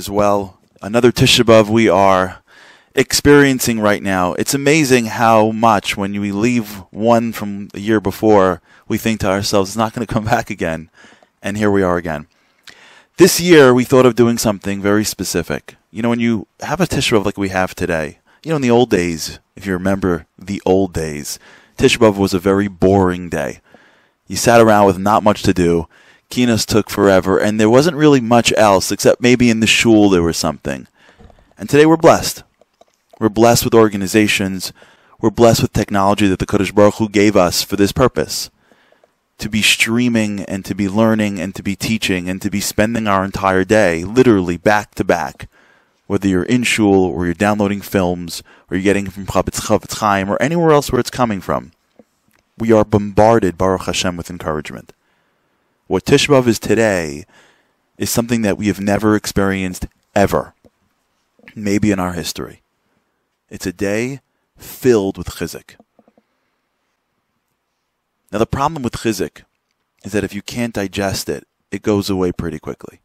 is well. Another Tisha B'Av we are experiencing right now. It's amazing how much when we leave one from the year before, we think to ourselves, it's not going to come back again. And here we are again. This year, we thought of doing something very specific. You know, when you have a Tisha B'Av like we have today, you know, in the old days, if you remember the old days, Tisha B'Av was a very boring day. You sat around with not much to do Kinos took forever, and there wasn't really much else except maybe in the shul there was something. And today we're blessed. We're blessed with organizations. We're blessed with technology that the Kodesh Baruch Hu gave us for this purpose. To be streaming and to be learning and to be teaching and to be spending our entire day literally back to back. Whether you're in shul or you're downloading films or you're getting from Chafetz Chafetz Chaim or anywhere else where it's coming from. We are bombarded, Baruch Hashem, with encouragement. What Tisha B'Av is today is something that we have never experienced ever, maybe in our history. It's a day filled with chizik. Now, the problem with chizik is that if you can't digest it, it goes away pretty quickly.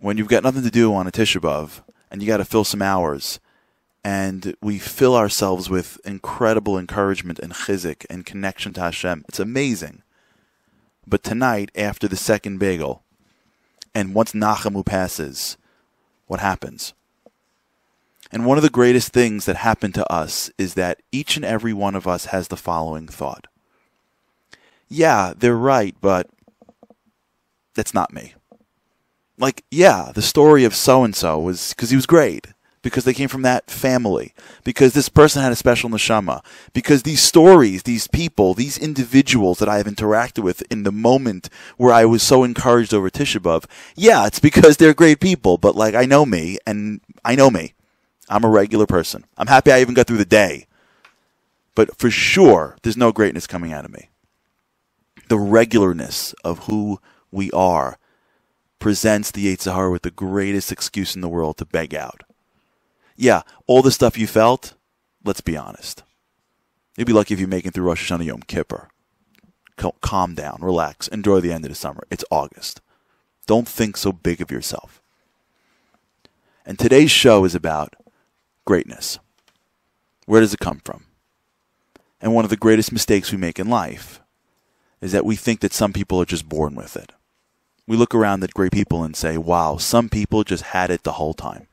When you've got nothing to do on a Tisha B'Av and you got to fill some hours, and we fill ourselves with incredible encouragement and chizik and connection to Hashem, it's amazing. But tonight, after the second bagel, and once Nachamu passes, what happens? And one of the greatest things that happened to us is that each and every one of us has the following thought. Yeah, they're right, but that's not me. Like, yeah, the story of so and so was because he was great because they came from that family, because this person had a special neshama, because these stories, these people, these individuals that I have interacted with in the moment where I was so encouraged over Tisha B'Av, yeah, it's because they're great people, but like I know me and I know me. I'm a regular person. I'm happy I even got through the day. But for sure, there's no greatness coming out of me. The regularness of who we are presents the Yetzer Hara with the greatest excuse in the world to beg out yeah, all the stuff you felt, let's be honest. You'd be lucky if you're making through Rosh Hashanah Yom Kippur. Calm down, relax, enjoy the end of the summer. It's August. Don't think so big of yourself. And today's show is about greatness. Where does it come from? And one of the greatest mistakes we make in life is that we think that some people are just born with it. We look around at great people and say, wow, some people just had it the whole time.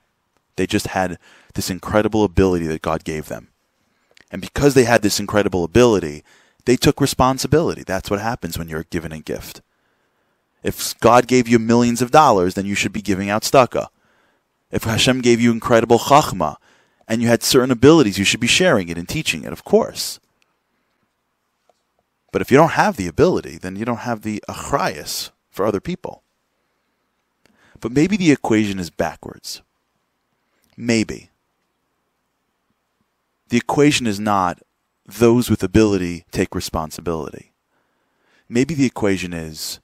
They just had this incredible ability that God gave them. And because they had this incredible ability, they took responsibility. That's what happens when you're given a gift. If God gave you millions of dollars, then you should be giving out tzedakah. If Hashem gave you incredible chachma and you had certain abilities, you should be sharing it and teaching it, of course. But if you don't have the ability, then you don't have the achrayas for other people. But maybe the equation is backwards. Maybe. The equation is not those with ability take responsibility. Maybe the equation is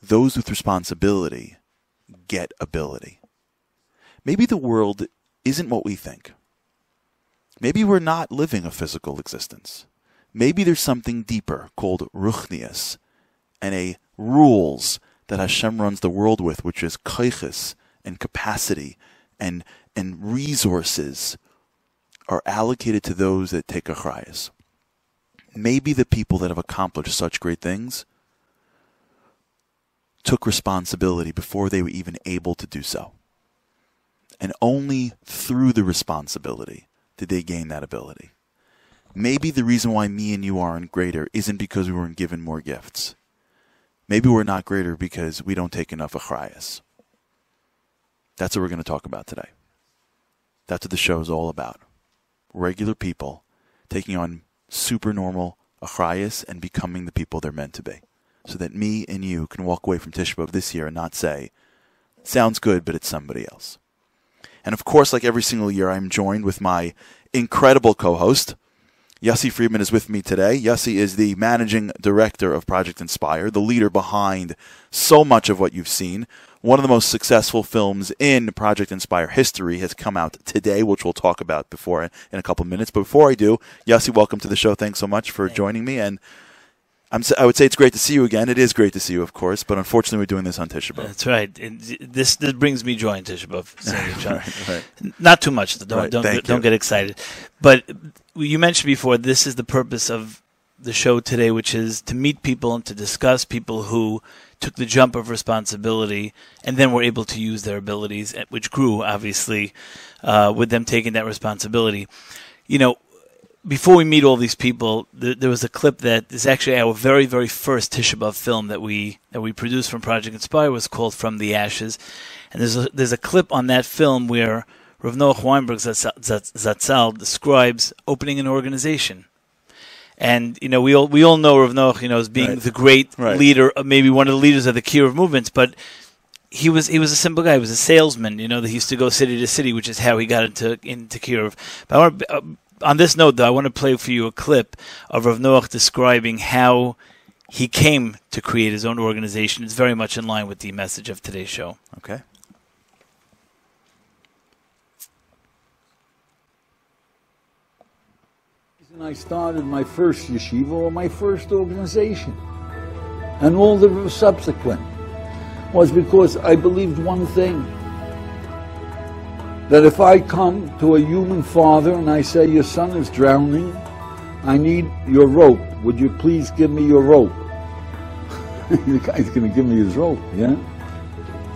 those with responsibility get ability. Maybe the world isn't what we think. Maybe we're not living a physical existence. Maybe there's something deeper called ruchnius and a rules that Hashem runs the world with, which is koiches and capacity and and resources, are allocated to those that take achrayas. Maybe the people that have accomplished such great things took responsibility before they were even able to do so. And only through the responsibility did they gain that ability. Maybe the reason why me and you aren't greater isn't because we weren't given more gifts. Maybe we're not greater because we don't take enough achrayas. That's what we're going to talk about today. That's what the show is all about. Regular people taking on supernormal achrayas and becoming the people they're meant to be. So that me and you can walk away from Tisha B'Av this year and not say, sounds good, but it's somebody else. And of course, like every single year, I'm joined with my incredible co-host, Yossi Friedman is with me today. Yossi is the managing director of Project Inspire, the leader behind so much of what you've seen. One of the most successful films in Project Inspire history has come out today, which we'll talk about before in a couple of minutes. But before I do, Yossi, welcome to the show. Thanks so much for joining me. And I'm, I would say it's great to see you again. It is great to see you, of course, but unfortunately, we're doing this on Tisha B'av. That's right. this this brings me joy in Tisha B'av. right, right. Not too much. Don't Right, don't don't you. get excited. But you mentioned before this is the purpose of the show today, which is to meet people and to discuss people who took the jump of responsibility and then were able to use their abilities, eh, which grew obviously uh, with them taking that responsibility. You know, before we meet all these people, th- there was a clip that is actually our very, very first Tisha B'av film that we that we produced from Project Inspire was called From the Ashes, and there's a, there's a clip on that film where Rav Noach Weinberg Zatzal, describes opening an organization. And you know we all we all know Rav Noach, you know, as being Right. the great Right. leader, uh, maybe one of the leaders of the Kiruv movements, but he was he was a simple guy. He was a salesman. You know, that he used to go city to city, which is how he got into into Kiruv. But I want to, uh, on this note, though, I want to play for you a clip of Rav Noach describing how he came to create his own organization. It's very much in line with the message of today's show. Okay. And I started my first yeshiva or my first organization. And all the subsequent was because I believed one thing. That if I come to a human father and I say, Your son is drowning, I need your rope. Would you please give me your rope? the guy's going to give me his rope, yeah?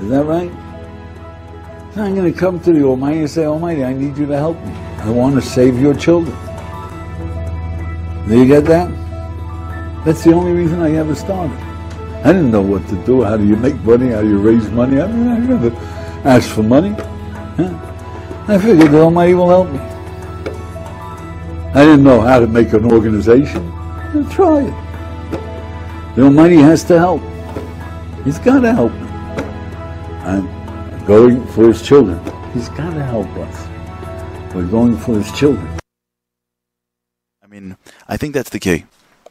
Is that right? So I'm going to come to the Almighty and say, Almighty, I need you to help me. I want to save your children. Do you get that? That's the only reason I ever started. I didn't know what to do. How do you make money? How do you raise money? I mean, I never asked for money. Huh? I figured the Almighty will help me. I didn't know how to make an organization. Try it. The Almighty has to help. He's got to help me. I'm going for His children. He's got to help us. We're going for His children. I mean, I think that's the key.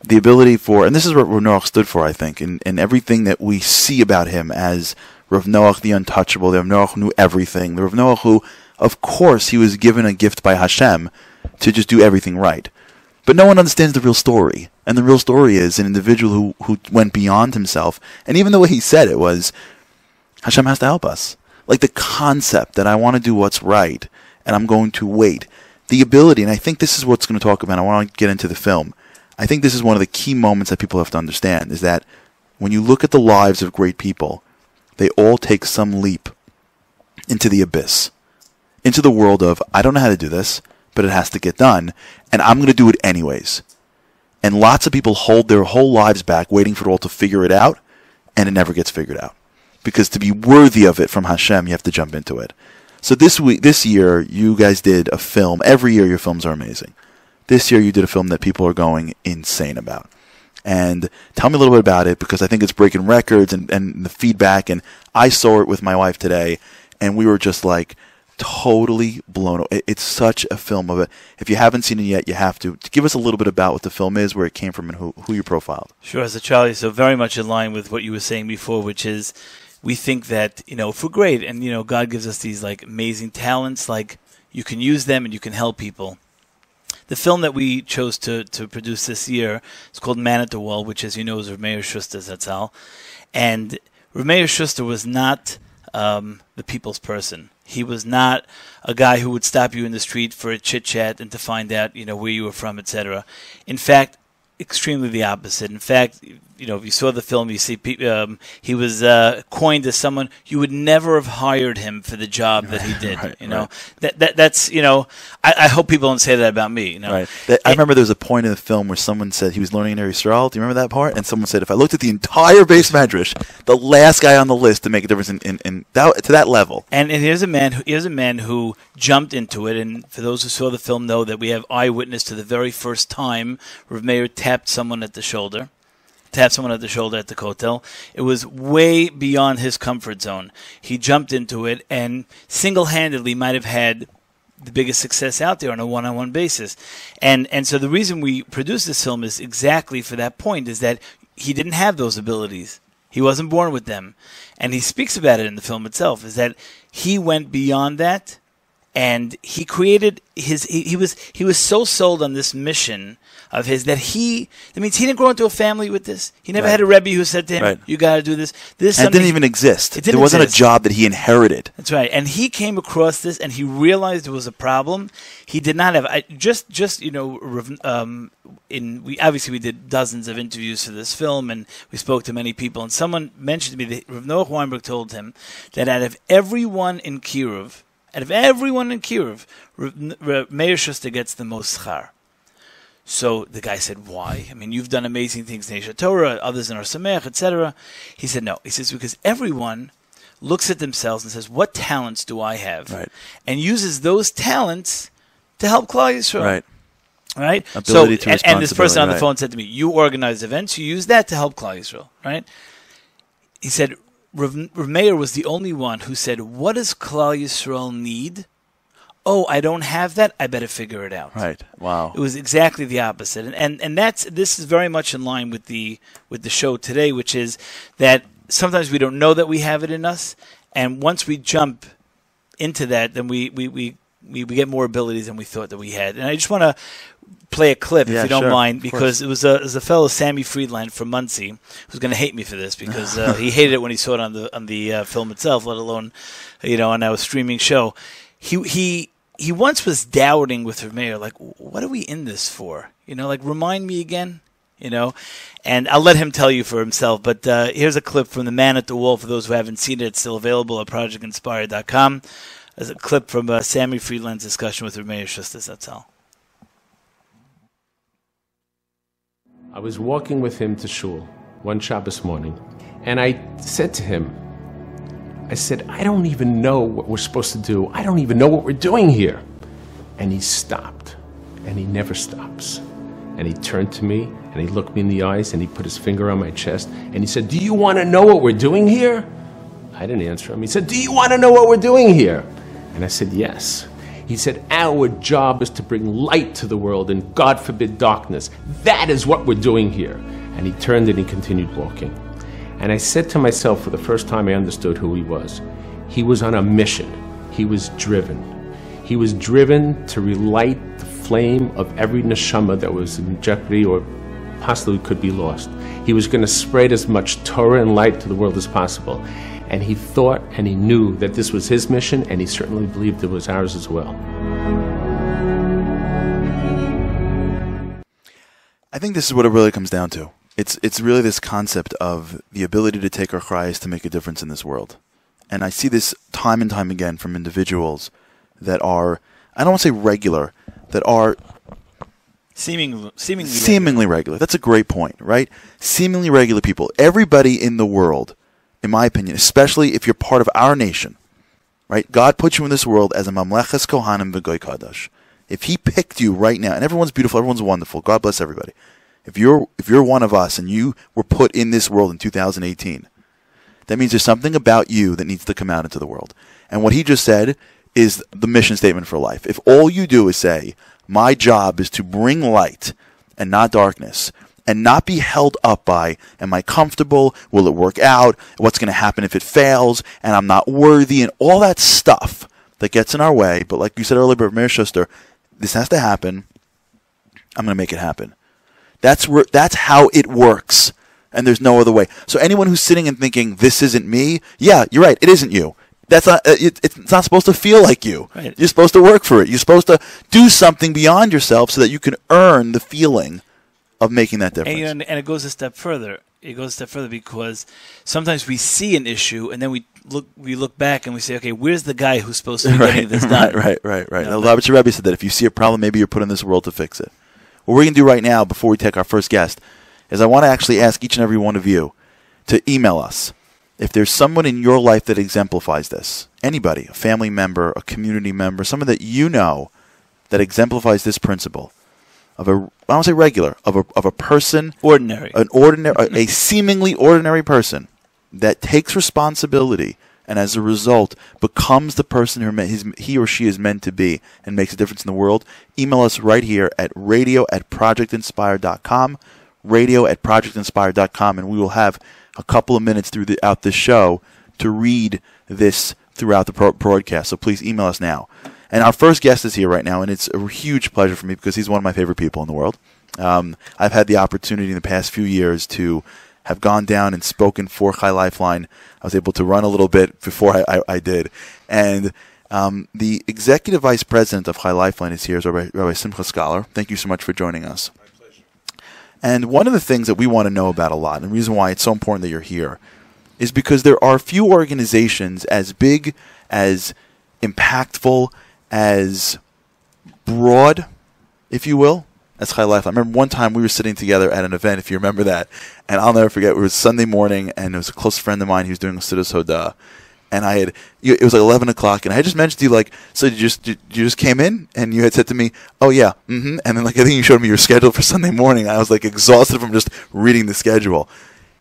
The ability for, and this is what Rav Noach stood for, I think, and, and everything that we see about him as Rav Noach the untouchable, the Rav Noach knew everything, the Rav Noach who, of course, he was given a gift by Hashem to just do everything right. But no one understands the real story. And the real story is an individual who, who went beyond himself. And even the way he said it was, Hashem has to help us. Like the concept that I want to do what's right and I'm going to wait. The ability, and I think this is what's going to talk about. I want to get into the film. I think this is one of the key moments that people have to understand is that when you look at the lives of great people, they all take some leap into the abyss, into the world of, I don't know how to do this, but it has to get done, and I'm going to do it anyways. And lots of people hold their whole lives back waiting for it all to figure it out, and it never gets figured out. Because to be worthy of it from Hashem, you have to jump into it. So this week, this year, you guys did a film. Every year, your films are amazing. This year, you did a film that people are going insane about. And tell me a little bit about it because I think it's breaking records and, and the feedback. And I saw it with my wife today, and we were just like totally blown away. It- It's such a film of it. If you haven't seen it yet, you have to. Give us a little bit about what the film is, where it came from, and who, who you profiled. Sure, so Charlie, so very much in line with what you were saying before, which is we think that, you know, we're great and, you know, God gives us these like amazing talents, like you can use them and you can help people. The film that we chose to, to produce this year is called Man at the Wall, which, as you know, is Rav Meir Schuster Zatzal. And Rav Meir Schuster was not um, the people's person. He was not a guy who would stop you in the street for a chit chat and to find out, you know, where you were from, etc. In fact, extremely the opposite. In fact, you know, if you saw the film, you see um, he was uh, coined as someone you would never have hired him for the job that he did. Right, you know, right. that, that that's you know, I, I hope people don't say that about me. You know, Right. That, I remember there was a point in the film where someone said he was learning in Yisrael. Do you remember that part? And someone said, if I looked at the entire beis medrash, the last guy on the list to make a difference in, in, in that, to that level. And, and here's a man. Who, here's a man who jumped into it. And for those who saw the film, know that we have eyewitness to the very first time Rav Meir tapped someone at the shoulder, tapped someone at the shoulder at the hotel. It was way beyond his comfort zone. He jumped into it and single-handedly might have had the biggest success out there on a one-on-one basis. And and so the reason we produced this film is exactly for that point is that he didn't have those abilities. He wasn't born with them. And he speaks about it in the film itself is that he went beyond that and he created his he, he was he was so sold on this mission of his that he that means he didn't grow into a family with this. He never Right. had a rebbe who said to him, Right. "You got to do this." This And it didn't even exist. It didn't there wasn't exist. a job that he inherited. that's right. And he came across this, and he realized it was a problem. He did not have I, just just you know um, in we obviously we did dozens of interviews for this film, and we spoke to many people. And someone mentioned to me that Rav Noach Weinberg told him that out of everyone in Kiruv, out of everyone in Kiruv, Rav Meir Schuster gets the most schar. So the guy said, "Why? I mean, you've done amazing things in Aish HaTorah, others in Ohr Somayach, etc." He said, "No." He says because everyone looks at themselves and says, "What talents do I have?" Right. And uses those talents to help Klal Yisrael. Right. Right. Ability so, to and, and this person on the responsibility, phone said to me, "You organize events. You use that to help Klal Yisrael." Right. He said, Rav, Meir was the only one who said, "What does Klal Yisrael need?" Oh, I don't have that. I better figure it out. Right. Wow. It was exactly the opposite, and, and and that's this is very much in line with the with the show today, which is that sometimes we don't know that we have it in us, and once we jump into that, then we we we, we, we get more abilities than we thought that we had. And I just want to play a clip Yeah, if you don't sure. mind, because it was a it was a fellow Sammy Friedland from Monsey who's going to hate me for this because uh, he hated it when he saw it on the on the uh, film itself, let alone you know on our streaming show. He he he once was doubting with her mayor, like, what are we in this for? You know, like remind me again. You know, and I'll let him tell you for himself. But uh, here's a clip from The Man at the Wall for those who haven't seen it. It's still available at projectinspire.com. There's a clip from uh, Sammy Friedland's discussion with Shustas. That's all. I was walking with him to shul one Shabbos morning, and I said to him, I said, I don't even know what we're supposed to do. I don't even know what we're doing here. And he stopped, and he never stops. And he turned to me, and he looked me in the eyes, and he put his finger on my chest, and he said, Do you want to know what we're doing here? I didn't answer him. He said, Do you want to know what we're doing here? And I said, Yes. He said, Our job is to bring light to the world and, God forbid, darkness. That is what we're doing here. And he turned and he continued walking. And I said to myself for the first time I understood who he was. He was on a mission, he was driven. He was driven to relight the flame of every neshama that was in jeopardy or possibly could be lost. He was going to spread as much Torah and light to the world as possible. And he thought and he knew that this was his mission, and he certainly believed it was ours as well. I think this is what it really comes down to. It's it's really this concept of the ability to take achrayas to make a difference in this world. And I see this time and time again from individuals that are I don't want to say regular, that are Seeming, seemingly, seemingly regular. That's a great point, right? Seemingly regular people. Everybody in the world, in my opinion, especially if you're part of our nation, right? God put you in this world as a mamleches kohanim v'goy kadash. If He picked you right now, and everyone's beautiful, everyone's wonderful. God bless everybody. If you're if you're one of us and you were put in this world in 2018, that means there's something about you that needs to come out into the world. And what he just said is the mission statement for life. If all you do is say, my job is to bring light and not darkness, and not be held up by, am I comfortable? Will it work out? What's going to happen if it fails? And I'm not worthy, and all that stuff that gets in our way. But like you said earlier, Meir Schuster, this has to happen. I'm going to make it happen. That's where, that's how it works. and there's no other way. So anyone who's sitting and thinking this isn't me, yeah, you're right, it isn't you. That's not. Uh, it, it's not supposed to feel like you. Right. You're supposed to work for it. You're supposed to do something beyond yourself so that you can earn the feeling of making that difference. And, you know, and it goes a step further. It goes a step further because sometimes we see an issue and then we look we look back and we say, okay, where's the guy who's supposed to be getting this done? Right, right, right, right. But- Robert Rebbe said that if you see a problem, maybe you're put in this world to fix it. What we're going to do right now, before we take our first guest, is I want to actually ask each and every one of you to email us. If there's someone in your life that exemplifies this, anybody, a family member, a community member, someone that you know that exemplifies this principle of a, I don't say regular, of a, of a person Ordinary. an ordinary, a, seemingly ordinary person that takes responsibility and as a result becomes the person who he or she is meant to be and makes a difference in the world, email us right here at radio at projectinspire.com, radio at projectinspire.com, and we will have a couple of minutes throughout this show to read this throughout the pro- broadcast. So please email us now. And our first guest is here right now, and it's a huge pleasure for me because he's one of my favorite people in the world. Um, I've had the opportunity in the past few years to have gone down and spoken for Chai Lifeline. I was able to run a little bit before I, I, I did. And um, the executive vice president of Chai Lifeline is here, is Rabbi, Rabbi Simcha Scholar. Thank you so much for joining us. My pleasure. And one of the things that we want to know about a lot, and the reason why it's so important that you're here, is because there are few organizations as big, as impactful, as broad, if you will, as Chai Life. I remember one time we were sitting together at an event, if you remember that, and I'll never forget. It was Sunday morning, and it was a close friend of mine. He was doing a Soda, and I had it was like eleven o'clock, and I just mentioned to you like, so you just you just came in, and you had said to me, "Oh yeah," mm-hmm. and then like I think you showed me your schedule for Sunday morning. I was like exhausted from just reading the schedule.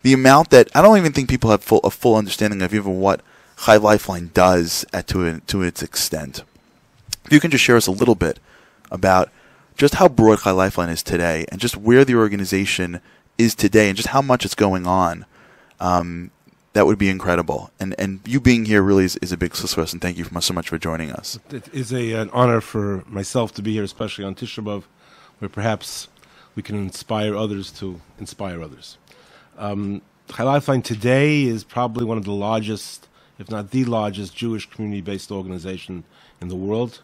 The amount that I don't even think people have full a full understanding of even what Chai Lifeline does at to a, to its extent. If you can just share us a little bit about just how broad Chai Lifeline is today, and just where the organization is today, and just how much is going on, um, that would be incredible. And and you being here really is, is a big success, and thank you so much for joining us. It is a, an honor for myself to be here, especially on Tisha B'Av, where perhaps we can inspire others to inspire others. Um, Lifeline today is probably one of the largest, if not the largest, Jewish community-based organization in the world.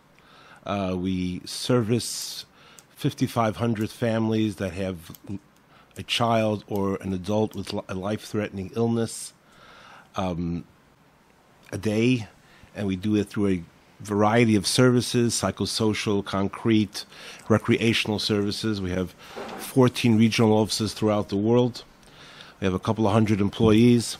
Uh, we service 5,500 families that have a child or an adult with a life-threatening illness a day, and we do it through a variety of services psychosocial, concrete, recreational services. We have 14 regional offices throughout the world. We have a couple of hundred employees.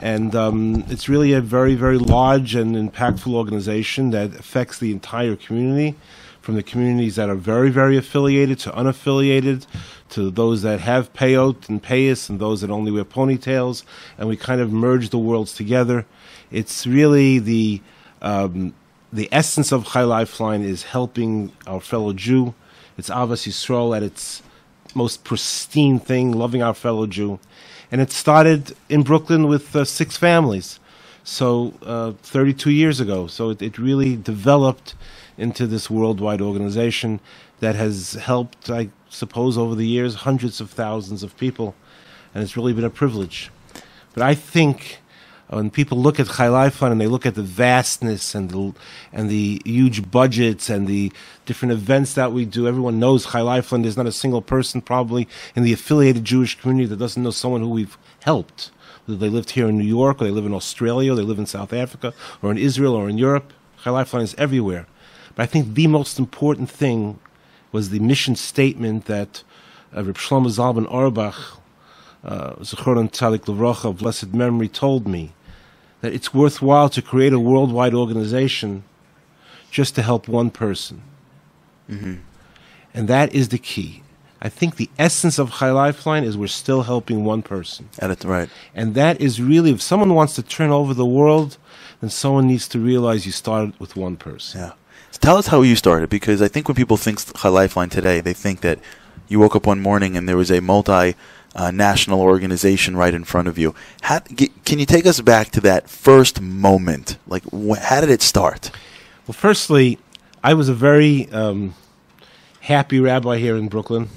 And um, it's really a very, very large and impactful organization that affects the entire community, from the communities that are very, very affiliated to unaffiliated, to those that have payot and payas, and those that only wear ponytails. And we kind of merge the worlds together. It's really the um, the essence of Chai Lifeline is helping our fellow Jew. It's Avas Yisrael at its most pristine thing, loving our fellow Jew. And it started in Brooklyn with uh, six families, so uh, 32 years ago. So it, it really developed into this worldwide organization that has helped, I suppose, over the years, hundreds of thousands of people. And it's really been a privilege. But I think when people look at Chai and they look at the vastness and the and the huge budgets and the different events that we do, everyone knows Chai. There's not a single person probably in the affiliated Jewish community that doesn't know someone who we've helped. Whether they lived here in New York or they live in Australia or they live in South Africa or in Israel or in Europe. Chai is everywhere. But I think the most important thing was the mission statement that uh, Reb Shlomo Zalman Auerbach uh, Tzadik Levracha of blessed memory told me that it's worthwhile to create a worldwide organization just to help one person. Mm-hmm. And that is the key. I think the essence of Chai Lifeline is we're still helping one person. At it, right. And that is really, if someone wants to turn over the world, then someone needs to realize you started with one person. Yeah. So tell us how you started, because I think when people think Chai Lifeline today, they think that you woke up one morning and there was a multi uh, national organization right in front of you. How, can you take us back to that first moment? Like, wh- how did it start? Well, firstly, I was a very um, happy rabbi here in Brooklyn.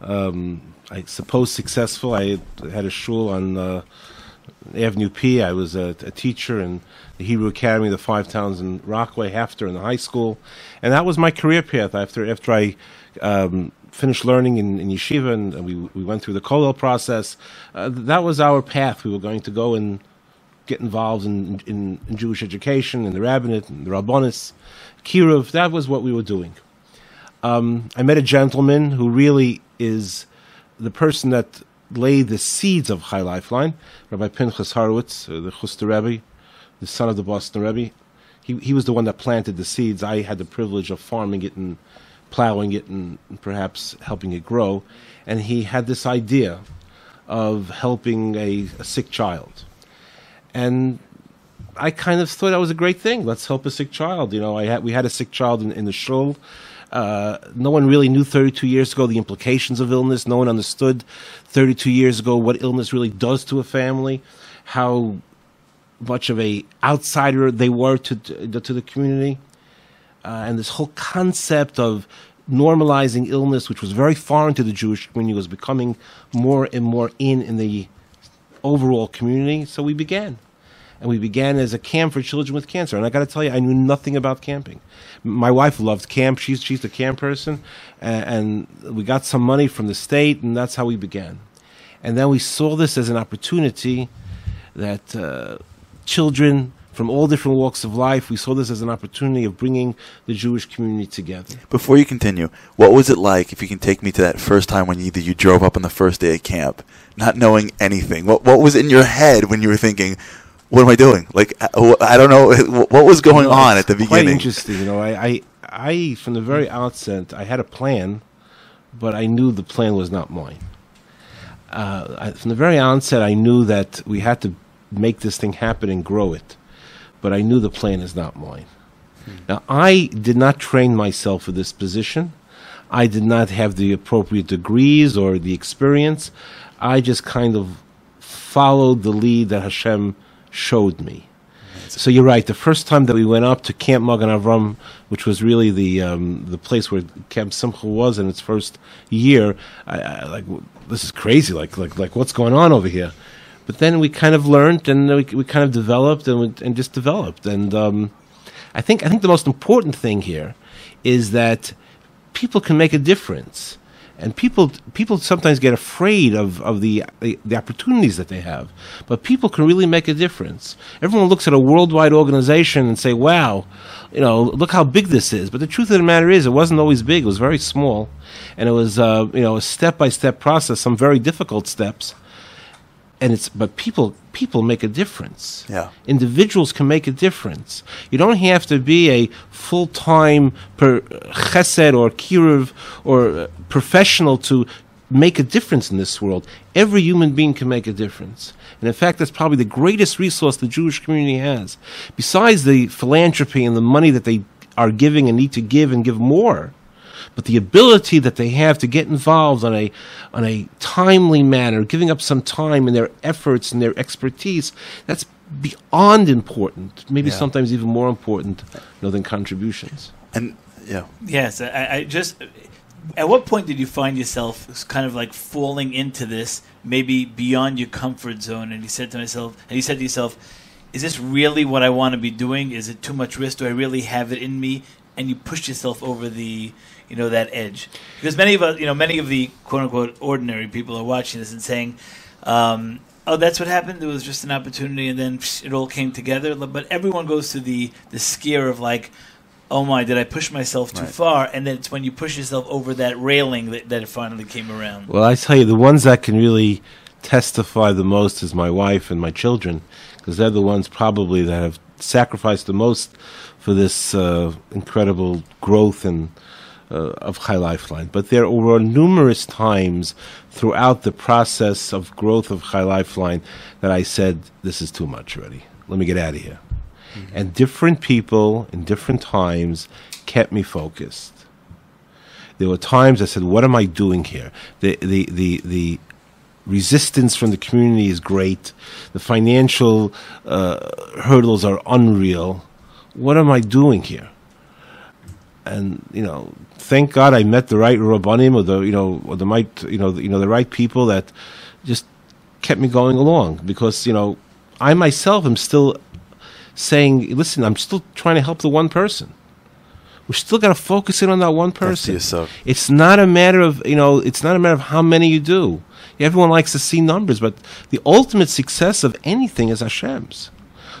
Um, I suppose successful. I had a shul on uh, Avenue P. I was a, a, teacher in the Hebrew Academy, of the Five Towns in Rockaway, after in the high school, and that was my career path. After after I um, finished learning in, in yeshiva and, we we went through the kollel process, uh, that was our path. We were going to go and get involved in, in, in Jewish education, in the rabbinate, and the rabbonis, kiruv. That was what we were doing. Um, I met a gentleman who really is the person that laid the seeds of Chai Lifeline, Rabbi Pinchas Horowitz, uh, the Chuster Rebbe, the son of the Boston Rebbe. He, he was the one that planted the seeds. I had the privilege of farming it and plowing it and perhaps helping it grow. And he had this idea of helping a, a sick child. And I kind of thought that was a great thing. Let's help a sick child. You know, I had, we had a sick child in, in the shul. Uh, no one really knew 32 years ago the implications of illness. No one understood 32 years ago what illness really does to a family, how much of a outsider they were to to, to the community, uh, and this whole concept of normalizing illness, which was very foreign to the Jewish community, was becoming more and more in in the overall community. So we began and we began as a camp for children with cancer. And I got to tell you, I knew nothing about camping. My wife loved camp; she's she's a camp person, and, and we got some money from the state, and that's how we began. And then we saw this as an opportunity that uh, children from all different walks of life. We saw this as an opportunity of bringing the Jewish community together. Before you continue, what was it like, if you can take me to that first time when either you drove up on the first day of camp, not knowing anything? What, what was in your head when you were thinking, what am I doing? Like, uh, I don't know what was going you know, on at the beginning. Quite interesting, you know. I, I, I, from the very outset, I had a plan, but I knew the plan was not mine. Uh, I, from the very outset, I knew that we had to make this thing happen and grow it, but I knew the plan is not mine. Hmm. Now, I did not train myself for this position. I did not have the appropriate degrees or the experience. I just kind of followed the lead that Hashem showed me. So you're right. The first time that we went up to Camp Magen Avram, which was really the um, the place where Camp Simcha was in its first year, I, I, like this is crazy. Like like like what's going on over here? But then we kind of learned, and we, we kind of developed, and we, and just developed. And um, I think I think the most important thing here is that people can make a difference. And people people sometimes get afraid of, of the, the, opportunities that they have. But people can really make a difference. Everyone looks at a worldwide organization and say wow you know look how big this is. But the truth of the matter is it wasn't always big. It was very small. And it was uh, you know a step by step process some very difficult steps and it's but people people make a difference. Yeah. Individuals can make a difference. You don't have to be a full time per chesed or kiruv or uh, professional to make a difference in this world. Every human being can make a difference. And in fact, that's probably the greatest resource the Jewish community has. Besides the philanthropy and the money that they are giving and need to give and give more, but the ability that they have to get involved on a on a timely manner, giving up some time in their efforts and their expertise, that's beyond important. Maybe yeah. sometimes even more important you know, than contributions. And yeah, yes, I, I just. At what point did you find yourself kind of like falling into this, maybe beyond your comfort zone? And you said to myself, and you said to yourself, "Is this really what I want to be doing? Is it too much risk? Do I really have it in me?" And you pushed yourself over the you know that edge. Because many of us you know many of the quote unquote ordinary people are watching this and saying um, oh that's what happened. It was just an opportunity and then it all came together. But everyone goes through the the scare of like oh my did i push myself too right. far? And then it's when you push yourself over that railing that, that it finally came around. Well i tell you the ones that can really testify the most is my wife and my children because they're the ones probably that have sacrificed the most for this uh, incredible growth and uh, of Chai Lifeline. But there were numerous times throughout the process of growth of Chai Lifeline that I said, "This is too much already. Let me get out of here." Mm-hmm. And different people in different times kept me focused. There were times I said, "What am I doing here?" The the the the resistance from the community is great. The financial uh, hurdles are unreal. What am I doing here? and you know, thank God I met the right rabbanim or the you know or the right you know the, you know the right people that just kept me going along because you know I myself am still saying, listen, I'm still trying to help the one person. We're still got to focus in on that one person. It's not a matter of you know. It's not a matter of how many you do. Everyone likes to see numbers, but the ultimate success of anything is Hashem's.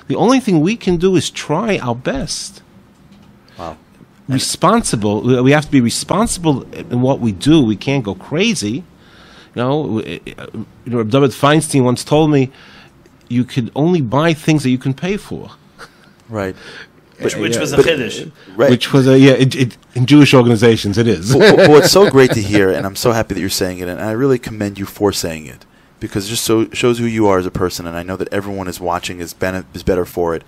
The only thing we can do is try our best. Wow. Responsible. we- We have to be responsible in what we do. We can't go crazy. You know, uh, you know, David Feinstein once told me, "You can only buy things that you can pay for." Right. which, which was a but- chiddush. Right. Which was a yeah. It, it, in Jewish organizations, it is. but, but what's so great to hear, and I'm so happy that you're saying it, and I really commend you for saying it because it just so shows who you are as a person, and I know that everyone is watching is bene- is better for it.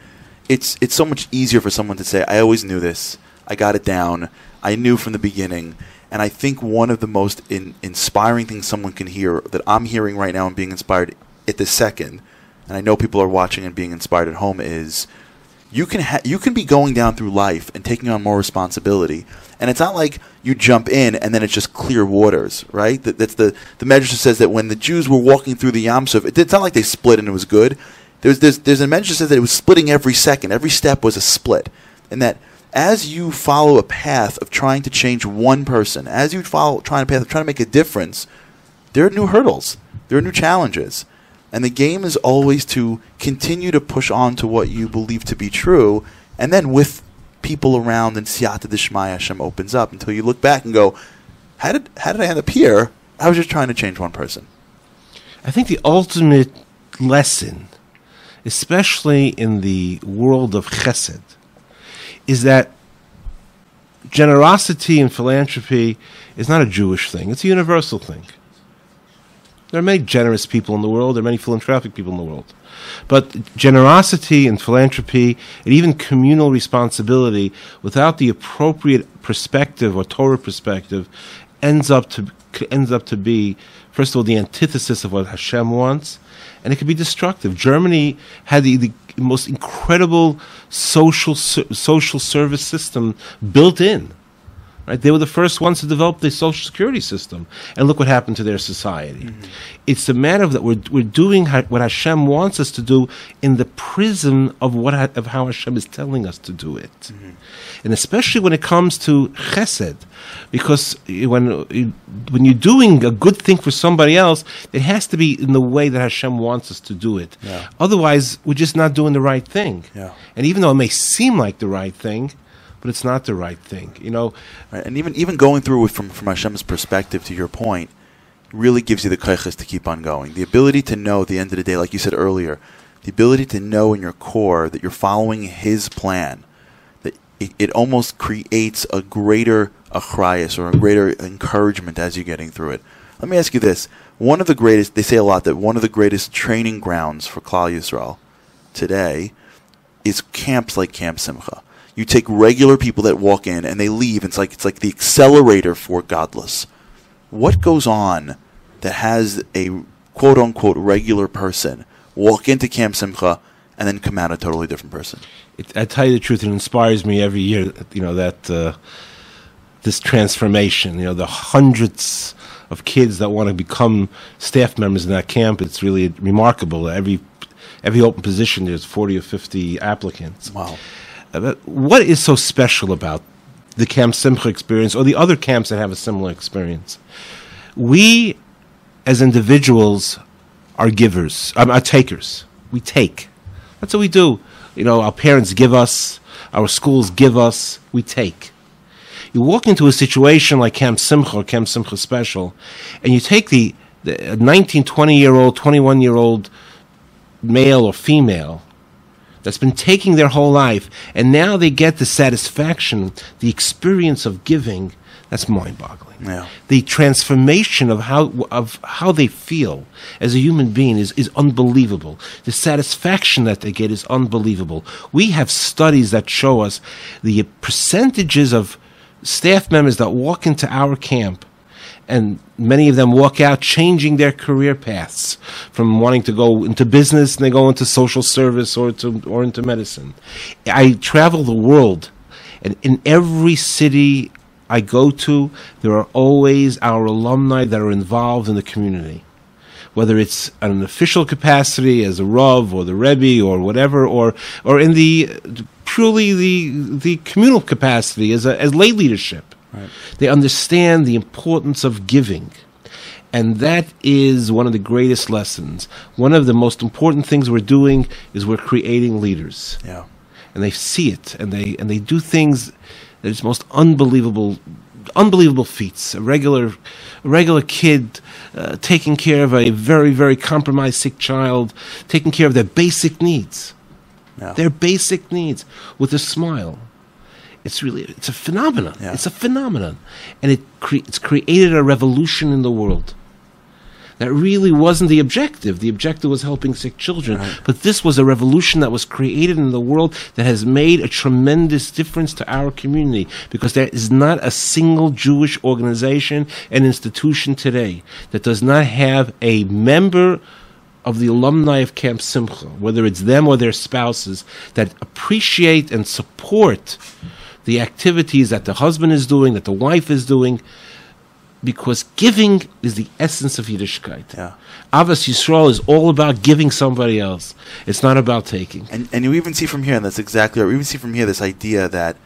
It's it's so much easier for someone to say, "I always knew this. I got it down. I knew from the beginning." And I think one of the most in, inspiring things someone can hear that I'm hearing right now and being inspired at this second, and I know people are watching and being inspired at home is you can ha- you can be going down through life and taking on more responsibility, and it's not like you jump in and then it's just clear waters, right? That, that's the the Medrash says that when the Jews were walking through the Yam Suf, it, it's not like they split and it was good. There's there's there's a Medrash says that it was splitting every second, every step was a split, and that as you follow a path of trying to change one person, as you follow trying a path of trying to make a difference, there are new hurdles, there are new challenges. And the game is always to continue to push on to what you believe to be true, and then with people around and siyata dishmaya Hashem opens up until you look back and go, how did how did I end up here? I was just trying to change one person. I think the ultimate lesson, especially in the world of chesed, is that generosity and philanthropy is not a Jewish thing, it's a universal thing. There are many generous people in the world, there are many philanthropic people in the world. But generosity and philanthropy and even communal responsibility without the appropriate perspective or Torah perspective ends up to ends up to be first of all the antithesis of what Hashem wants and it can be destructive. Germany had the, the most incredible social social service system built in. Right? They were the first ones to develop the social security system, and look what happened to their society. Mm-hmm. It's a matter of that we're we're doing what Hashem wants us to do in the prism of what of how Hashem is telling us to do it, mm-hmm. and especially when it comes to Chesed, because when when you're doing a good thing for somebody else, it has to be in the way that Hashem wants us to do it. Yeah. Otherwise, we're just not doing the right thing. Yeah. And even though it may seem like the right thing, but it's not the right thing. You know, Right? And even even going through it from from Hashem's perspective, to your point, really gives you the kaiches to keep on going. The ability to know at the end of the day, like you said earlier, the ability to know in your core that you're following His plan. That it, it almost creates a greater achrayas or a greater encouragement as you're getting through it. Let me ask you this: one of the greatest, they say a lot that one of the greatest training grounds for Klal Yisrael today is camps like Camp Simcha. You take regular people that walk in and they leave. It's like it's like the accelerator for gadlus. What goes on that has a quote unquote regular person walk into Camp Simcha and then come out a totally different person? it, I tell you the truth, it inspires me every year. You know that uh, this transformation. You know the hundreds of kids that want to become staff members in that camp. It's really remarkable. Every every open position, there's forty or fifty applicants. Wow. What is so special about the Camp Simcha experience or the other camps that have a similar experience? We, as individuals, are givers, um, are takers. We take. That's what we do. You know, our parents give us, our schools give us, we take. You walk into a situation like Camp Simcha or Camp Simcha Special, and you take the, the 19, 20 year old, 21 year old male or female that's been taking their whole life, and now they get the satisfaction, the experience of giving. That's mind-boggling. Yeah. The transformation of how of how they feel as a human being is, is unbelievable. The satisfaction that they get is unbelievable. We have studies that show us the percentages of staff members that walk into our camp and many of them walk out changing their career paths from wanting to go into business and they go into social service or to or into medicine. I travel the world And in every city I go to, there are always our alumni that are involved in the community. Whether it's in an official capacity as a Rav or the Rebbe or whatever, or, or in the purely the, the communal capacity as, a, as lay leadership. They understand the importance of giving. And that is one of the greatest lessons. One of the most important things we're doing is we're creating leaders. Yeah. And they see it and they and they do things that is most unbelievable unbelievable feats. A regular a regular kid uh, taking care of a very, very compromised sick child, taking care of their basic needs. Yeah. Their basic needs with a smile. It's really it's a phenomenon. Yeah. It's a phenomenon, and it cre- it's created a revolution in the world. That really wasn't the objective. The objective was helping sick children, but this was a revolution that was created in the world that has made a tremendous difference to our community because there is not a single Jewish organization and institution today that does not have a member of the alumni of Camp Simcha, whether it's them or their spouses, that appreciate and support the activities that the husband is doing, that the wife is doing, because giving is the essence of Yiddishkeit. Yeah. Avos Yisrael is all about giving somebody else. It's not about taking. And and you even see from here, and that's exactly right. We even see from here this idea that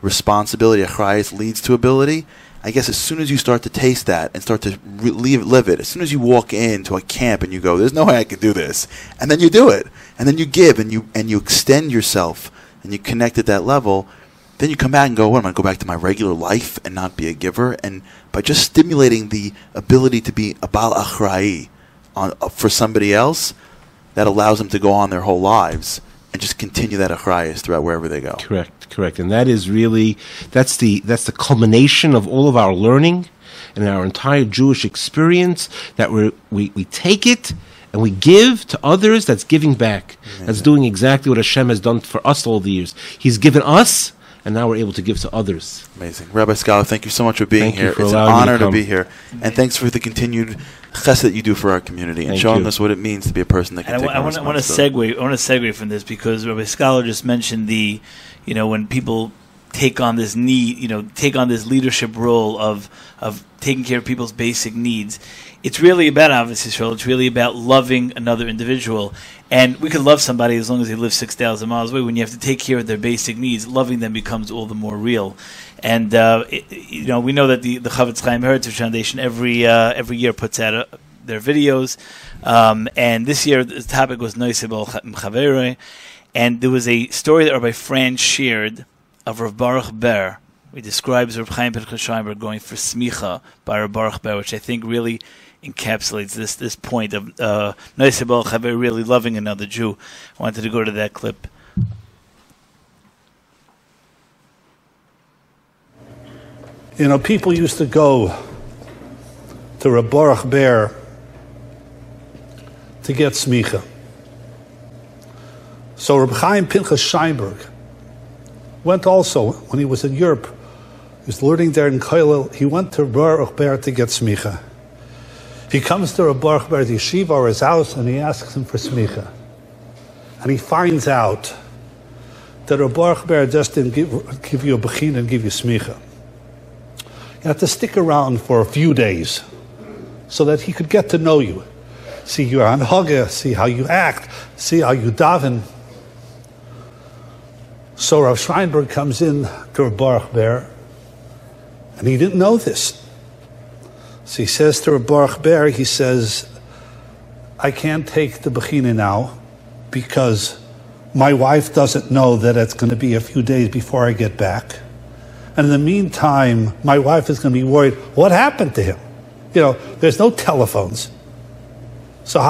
responsibility, achrayas, leads to ability. I guess as soon as you start to taste that and start to re- live, live it, as soon as you walk into a camp and you go, "There's no way I can do this," and then you do it, and then you give and you and you extend yourself and you connect at that level, then you come back and go, "What am I going to go back to my regular life and not be a giver?" And by just stimulating the ability to be a bal achrai on uh, for somebody else, that allows them to go on their whole lives and just continue that achrayas throughout wherever they go. Correct, correct. And that is really that's the that's the culmination of all of our learning and our entire Jewish experience that we we we take it and we give to others that's giving back. That's doing exactly what Hashem has done for us all the years. He's given us and now we're able to give to others. Amazing. Rabbi Scholar, thank you so much for being Thank here. for it's an allowing me to honor to, be here. And thanks for the continued chesed that you do for our community and Thank showing you. us what it means to be a person that can And I, take wa- I on want, I want to responsibility. segue. I want to segue from this because Rabbi Scholar just mentioned the, you know, when people take on this need, you know, take on this leadership role of of taking care of people's basic needs. It's really about Avos Yisrael. It's really about loving another individual. And we can love somebody as long as they live 6,000 miles away. When you have to take care of their basic needs, loving them becomes all the more real. And, uh, it, you know, we know that the, the Chofetz Chaim Heritage Foundation every, uh, every year puts out a, their videos. Um, and this year the topic was Noisebel Chavere. And there was a story that Rabbi Fran shared of Rav Baruch Ber. He describes Rav Chaim Pinchas Scheinberg going for smicha by Rav Baruch Ber, which I think really encapsulates this this point of uh, Noisebel Chavere really loving another Jew. I wanted to go to that clip. You know, people used to go to Rav Baruch Ber to get smicha. So Reb Chaim Pinchas Scheinberg went also when he was in Europe. He was learning there in Koilel. He went to Baruch Ber to get smicha. He comes to Baruch Ber's yeshiva or his house and he asks him for smicha. And he finds out that Baruch Ber just didn't give, give you a bechin and give you smicha. You have to stick around for a few days so that he could get to know you. See your anhaga, see how you act, see how you daven. So Rav Scheinberg comes in to Rav Baruch Ber, and he didn't know this. So he says to Rav Baruch Ber, he says, I can't take the Bechina now because my wife doesn't know that it's going to be a few days before I get back. And in the meantime, my wife is going to be worried what happened to him? You know, there's no telephones. So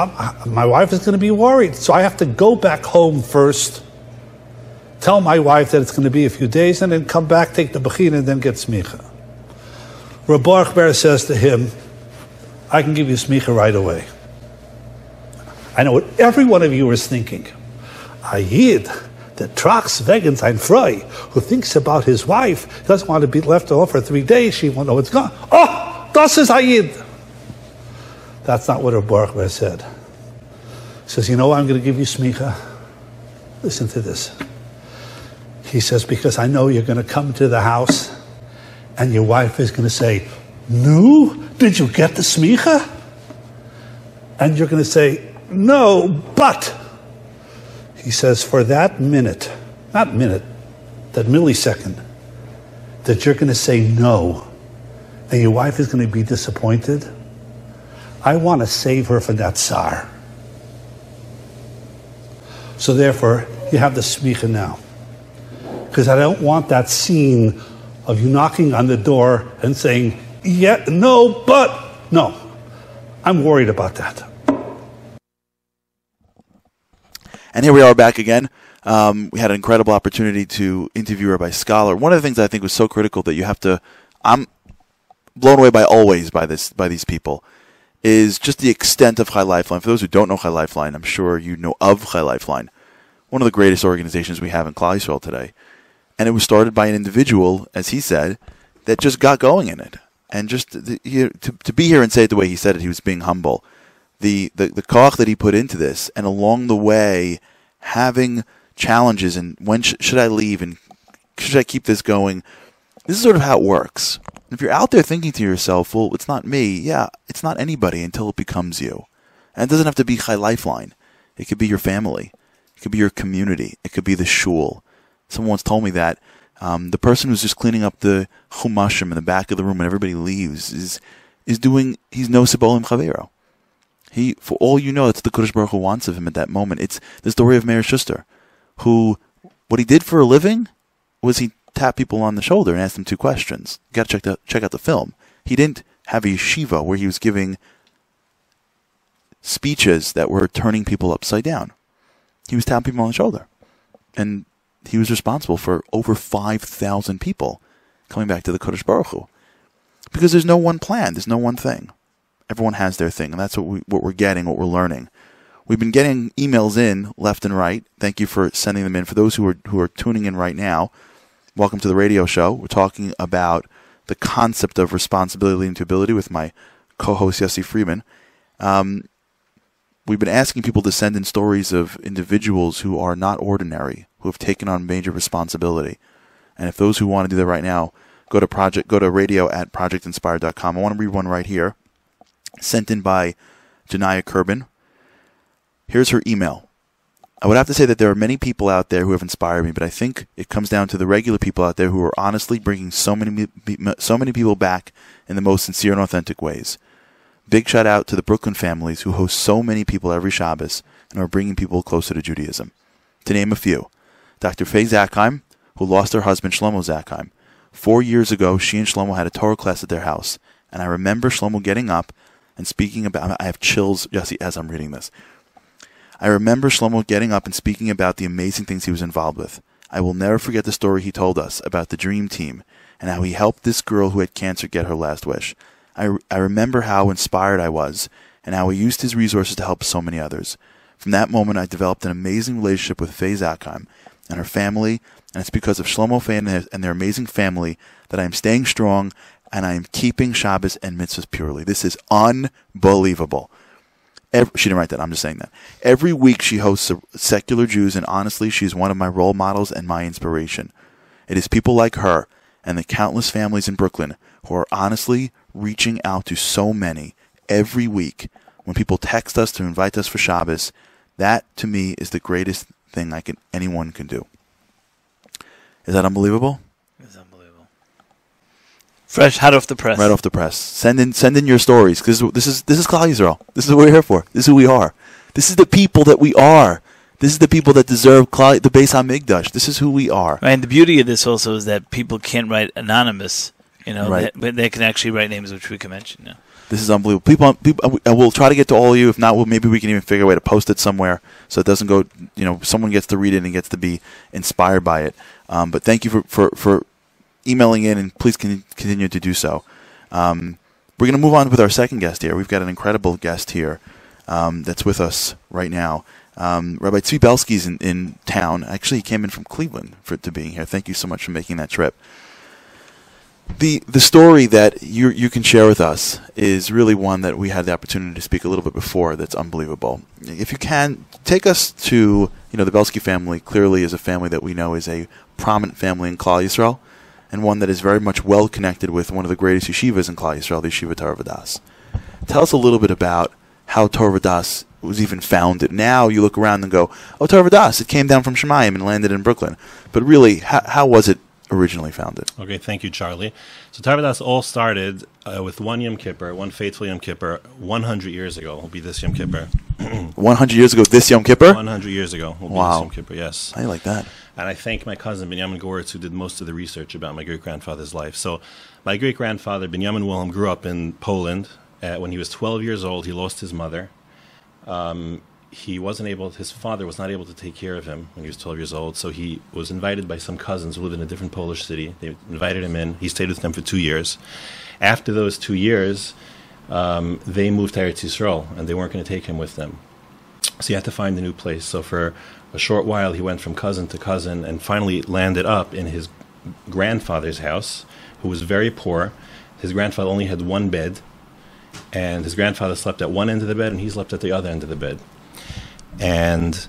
my wife is going to be worried. So I have to go back home first, tell my wife that it's going to be a few days, and then come back, take the bechina, and then get smicha. Rabbi Ber says to him, I can give you smicha right away. I know what every one of you is thinking. A Yid that tracks wegen sein Frei, who thinks about his wife, doesn't want to be left off for three days, she won't know what's gone. Oh, das is a Yid. That's not what Rabbi Ber said. He says, you know, I'm going to give you smicha. Listen to this. He says, Because I know you're going to come to the house and your wife is going to say, No, did you get the smicha? And you're going to say, No, but. He says, For that minute, not minute, that millisecond, that you're going to say no, and your wife is going to be disappointed, I want to save her from that tsar. So therefore, you have the smicha now. Because I don't want that scene of you knocking on the door and saying, yeah, no, but, no. I'm worried about that. And here we are back again. Um, we had an incredible opportunity to interview Rabbi Scholar. One of the things I think was so critical that you have to, I'm blown away by always by this by these people, is just the extent of Chai Lifeline. For those who don't know Chai Lifeline, I'm sure you know of Chai Lifeline, one of the greatest organizations we have in Klal Yisrael today. And it was started by an individual, as he said, that just got going in it. And just you to, to be here and say it the way he said it, he was being humble. The, the, the koch that he put into this, and along the way, having challenges and when sh- should I leave and should I keep this going? This is sort of how it works. If you're out there thinking to yourself, well, it's not me, yeah, it's not anybody until it becomes you. And it doesn't have to be Chai Lifeline. It could be your family. It could be your community. It could be the shul. Someone once told me that um, the person who's just cleaning up the chumashim in the back of the room when everybody leaves is is doing. He's no sibolim chavero. He, for all you know, it's the Kodesh Baruch Hu wants of him at that moment. It's the story of Meir Schuster, who, what he did for a living was he tapped people on the shoulder and asked them two questions. You got to check the, check out the film. He didn't have a yeshiva where he was giving speeches that were turning people upside down. He was tapping people on the shoulder, and he was responsible for over five thousand people coming back to the Kodesh Baruch Hu, because there's no one plan, there's no one thing. Everyone has their thing, and that's what we what we're getting, what we're learning. We've been getting emails in left and right. Thank you for sending them in. For those who are who are tuning in right now, welcome to the radio show. We're talking about the concept of responsibility leading to ability with my co-host Yossi Freeman. Um, we've been asking people to send in stories of individuals who are not ordinary, who have taken on major responsibility. And if those who want to do that right now, go to project go to radio at projectinspire.com. I want to read one right here sent in by Janaya Kerbin. Here's her email. I would have to say that there are many people out there who have inspired me, but I think it comes down to the regular people out there who are honestly bringing so many so many people back in the most sincere and authentic ways. Big shout out to the Brooklyn families who host so many people every Shabbos and are bringing people closer to Judaism. To name a few, Dr. Faye Zakheim, who lost her husband Shlomo Zakheim. Four years ago, she and Shlomo had a Torah class at their house, and I remember Shlomo getting up and speaking about. I have chills, Jesse, as I'm reading this. I remember Shlomo getting up and speaking about the amazing things he was involved with. I will never forget the story he told us about the Dream Team and how he helped this girl who had cancer get her last wish. I, I remember how inspired I was and how he used his resources to help so many others. From that moment, I developed an amazing relationship with Faye Zakheim and her family, and it's because of Shlomo Faye and their, amazing family that I am staying strong and I am keeping Shabbos and mitzvahs purely. This is unbelievable. Every, she didn't write that. I'm just saying that. Every week she hosts secular Jews, and honestly, she's one of my role models and my inspiration. It is people like her and the countless families in Brooklyn who are honestly reaching out to so many every week. When people text us to invite us for Shabbos, that to me is the greatest thing I can anyone can do. Is that unbelievable? It's unbelievable. Fresh, hot off the press. Right off the press. Send in, send in your stories because this is this is Klal. This is what we're here for. This is who we are. This is the people that we are. This is the people that deserve Klal, the Beis Hamikdash. This is who we are. Right, and the beauty of this also is that people can't write anonymous. You know, Right. they, but they can actually write names, which we can mention. Yeah. This is unbelievable. People, people, I will try to get to all of you. If not, well, maybe we can even figure a way to post it somewhere so it doesn't go. You know, someone gets to read it and gets to be inspired by it. Um, but thank you for, for, for emailing in, and please con- continue to do so. Um, we're going to move on with our second guest here. We've got an incredible guest here um, that's with us right now. Um, Rabbi Tzvi Belsky's in, in town. Actually, he came in from Cleveland for to being here. Thank you so much for making that trip the the story that you you can share with us is really one that we had the opportunity to speak a little bit before. That's unbelievable. If you can take us to you know the Belsky family clearly is a family that we know is a prominent family in Klal Yisrael, and one that is very much well connected with one of the greatest yeshivas in Klal Yisrael, the Yeshiva Torah Vodaas. Tell us a little bit about how Torah Vodaas was even founded. Now you look around and go, oh, Torah Vodaas, it came down from Shemayim and landed in Brooklyn. But really, how, how was it originally founded? Okay, thank you, Charlie. So Torah all started uh, with one Yom Kippur, one faithful Yom Kippur, 100 years ago. Will be this Yom Kippur. 100 years ago, this Yom Kippur? 100 years ago. Will be Wow. this Yom Kippur, yes. I like that. And I thank my cousin Benjamin Goritz, who did most of the research about my great grandfather's life. So, my great grandfather Benjamin Wilhelm grew up in Poland. Uh, when he was 12 years old, he lost his mother. Um, he wasn't able. His father was not able to take care of him when he was 12 years old. So he was invited by some cousins who lived in a different Polish city. They invited him in. He stayed with them for two years. After those two years, um, they moved to Eretz Yisrael, and they weren't going to take him with them. So he had to find a new place. So for a short while, he went from cousin to cousin and finally landed up in his grandfather's house, who was very poor. His grandfather only had one bed, and his grandfather slept at one end of the bed, and he slept at the other end of the bed. And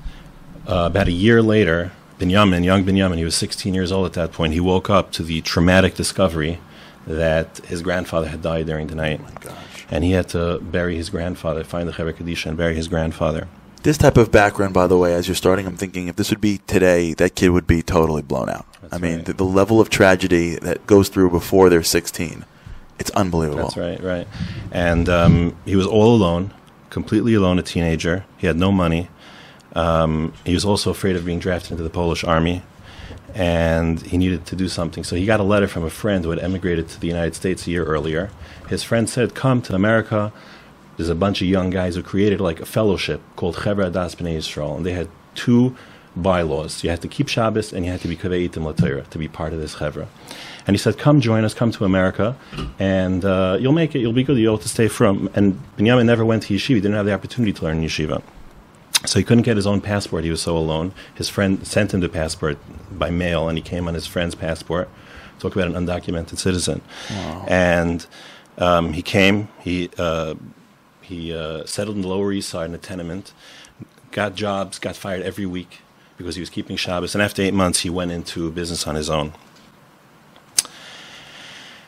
uh, about a year later, Binyamin, young Binyamin, he was 16 years old at that point, he woke up to the traumatic discovery that his grandfather had died during the night. And he had to bury his grandfather, find the Chevra Kadisha and bury his grandfather. This type of background, by the way, as you're starting, I'm thinking if this would be today, that kid would be totally blown out. I mean, right. the, the level of tragedy that goes through before they're 16, it's unbelievable. That's right, right. And um, he was all alone, completely alone, a teenager. He had no money. Um, he was also afraid of being drafted into the Polish army, and he needed to do something. So he got a letter from a friend who had emigrated to the United States a year earlier. His friend said, "Come to America." There's a bunch of young guys who created like a fellowship called Chevra Das B'nai Yisrael, and they had two bylaws. You had to keep Shabbos, and you had to be Kavei Itim Latira to be part of this Chevra. And he said, "Come join us. Come to America, and uh, you'll make it. You'll be good. You'll have to stay from." And Binyamin never went to yeshiva. He didn't have the opportunity to learn yeshiva. So he couldn't get his own passport. He was so alone. His friend sent him the passport by mail, and he came on his friend's passport. Talk about an undocumented citizen. And um, he came. He uh, he uh, settled in the Lower East Side in a tenement. Got jobs. Got fired every week because he was keeping Shabbos. And after eight months, he went into business on his own.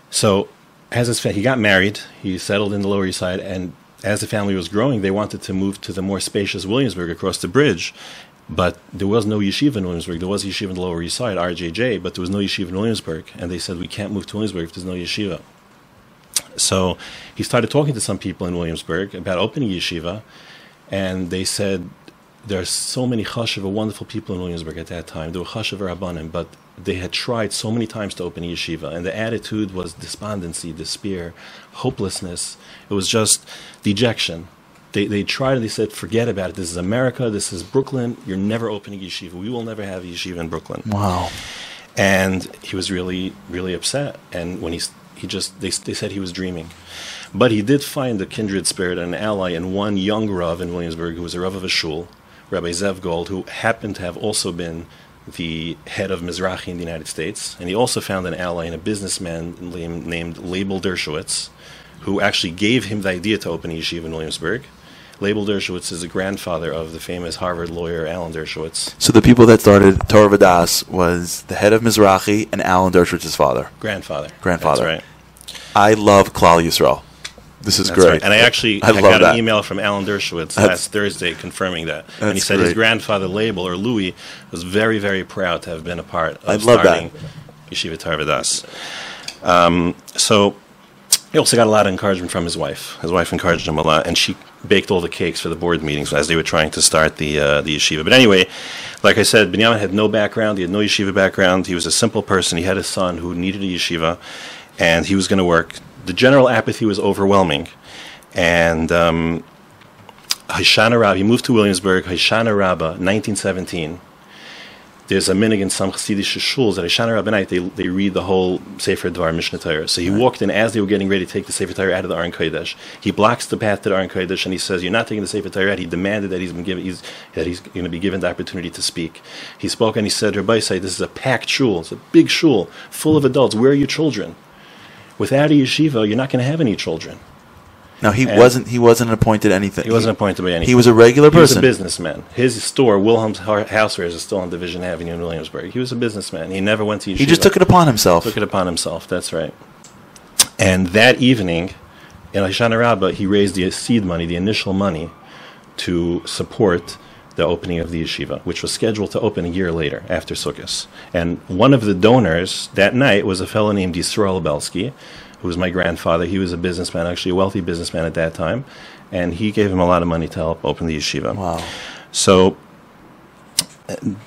So, as his fa- he got married, he settled in the Lower East Side, and as the family was growing, they wanted to move to the more spacious Williamsburg across the bridge. But there was no yeshiva in Williamsburg. There was a yeshiva in the Lower East Side, RJJ, but there was no yeshiva in Williamsburg. And they said, we can't move to Williamsburg if there's no yeshiva. So he started talking to some people in Williamsburg about opening yeshiva, and they said, there are so many chashiva, wonderful people in Williamsburg at that time. There were chashiva rabbanim, but they had tried so many times to open yeshiva, and the attitude was despondency, despair, hopelessness. It was just dejection. They, they tried and they said, forget about it. This is America. This is Brooklyn. You're never opening yeshiva. We will never have yeshiva in Brooklyn. Wow. And he was really, really upset. And when he, he just, they, they said he was dreaming. But he did find a kindred spirit and an ally in one young Rav in Williamsburg who was a Rav of a shul, Rabbi Zev Gold, who happened to have also been the head of Mizrahi in the United States. And he also found an ally in a businessman named, Label Dershowitz, who actually gave him the idea to open a yeshiva in Williamsburg. Label Dershowitz is the grandfather of the famous Harvard lawyer Alan Dershowitz. So the people that started Torah Vodaas was the head of Mizrahi and Alan Dershowitz's father. Grandfather. Grandfather. That's right. I love Klal Yisrael. This is That's great. right. And I actually I I got that. an email from Alan Dershowitz That's- last Thursday confirming that. and he said his grandfather, Label, or Louis, was very, very proud to have been a part of I love that. starting Yeshiva Torah Vodaas. Um, so he also got a lot of encouragement from his wife. His wife encouraged him a lot, and she baked all the cakes for the board meetings as they were trying to start the uh, the yeshiva. But anyway, like I said, Binyamin had no background. He had no yeshiva background. He was a simple person. He had a son who needed a yeshiva, and he was going to work. The general apathy was overwhelming, and um, Hoshana Rabbah, he moved to Williamsburg, Hoshana Rabbah, 1917. There's a minig in some Hasidic shuls that Hoshana Rabbah night they, they read the whole Sefer Dvar Mishnah Torah. So he walked in as they were getting ready to take the Sefer Torah out of the Aron Kodesh. He blocks the path to the Aron Kodesh and he says, "You're not taking the Sefer Torah out." He demanded that he's been given he's, that he's going to be given the opportunity to speak. He spoke and he said, "Rabbi, say this is a packed shul. It's a big shul full of adults. Where are your children? Without a yeshiva, you're not going to have any children." No, he And wasn't. He wasn't appointed anything. He wasn't appointed by anything. He was a regular He was a person. businessman. His store, Wilhelm's Housewares, is still on Division Avenue in Williamsburg. He was a businessman. He never went to yeshiva. He just took it upon himself. Took it upon himself. That's right. And that evening, in Hoshana Rabbah, he raised the seed money, the initial money, to support the opening of the yeshiva, which was scheduled to open a year later after Sukkot. And one of the donors that night was a fellow named Yisrael Belsky, who was my grandfather. He was a businessman, actually a wealthy businessman at that time, and he gave him a lot of money to help open the yeshiva. Wow. So,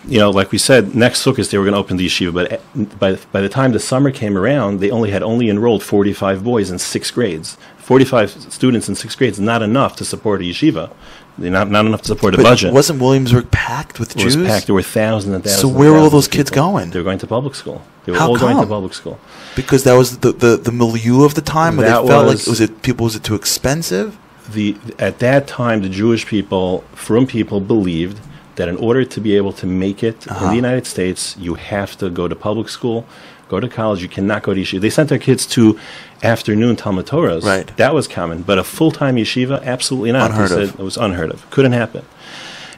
you know, like we said, next Sukkot they were going to open the yeshiva, but by by the time the summer came around, they only had only enrolled 45 boys in six grades. 45 students in six grades is not enough to support a yeshiva. Not not enough to support a But budget. wasn't Williamsburg packed with It was Jews? packed. There were thousands and thousands. So where were all those kids people. going? They were going to public school. They were How all going to come? public school. Because that was the the, the milieu of the time. Where That they felt was- like was it people was it too expensive? the at that time the Jewish people, from people, believed that in order to be able to make it in Uh-huh. the United States, you have to go to public school, go to college. You cannot go to yeshiva. They sent their kids to afternoon Talmud Torahs. Right. That was common, but a full time yeshiva, absolutely not. They Unheard of. It was unheard of. Couldn't happen.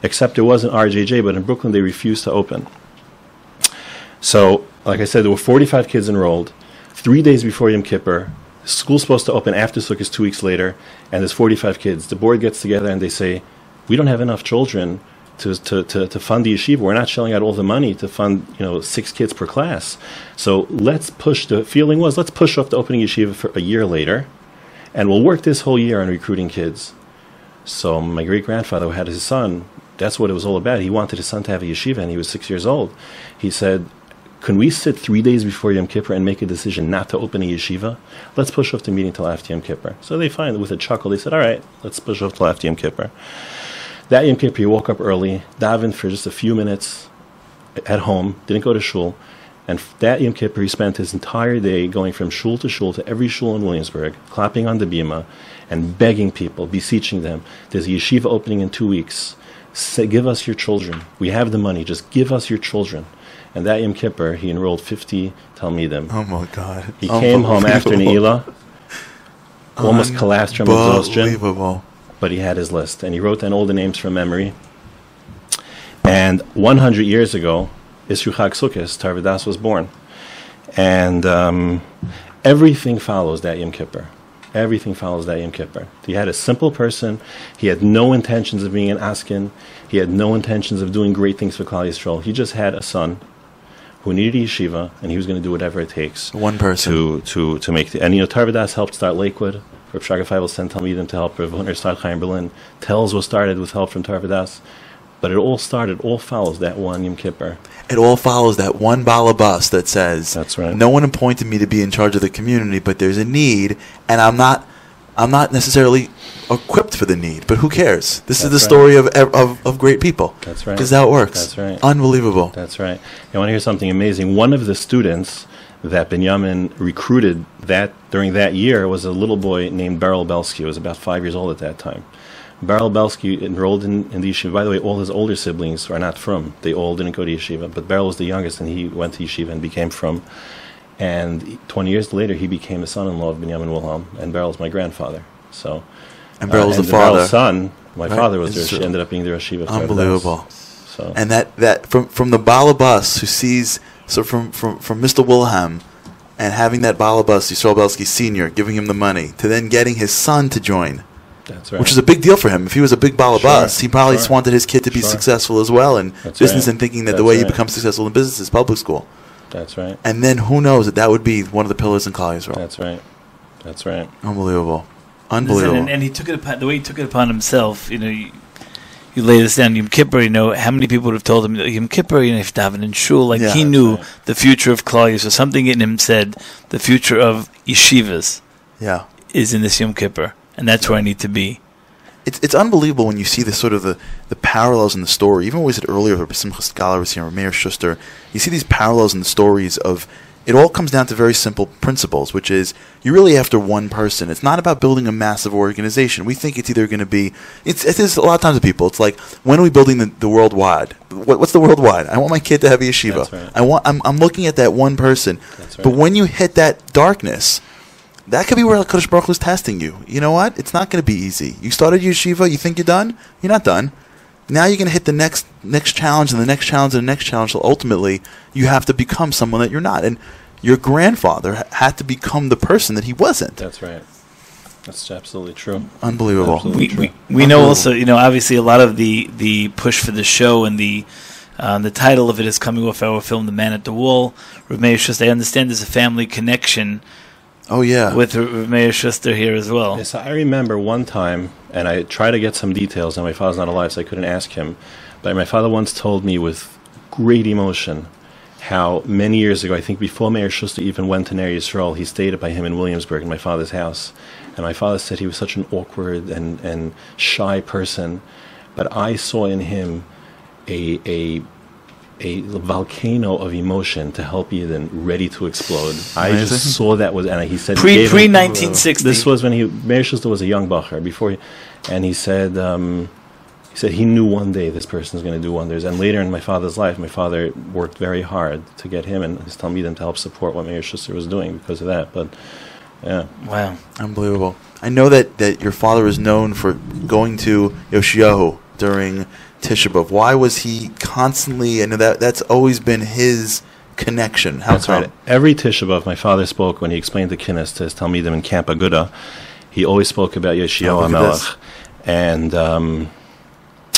Except there was an RJJ, but in Brooklyn they refused to open. So, like I said, there were 45 kids enrolled. Three days before Yom Kippur, school's supposed to open after Sukkot two weeks later, and there's 45 kids. The board gets together and they say, "We don't have enough children to, to, to, to fund the yeshiva. We're not shelling out all the money to fund you know six kids per class. So let's push." The feeling was, let's push off the opening yeshiva for a year later, and we'll work this whole year on recruiting kids. So my great grandfather had his son. That's what it was all about. He wanted his son to have a yeshiva, and he was six years old. He said, "Can we sit three days before Yom Kippur and make a decision not to open a yeshiva? Let's push off the meeting till after Yom Kippur." So they finally, with a chuckle, they said, "All right, let's push off till after Yom Kippur." That Yom Kippur, he woke up early, davened for just a few minutes at home, didn't go to shul, and that Yom Kippur, he spent his entire day going from shul to shul to every shul in Williamsburg, clapping on the bima, and begging people, beseeching them. There's a yeshiva opening in two weeks. Say, give us your children. We have the money. Just give us your children. And that Yom Kippur, he enrolled 50 Talmidim. Oh my God! He came home after. Ne'ilah, almost collapsed from exhaustion Unbelievable. But he had his list, and he wrote down all the names from memory. And 100 years ago, Isru Chag Sukkot, Torah Vodaas was born. And um, everything follows that Yom Kippur. Everything follows that Yom Kippur. He had a simple person. He had no intentions of being an Askin. He had no intentions of doing great things for Klal Yisrael. He just had a son who needed a yeshiva, and he was going to do whatever it takes One person. to to to make the and you know Torah Vodaas helped start Lakewood. Rav Shraga Feivel sent Talmidim to help Rav Hutner start Chaim Berlin. Telz was started with help from Torah Vodaas, but it all started, all follows that one Yom Kippur. It all follows that one balabas that says, That's right. No one appointed me to be in charge of the community, but there's a need, and I'm not, I'm not necessarily equipped for the need. But who cares? This is the right. story of, of of great people. That's right. Because how it works. That's right. Unbelievable. That's right. You want to hear something amazing? One of the students that Benjamin recruited that during that year was a little boy named Beryl Belsky. He was about five years old at that time. Beryl Belsky enrolled in, in the yeshiva. By the way, all his older siblings are not frum. They all didn't go to yeshiva, but Beryl was the youngest, and he went to yeshiva and became frum. And 20 years later, he became the son-in-law of Benjamin Wilhelm, and Beryl's my grandfather. So, And Beryl's uh, the father. Beryl's son, my Right. father was there. true. ended up being the Torah Vodaas. Unbelievable. So, And that, that from from the balabas who sees so from from from Mr. Wilhelm and having that balabas Yisrael Belsky Senior giving him the money to then getting his son to join. that's right. which is a big deal for him. If he was a big balabas, Sure, he probably sure, just wanted his kid to be sure. successful as well in That's business right. and thinking that the That's way he right. becomes successful in business is public school. That's right. And then who knows that that would be one of the pillars in Klal Yisrael. That's right. That's right. Unbelievable. And, Unbelievable. and he took it upon the way he took it upon himself. You know, you, lay this down Yom Kippur. You know how many people would have told him Yom Kippur. You know, if daven and shul, like Yeah, he knew right. the future of Klal Yisrael. Something in him said the future of yeshivas yeah. is in this Yom Kippur, and that's where I need to be. It's, it's unbelievable when you see the sort of the, the parallels in the story. Even what we said earlier, Simcha Scholar was here, Meir Schuster, you see these parallels in the stories of it all comes down to very simple principles, which is you're really after one person. It's not about building a massive organization. We think it's either going to be, it's, it is a lot of times with people. It's like, when are we building the, the worldwide? What, what's the worldwide? I want my kid to have a yeshiva. Right. I want, I'm, I'm looking at that one person. That's But when you hit that darkness, that could be where Hakadosh Baruch Hu is testing you. You know what? It's not going to be easy. You started yeshiva. You think you're done? You're not done. Now you're going to hit the next next challenge and the next challenge and the next challenge. So ultimately, you have to become someone that you're not. And your grandfather had to become the person that he wasn't. That's right. That's absolutely true. Unbelievable. Absolutely. we, we, we know also, you know, obviously a lot of the, the push for the show and the uh, the title of it is coming off our film, The Man at the Wall. Rav Meir Schuster, I understand there's a family connection Oh yeah. with Rav Meir Schuster here as well. Yes, I remember one time, and I tried to get some details, and my father's not alive, so I couldn't ask him. But my father once told me with great emotion how many years ago, I think before Meir Schuster even went to Ner Yisrael, he stayed by him in Williamsburg in my father's house. And my father said he was such an awkward and, and shy person, but I saw in him a, a a volcano of emotion to help you then ready to explode. I Amazing. just saw that was, and he said Pre pre 1960. this was when he Meir Schuster was a young bacher before, he, and he said um, he said he knew one day this person is going to do wonders. And later in my father's life, my father worked very hard to get him and his talmidim to help support what Meir Schuster was doing because of that. But yeah, wow. Unbelievable. I know that, that your father is known for going to Yoshiyahu during Tisha B'Av. Why was he constantly? I know that that's always been his connection. How That's come? right. Every Tisha B'Av, my father spoke when he explained the Kinnis to his Talmidim in Camp Aguda. He always spoke about at. HaMelech. And um,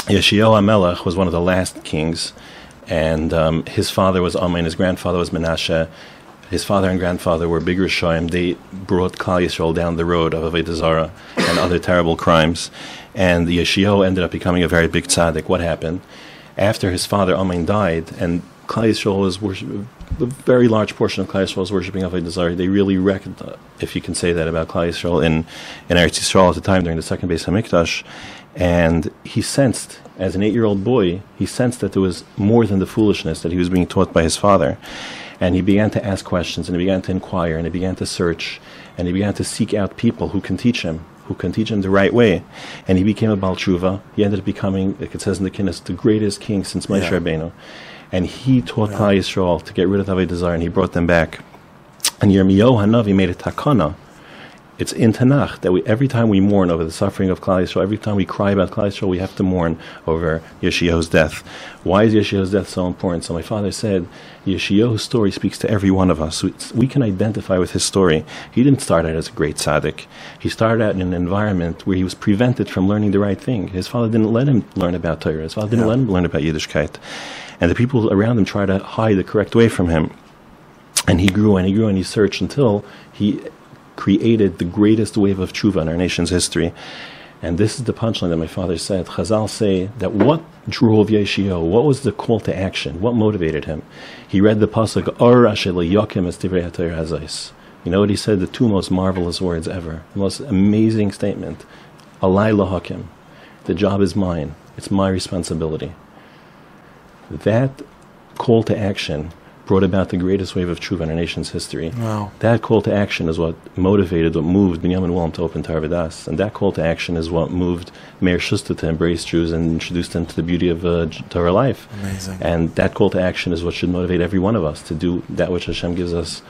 Yeshio HaMelech was one of the last kings. And um, his father was Amon, his grandfather was Menashe. His father and grandfather were big Rishoyim. They brought Klal Yisrael down the road of Avodah Zarah and other terrible crimes. And Yeshio ended up becoming a very big tzaddik. What happened? After his father Amon died, and Klal Yisrael was a very large portion of Klal Yisrael was worshiping Avodah Zarah. They really reckoned, uh, if you can say that about Klal Yisrael in, in Eretz Yisrael at the time during the second Beis Hamikdash. And he sensed, as an eight-year-old boy, he sensed that there was more than the foolishness that he was being taught by his father. And he began to ask questions, and he began to inquire, and he began to search, and he began to seek out people who can teach him, who can teach him the right way. And he became a Baal Tshuva. He ended up becoming, like it says in the Kinnis, the greatest king since Moshe Yeah. Rabbeinu. And he taught Klal Yisrael to get rid of Avodah Zarah, and he brought them back. And Yirmiyahu Hanavi made a takana. It's in Tanakh that we, every time we mourn over the suffering of Klal Yisrael, every time we cry about Klal Yisrael, we have to mourn over Yoshiyahu's death. Why is Yoshiyahu's death so important? So my father said, Yoshiyahu's story speaks to every one of us. We, we can identify with his story. He didn't start out as a great tzaddik. He started out in an environment where he was prevented from learning the right thing. His father didn't let him learn about Torah. His father didn't let him learn about Yiddishkeit. And the people around him tried to hide the correct way from him. And he grew and he grew and he searched until he created the greatest wave of tshuva in our nation's history. And this is the punchline that my father said. Chazal say that what drove Yeshio, what was the call to action, what motivated him? He read the pasuk, divrei HaTorah hazais. You know what he said? The two most marvelous words ever. The most amazing statement. Alai lahakim. The job is mine. It's my responsibility. That call to action brought about the greatest wave of tshuva in our nation's history. Wow. That call to action is what motivated, what moved Binyamin Wilhelm to open Torah Vodaas. And that call to action is what moved Meir Schuster to embrace Jews and introduce them to the beauty of uh, Torah life. Amazing. And that call to action is what should motivate every one of us to do that which Hashem gives us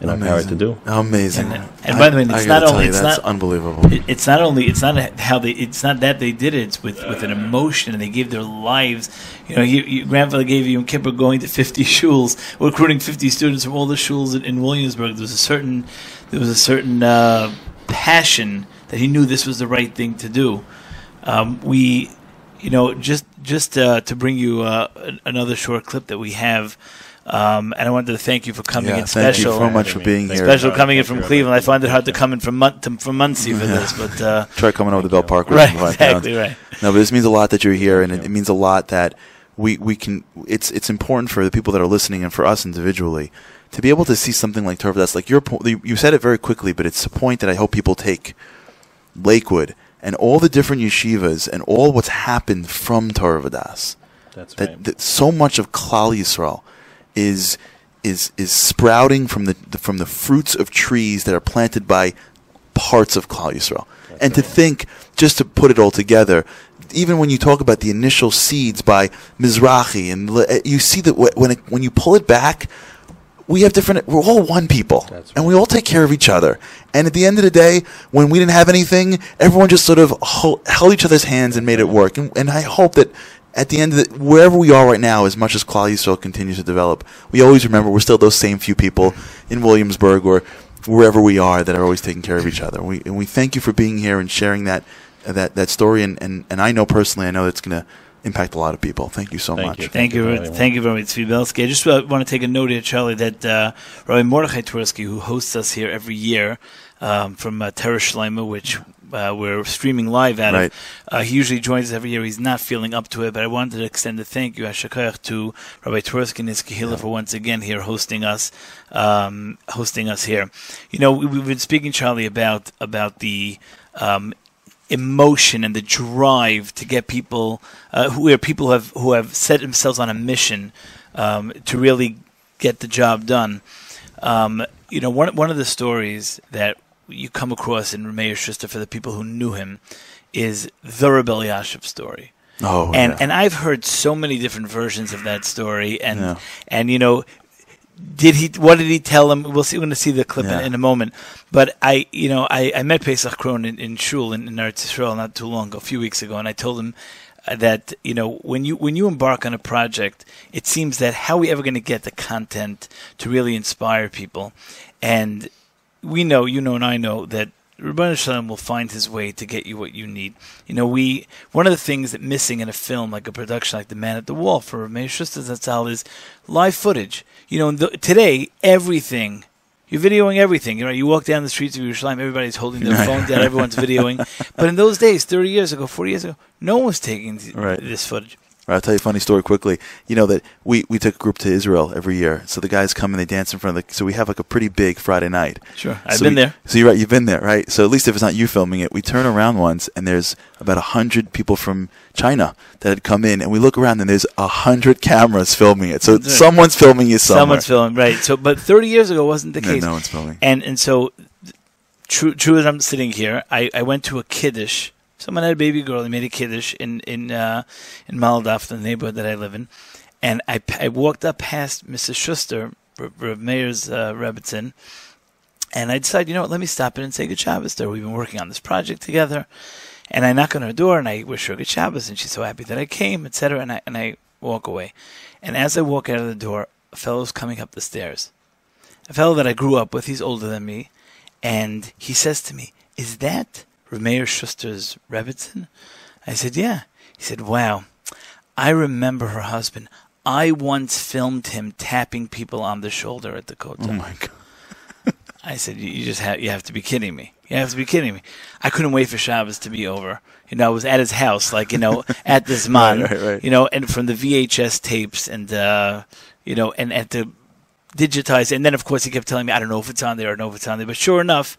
in our power to do. Amazing. And- and by the way, I- I not only- you, it's that's not- unbelievable. It- It's not only it's not how they it's not that they did it. It's with with an emotion and they gave their lives. You know, you, your grandfather gave you Yom Kippur going to fifty shuls, recruiting fifty students from all the shuls in, in Williamsburg. There was a certain there was a certain uh, passion that he knew this was the right thing to do. Um, we, you know, just just uh, to bring you uh, another short clip that we have. Um, and I wanted to thank you for coming Yeah, in special. thank you so much for being here. Special coming in from Cleveland. I find it hard to come in from Mun- to, from Monsey for this, but uh, Try coming over to Bell Park. right, Five pounds. exactly right. No, but this means a lot that you're here, and it, it means a lot that we, we can. It's it's important for the people that are listening and for us individually to be able to see something like Torah. That's like your po- you you said it very quickly, but it's a point that I hope people take. Lakewood and all the different yeshivas and all what's happened from Torah Vodaas. That's That, right. that so much of Klal Yisrael is is is sprouting from the, from the fruits of trees that are planted by parts of Klal Yisrael. and to think, just to put it all together, even when you talk about the initial seeds by Mizrahi, and eh, you see that when it, when you pull it back, we have different. We're all one people, and we all take care of each other. And at the end of the day, when we didn't have anything, everyone just sort of hol- held each other's hands and made it work. And, and I hope that at the end of the, wherever we are right now, as much as Klal Yisrael continues to develop, we always remember we're still those same few people in Williamsburg or wherever we are that are always taking care of each other. We, and we thank you for being here and sharing that that that story. And, and, and I know personally, I know it's going to impact a lot of people. Thank you so Thank much. you. Thank you, very- having thank you very much, Tzvi Belsky. I just uh, want to take a note here, Charlie, that uh, Rabbi Mordechai Twersky, who hosts us here every year um, from uh, Terra Shlema, which uh, we're streaming live at, Right. uh, he usually joins us every year. He's not feeling up to it, but I wanted to extend a thank you, Ashakayach, to Rabbi Twersky and his Kehillah for once again here hosting us, um, hosting us here. You know, we, we've been speaking, Charlie, about about the um, emotion and the drive to get people uh, who are people who have who have set themselves on a mission um, to really get the job done. Um, you know, one one of the stories that you come across in Rav Meir Schuster for the people who knew him is the Reb Elyashiv story. Oh, and yeah. and I've heard so many different versions of that story, and Yeah. and you know, did he? What did he tell him? We'll see. We're going to see the clip Yeah. in, in a moment. But I, you know, I, I met Pesach Krohn in, in Shul in, in Eretz Yisrael not too long ago, a few weeks ago, and I told him uh, that you know when you when you embark on a project, it seems that how are we ever going to get the content to really inspire people, and we know, you know, and I know that Ribbono Shel Olam will find his way to get you what you need. You know, we one of the things that missing in a film like a production like The Man at the Wall for Rav Meir Schuster Zatzal is live footage. You know, the, today everything. You're videoing everything. You know, you walk down the streets of Yerushalayim, everybody's holding their phones out, everyone's videoing. But in those days, 30 years ago, 40 years ago, no one was taking th- Right. this footage. I'll tell you a funny story quickly. You know that we, we took a group to Israel every year. So the guys come and they dance in front of the. So we have like a pretty big Friday night. Sure, I've So been we- there. So you're right. You've been there, right? So at least if it's not you filming it, we turn around once and there's about a hundred people from China that had come in, and we look around and there's a hundred cameras filming it. So right. someone's filming you somewhere. Someone's filming, right? So, but 30 years ago wasn't the No, case. no one's filming. And and so, true, true as I'm sitting here, I, I went to a kiddush. Someone had a baby girl. They made a kiddush in in uh, in Maladaf, the neighborhood that I live in. And I, I walked up past Mrs. Schuster, Rav Meir's uh, Rebbitzin, and I decided, you know what, let me stop in and say good Shabbos to her. We've been working on this project together. And I knock on her door and I wish her good Shabbos, and she's so happy that I came, etc. And I and I walk away. And as I walk out of the door, a fellow's coming up the stairs. A fellow that I grew up with, he's older than me, and he says to me, Is that Rav Meir Schuster's Rebbitzin? I said, Yeah. He said, Wow. I remember her husband. I once filmed him tapping people on the shoulder at the Kotel. Oh my god. I said, you, you just have you have to be kidding me. You have to be kidding me. I couldn't wait for Shabbos to be over. You know, I was at his house, like you know, at this man, Right, right, right. you know, and from the VHS tapes, and uh, you know, and at the digitize. And then, of course, he kept telling me, I don't know if it's on there, I don't know if it's on there. But sure enough,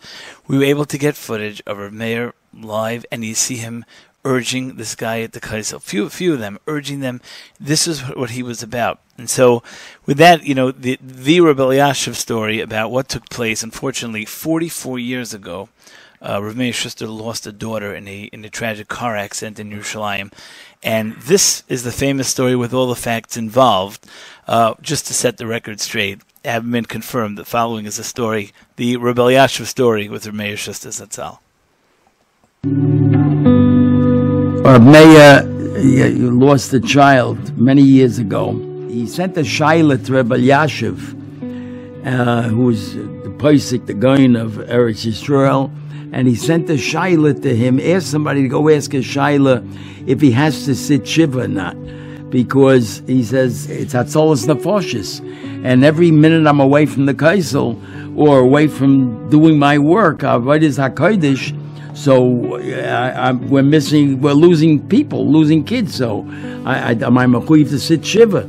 we were able to get footage of our mayor live, and you see him urging this guy at the Kaisel, few, few of them, urging them. This is what he was about. And so, with that, you know, the, the Rebbe Elyashiv story about what took place, unfortunately, 44 years ago, uh, Rav Meir Schuster lost a daughter in a in a tragic car accident in Yerushalayim, and this is the famous story with all the facts involved. Uh, just to set the record straight, have been confirmed. The following is a story, the Rebel story with Rav Meir Schuster Zatzal. Meir he, he lost a child many years ago. He sent a shaila to Rebbe Elyashiv, uh, who was the posek, the Gaon of Eretz Yisrael, and he sent a shaila to him. Ask somebody to go ask a shaila if he has to sit shiva or not, because he says it's hatzolas nefoshes, and every minute I'm away from the kaisel or away from doing my work, avodas hakodesh. So uh, I, I, we're missing, we're losing people, losing kids. So I, I, am I mechuyev to sit shiva?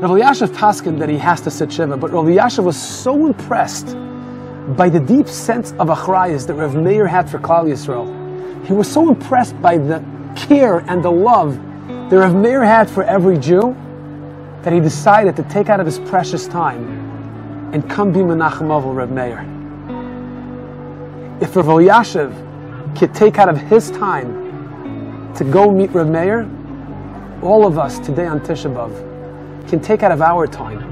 Rav Elyashiv paskin that he has to sit shiva, but Rav Elyashiv was so impressed by the deep sense of achrayas that Rav Meir had for Klal Yisrael. He was so impressed by the care and the love that Rav Meir had for every Jew that he decided to take out of his precious time and come be Menachem Avol Rav Meir. If Rav Elyashiv could take out of his time to go meet Rav Meir, all of us today on Tisha B'Av can take out of our time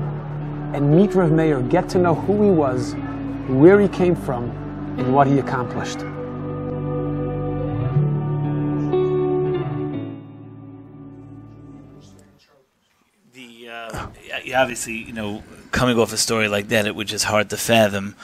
and meet Rav Meir, get to know who he was, where he came from, and what he accomplished. The uh, obviously, you know, coming off a story like that, it was just hard to fathom.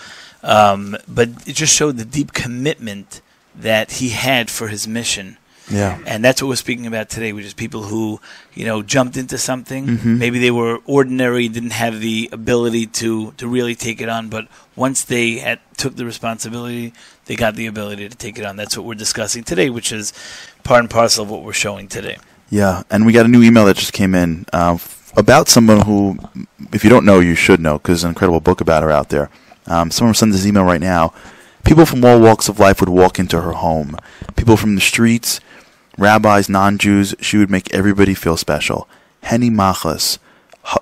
Um, but it just showed the deep commitment that he had for his mission. Yeah. And that's what we're speaking about today, which is people who, you know, jumped into something. Mhm. Maybe they were ordinary, didn't have the ability to, to really take it on, but once they had, took the responsibility, they got the ability to take it on. That's what we're discussing today, which is part and parcel of what we're showing today. Yeah, and we got a new email that just came in uh, about someone who, if you don't know, you should know because there's an incredible book about her out there. Um, someone sent this email right now. People from all walks of life would walk into her home. People from the streets, rabbis, non-Jews. She would make everybody feel special. Henny Machlis.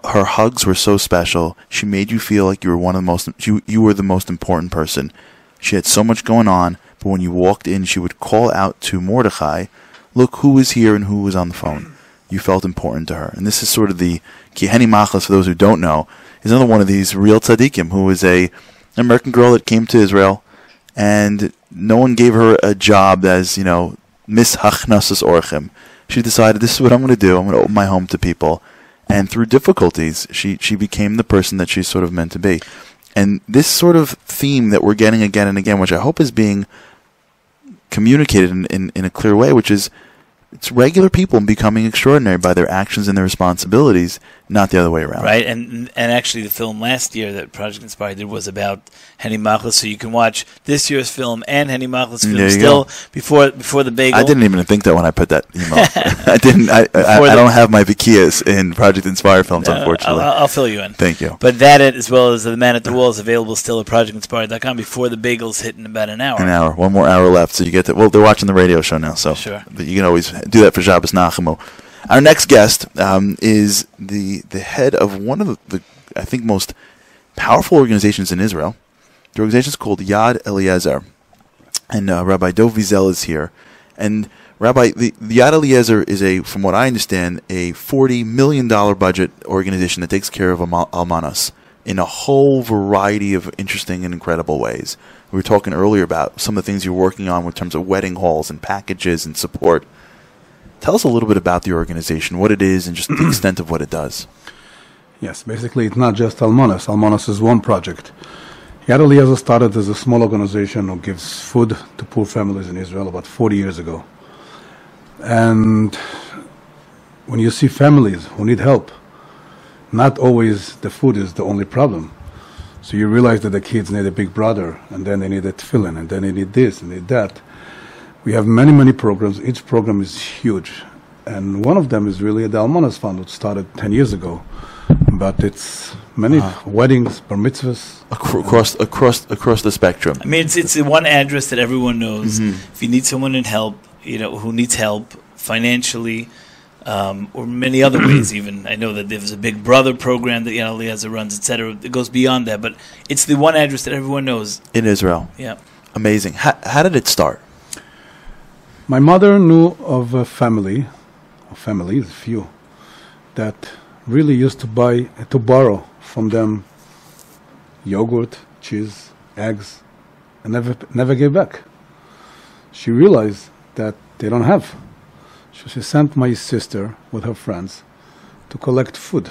Her hugs were so special. She made you feel like you were one of the most. You, you were the most important person. She had so much going on, but when you walked in, she would call out to Mordechai, "Look who was here and who was on the phone." You felt important to her, and this is sort of the Kiheni Machlis. For those who don't know, is another one of these real tzaddikim who was a an American girl that came to Israel, and no one gave her a job as you know Miss Hachnasas Orchim. She decided this is what I'm going to do. I'm going to open my home to people, and through difficulties, she she became the person that she's sort of meant to be. And this sort of theme that we're getting again and again, which I hope is being communicated in, in, in a clear way, which is it's regular people becoming extraordinary by their actions and their responsibilities, not the other way around. Right, and and actually, the film last year that Project Inspire did was about Henny Machlis. So you can watch this year's film and Henny Machlis' film still go. before before the bagel. I didn't even think that when I put that email. I didn't. I, I, I don't have my Vikias in Project Inspire films, unfortunately. I'll, I'll fill you in. Thank you. But that, as well as the Man at the Wall, is available still at ProjectInspire.com before the bagels hit in about an hour. An hour, one more hour left, so you get that. Well, they're watching the radio show now, so Sure. But you can always do that for Shabbos Nachamu. Our next guest um, is the the head of one of the, the I think most powerful organizations in Israel. The organization is called Yad Eliezer, and uh, Rabbi Dov Wiesel is here. And Rabbi, the, the Yad Eliezer is a, from what I understand, a forty million dollar budget organization that takes care of alma- almanas in a whole variety of interesting and incredible ways. We were talking earlier about some of the things you're working on in terms of wedding halls and packages and support. Tell us a little bit about the organization, what it is, and just the extent of what it does. Yes, basically it's not just Almanas. Almanas is one project. Yad Eliezer started as a small organization who gives food to poor families in Israel about 40 years ago. And when you see families who need help, not always the food is the only problem. So you realize that the kids need a big brother, and then they need a tefillin, and then they need this and they need that. We have many, many programs. Each program is huge. And one of them is really the Almanas Fund, which started 10 years ago. But it's many weddings, bar mitzvahs. Acro- across across across the spectrum. I mean, it's it's the one address that everyone knows. Mhm. If you need someone in help, you know, who needs help financially, um, or many other ways. Even I know that there's a Big Brother program that Yad Eliezer runs, etc. It goes beyond that, but it's the one address that everyone knows. In Israel. Yeah. Amazing. How, how did it start? My mother knew of a family, or families, few, that really used to buy, to borrow from them yogurt, cheese, eggs, and never, never gave back. She realized that they don't have. So she sent my sister with her friends to collect food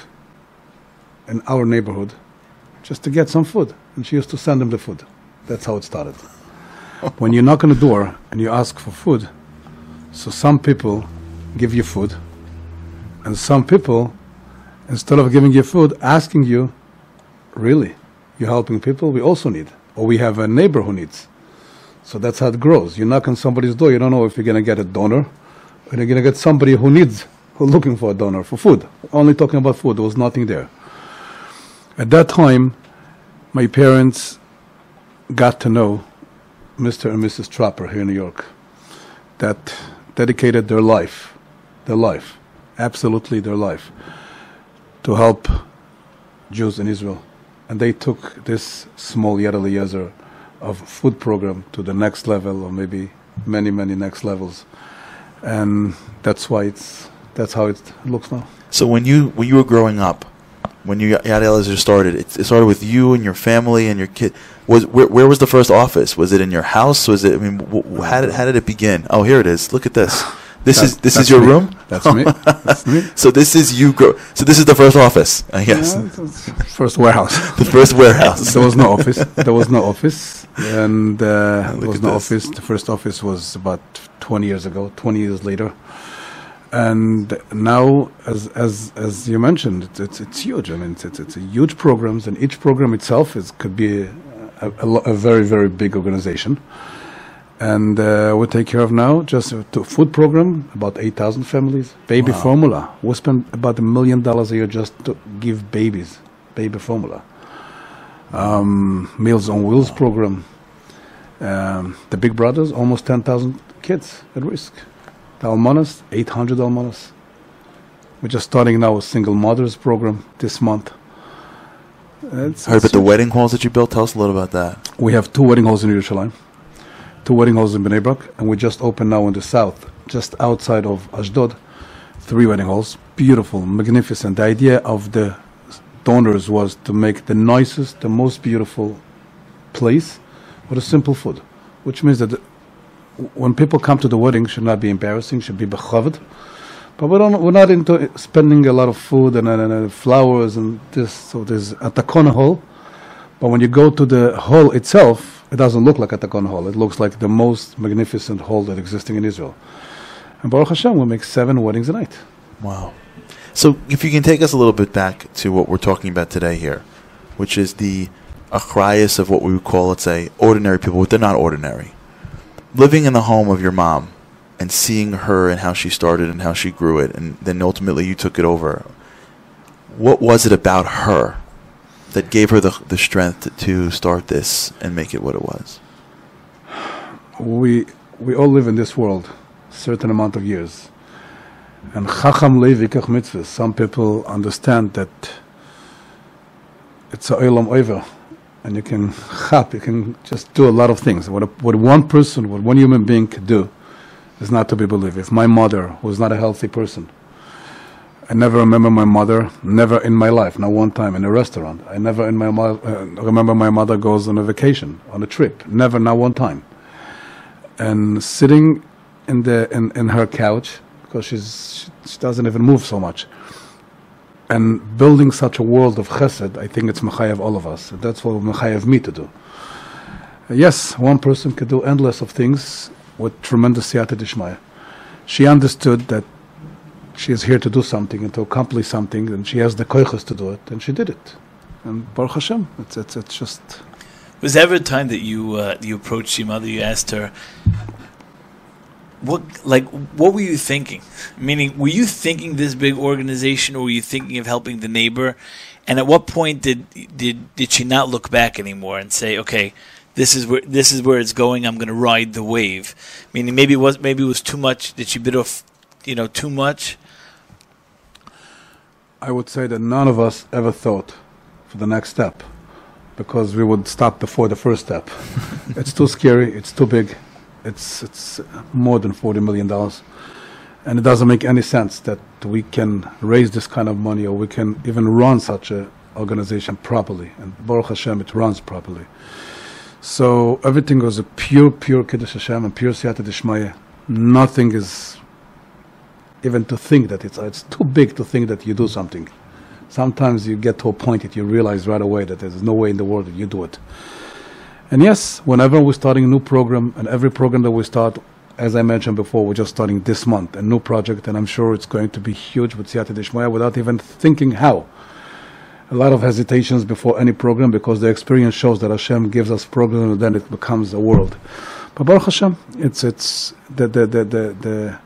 in our neighborhood just to get some food. And she used to send them the food. That's how it started. when you knock on the door and you ask for food, so some people give you food, and some people, instead of giving you food, asking you, really, you're helping people we also need, or we have a neighbor who needs. So that's how it grows. You knock on somebody's door, you don't know if you're going to get a donor, or you're going to get somebody who needs, who's looking for a donor for food. Only talking about food, there was nothing there. At that time, my parents got to know Mr. and Mrs. Tropper here in New York that dedicated their life, their life, absolutely their life, to help Jews in Israel. And they took this small Yad Eliezer of food program to the next level, or maybe many, many next levels. And that's why it's, that's how it looks now. So when you when you were growing up, when you Yad Eliezer started, it, it started with you and your family and your kid. Was where, where was the first office? Was it in your house? Was it? I mean, w- w- how did how did it begin? Oh, here it is. Look at this. This That- is this is your me. room. That's me. That's me. so this is you. Grow, so this is the first office. I guess Yeah, first warehouse. the first warehouse. there was no office. There was no office, and uh, there was no this. office. The first office was about 20 years ago. 20 years later, and now, as as as you mentioned, it's it's, it's huge. I mean, it's, it's it's a huge programs, and each program itself is could be a, a, a, lo- a very very big organization. And uh, we take care of now just a food program, about 8,000 families. Baby Wow. formula. We spend about a million dollars a year just to give babies baby formula. Um, Meals on Wheels program. Um, the Big Brothers, almost 10,000 kids at risk. The Almanas, 800 Almanas. We're just starting now a single mothers program this month. It's, Heard about the wedding halls that you built. Tell us a little about that. We have two wedding halls in Yerushalayim, two wedding halls in Bnei Brak, and we just opened now in the south, just outside of Ashdod, three wedding halls. Beautiful, magnificent. The idea of the donors was to make the nicest, the most beautiful place with a simple food, which means that when people come to the wedding, should not be embarrassing, should be bechaved. But we don't, we're not into spending a lot of food and, and, and flowers and this. So there's a takona hall. But when you go to the hall itself, it doesn't look like a takon hall. It looks like the most magnificent hall that existing in Israel. And Baruch Hashem, we make seven weddings a night. Wow. So, if you can take us a little bit back to what we're talking about today here, which is the achrayas of what we would call, let's say, ordinary people, but they're not ordinary. Living in the home of your mom and seeing her and how she started and how she grew it, and then ultimately you took it over. What was it about her that gave her the, the strength to start this and make it what it was? We, we all live in this world certain amount of years. And Chacham Levi Kach Mitzvah, some people understand that it's a olam over, and you can chap, you can just do a lot of things. What, a, what one person, what one human being could do is not to be believed. If my mother was not a healthy person, I never remember my mother, never in my life, not one time in a restaurant. I never in my mo- uh, remember my mother goes on a vacation, on a trip, never, not one time. And sitting in the in, in her couch because she's she, doesn't even move so much. And building such a world of chesed, I think it's mechayev all of us. That's what mechayev me to do. Yes, one person could do endless of things with tremendous siyata dishmaya. She understood that she is here to do something and to accomplish something, and she has the koiches to do it, and she did it. And Baruch Hashem, it's, it's, it's just. Was there ever a time that you uh, you approached your mother, you asked her, what like what were you thinking? Meaning, were you thinking this big organization, or were you thinking of helping the neighbor? And at what point did did did she not look back anymore and say, okay? This is where this is where it's going. I'm going to ride the wave. I Meaning, maybe it was maybe it was too much. Did she bit off, you know, too much? I would say that none of us ever thought for the next step because we would stop before the first step. it's too scary, it's too big, it's, it's more than $40 million. And it doesn't make any sense that we can raise this kind of money or we can even run such an organization properly. And Baruch Hashem, it runs properly. So everything was a pure, pure Kiddush Hashem and pure Siyata Dishmaya. Nothing is even to think that it's it's too big to think that you do something. Sometimes you get to a point that you realize right away that there's no way in the world that you do it. And yes, whenever we're starting a new program, and every program that we start, as I mentioned before, we're just starting this month a new project, and I'm sure it's going to be huge with Siyata Dishmaya without even thinking how. A lot of hesitations before any program because the experience shows that Hashem gives us program and then it becomes a world. But Baruch Hashem, it's it's the the the the, the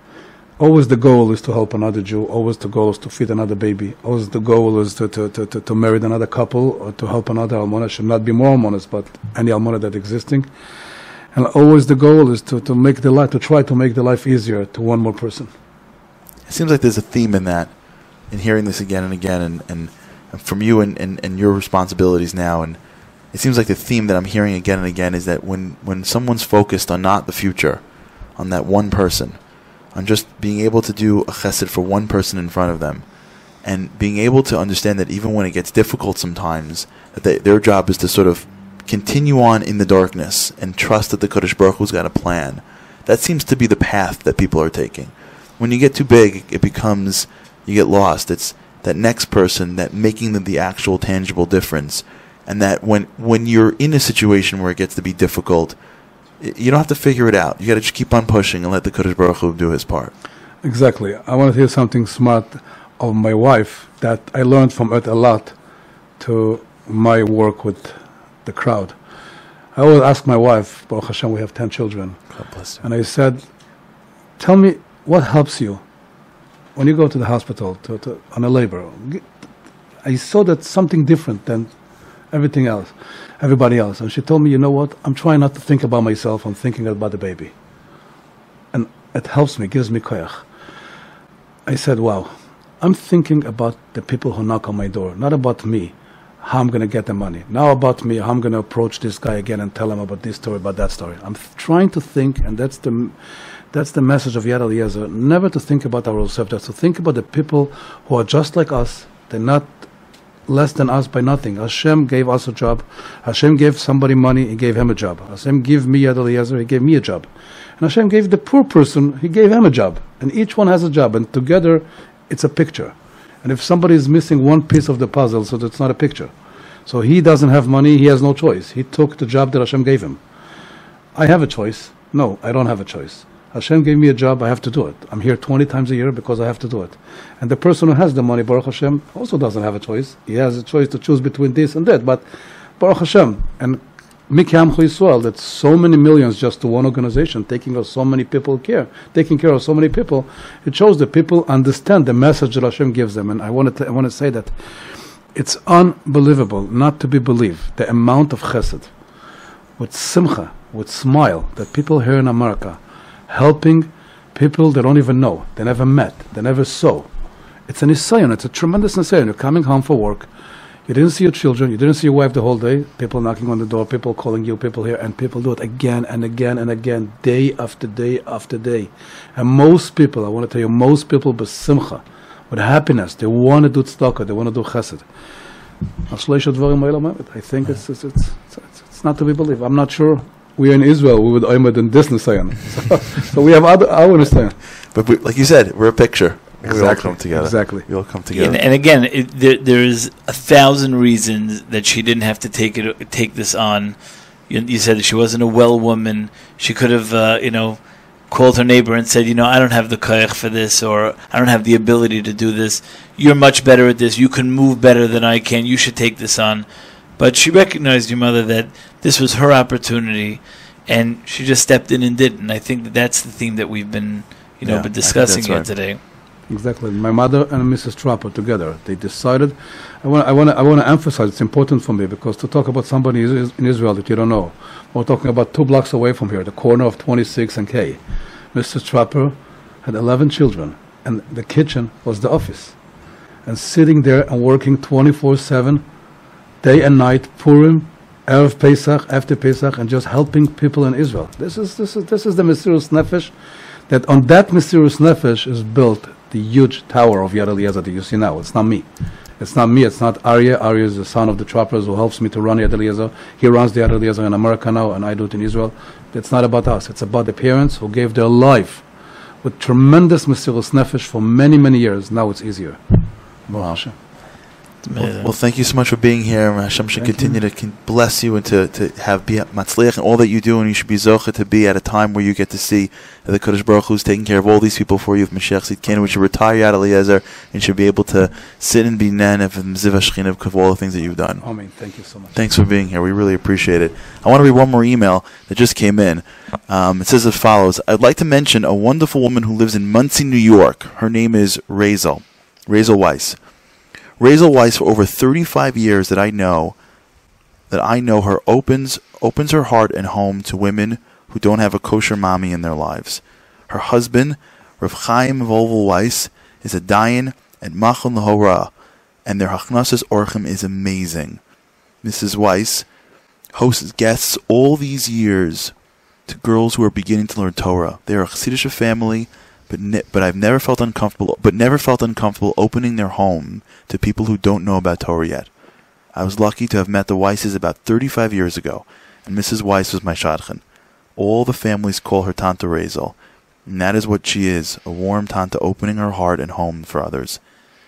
always the goal is to help another Jew. Always the goal is to feed another baby. Always the goal is to to, to, to, to marry another couple or to help another almana. Should not be more almanas, but any almana that existing. And always the goal is to, to make the life to try to make the life easier to one more person. It seems like there's a theme in that, in hearing this again and again, and, and from you and, and, and your responsibilities now. And it seems like the theme that I'm hearing again and again is that when, when someone's focused on not the future, on that one person, on just being able to do a chesed for one person in front of them, and being able to understand that even when it gets difficult sometimes, that they, their job is to sort of continue on in the darkness and trust that the Kadosh Baruch Hu's got a plan. That seems to be the path that people are taking. When you get too big, it becomes you get lost. It's that next person that making the, the actual tangible difference, and that when when you're in a situation where it gets to be difficult, you don't have to figure it out. You got to just keep on pushing and let the Kadosh Baruch Hu do his part. Exactly. I want to hear something smart of my wife that I learned from it a lot to my work with the crowd. I always ask my wife, Baruch Hashem, we have 10 children. God bless you. And I said, Tell me what helps you when you go to the hospital to, to, on a labor. I saw that something different than everything else, everybody else. And she told me, You know what? I'm trying not to think about myself, I'm thinking about the baby. And it helps me, gives me koyach. I said, Wow, I'm thinking about the people who knock on my door, not about me, how I'm going to get the money. Now about me, how I'm going to approach this guy again and tell him about this story, about that story. I'm trying to think, and that's the, that's the message of Yad Eliezer, never to think about ourselves, just to think about the people who are just like us. They're not less than us by nothing. Hashem gave us a job. Hashem gave somebody money, He gave him a job. Hashem gave me Yad Eliezer, He gave me a job. And Hashem gave the poor person, He gave him a job. And each one has a job, and together it's a picture. And if somebody is missing one piece of the puzzle, so that's not a picture. So he doesn't have money, he has no choice. He took the job that Hashem gave him. I have a choice. No, I don't have a choice. Hashem gave me a job, I have to do it. I'm here 20 times a year because I have to do it. And the person who has the money, Baruch Hashem, also doesn't have a choice. He has a choice to choose between this and that. But Baruch Hashem, and Mikam Yisrael, that's so many millions just to one organization, taking of so many people care, taking care of so many people, it shows that people understand the message that Hashem gives them. And I want to, I want to say that it's unbelievable, not to be believed, the amount of chesed, with simcha, with smile, that people here in America, helping people they don't even know, they never met, they never saw. It's an nisayon, it's a tremendous nisayon. You're coming home for work, you didn't see your children, you didn't see your wife the whole day, people knocking on the door, people calling you, people here, and people do it again and again and again, day after day after day. And most people, I want to tell you, most people, besimcha, with happiness, they want to do tzedakah, they want to do chesed. I think it's, it's, it's, it's, it's not to be believed. I'm not sure we are in Israel, we would oimed in this nisayon. So, so we have other, our nisayon. But we, like you said, we're a picture. We all Exactly, come together. exactly. We all come together. And, and again, it, there, there's a thousand reasons that she didn't have to take it, take this on. You, you said that she wasn't a well woman. She could have, uh, you know, called her neighbor and said, you know, I don't have the koyach for this, or I don't have the ability to do this. You're much better at this. You can move better than I can. You should take this on. But she recognized your mother that this was her opportunity, and she just stepped in and did. it. And I think that that's the theme that we've been, you know, Yeah, been discussing here right. today. Exactly. My mother and Mrs. Tropper together, they decided. I want, I want, to, I want to emphasize. It's important for me because to talk about somebody is- is in Israel that you don't know. We're talking about two blocks away from here, the corner of 26 and K. Mrs. Tropper had 11 children, and the kitchen was the office. And sitting there and working 24/7, day and night, Purim, Erev Pesach, after Pesach, and just helping people in Israel. This is this is this is the mesiras nefesh. That on that mesiras nefesh is built the huge tower of Yad Eliezer that you see now. It's not me. It's not me. It's not Arya. Arya is the son of the Troppers who helps me to run Yad Eliezer. He runs the Yad Eliezer in America now, and I do it in Israel. It's not about us. It's about the parents who gave their life with tremendous mesiras nefesh for many, many years. Now it's easier. Wow. Well, well, thank you so much for being here. Hashem should Thank continue to con- bless you and to, to have be matzliach and all that you do, and you should be zocha to be at a time where you get to see the Kodesh Baruch is taking care of all these people for you. If Mashiach Tzidkenu, we should retire Yad Eliezer and should be able to sit and be nen of Ziv Hashchinav of all the things that you've done. Amen. Thank you so much. Thanks for being here. We really appreciate it. I want to read one more email that just came in. Um, it says as follows I'd like to mention a wonderful woman who lives in Monsey, New York. Her name is Razel, Razel Weiss. Razel Weiss, for over 35 years that I know, that I know her, opens opens her heart and home to women who don't have a kosher mommy in their lives. Her husband, Rav Chaim Volvel Weiss, is a dayan at Machon Lahora, and their Hachnasas Orchim is amazing. Mrs. Weiss hosts guests all these years to girls who are beginning to learn Torah. They are a Chassidish family, but ne- but I've never felt uncomfortable. But never felt uncomfortable opening their home to people who don't know about Torah yet. I was lucky to have met the Weisses about 35 years ago, and Mrs. Weiss was my shadchan. All the families call her Tante Razel, and that is what she is, a warm tante opening her heart and home for others.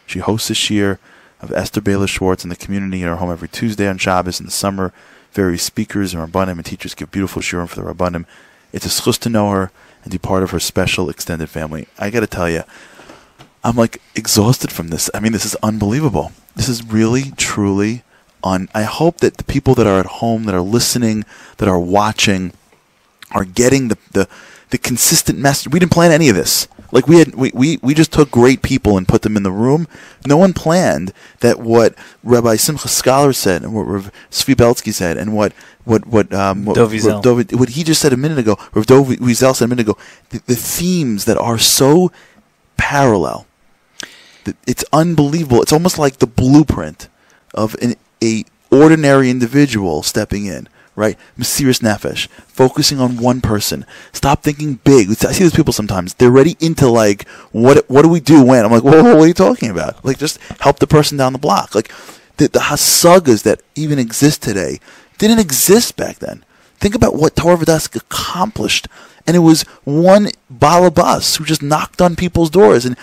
She hosts a shir of Esther Baylor Schwartz in the community in her home every Tuesday on Shabbos in the summer. Various speakers and rabbanim and teachers give beautiful shirim for the rabbanim. It's a schus to know her and be part of her special extended family. I got to tell you, I'm like exhausted from this. I mean, this is unbelievable. This is really, truly on. I hope that the people that are at home, that are listening, that are watching, are getting the the, the consistent message. We didn't plan any of this. Like we had, we, we, we just took great people and put them in the room. No one planned that what Rabbi Simcha Scholar said and what Rav Svi Belsky said and what what what um what, Dov Wiesel. Rav Dov- what he just said a minute ago. Rav Dov Wiesel said a minute ago. The, the themes that are so parallel. It's unbelievable. It's almost like the blueprint of an a ordinary individual stepping in, right? Mesiras nefesh, focusing on one person. Stop thinking big. I see those people sometimes. They're ready into like, what what do we do when? I'm like, whoa, what are you talking about? Like, just help the person down the block. Like, the, the hasagas that even exist today didn't exist back then. Think about what Torah Vodaas accomplished. And it was one balabas who just knocked on people's doors and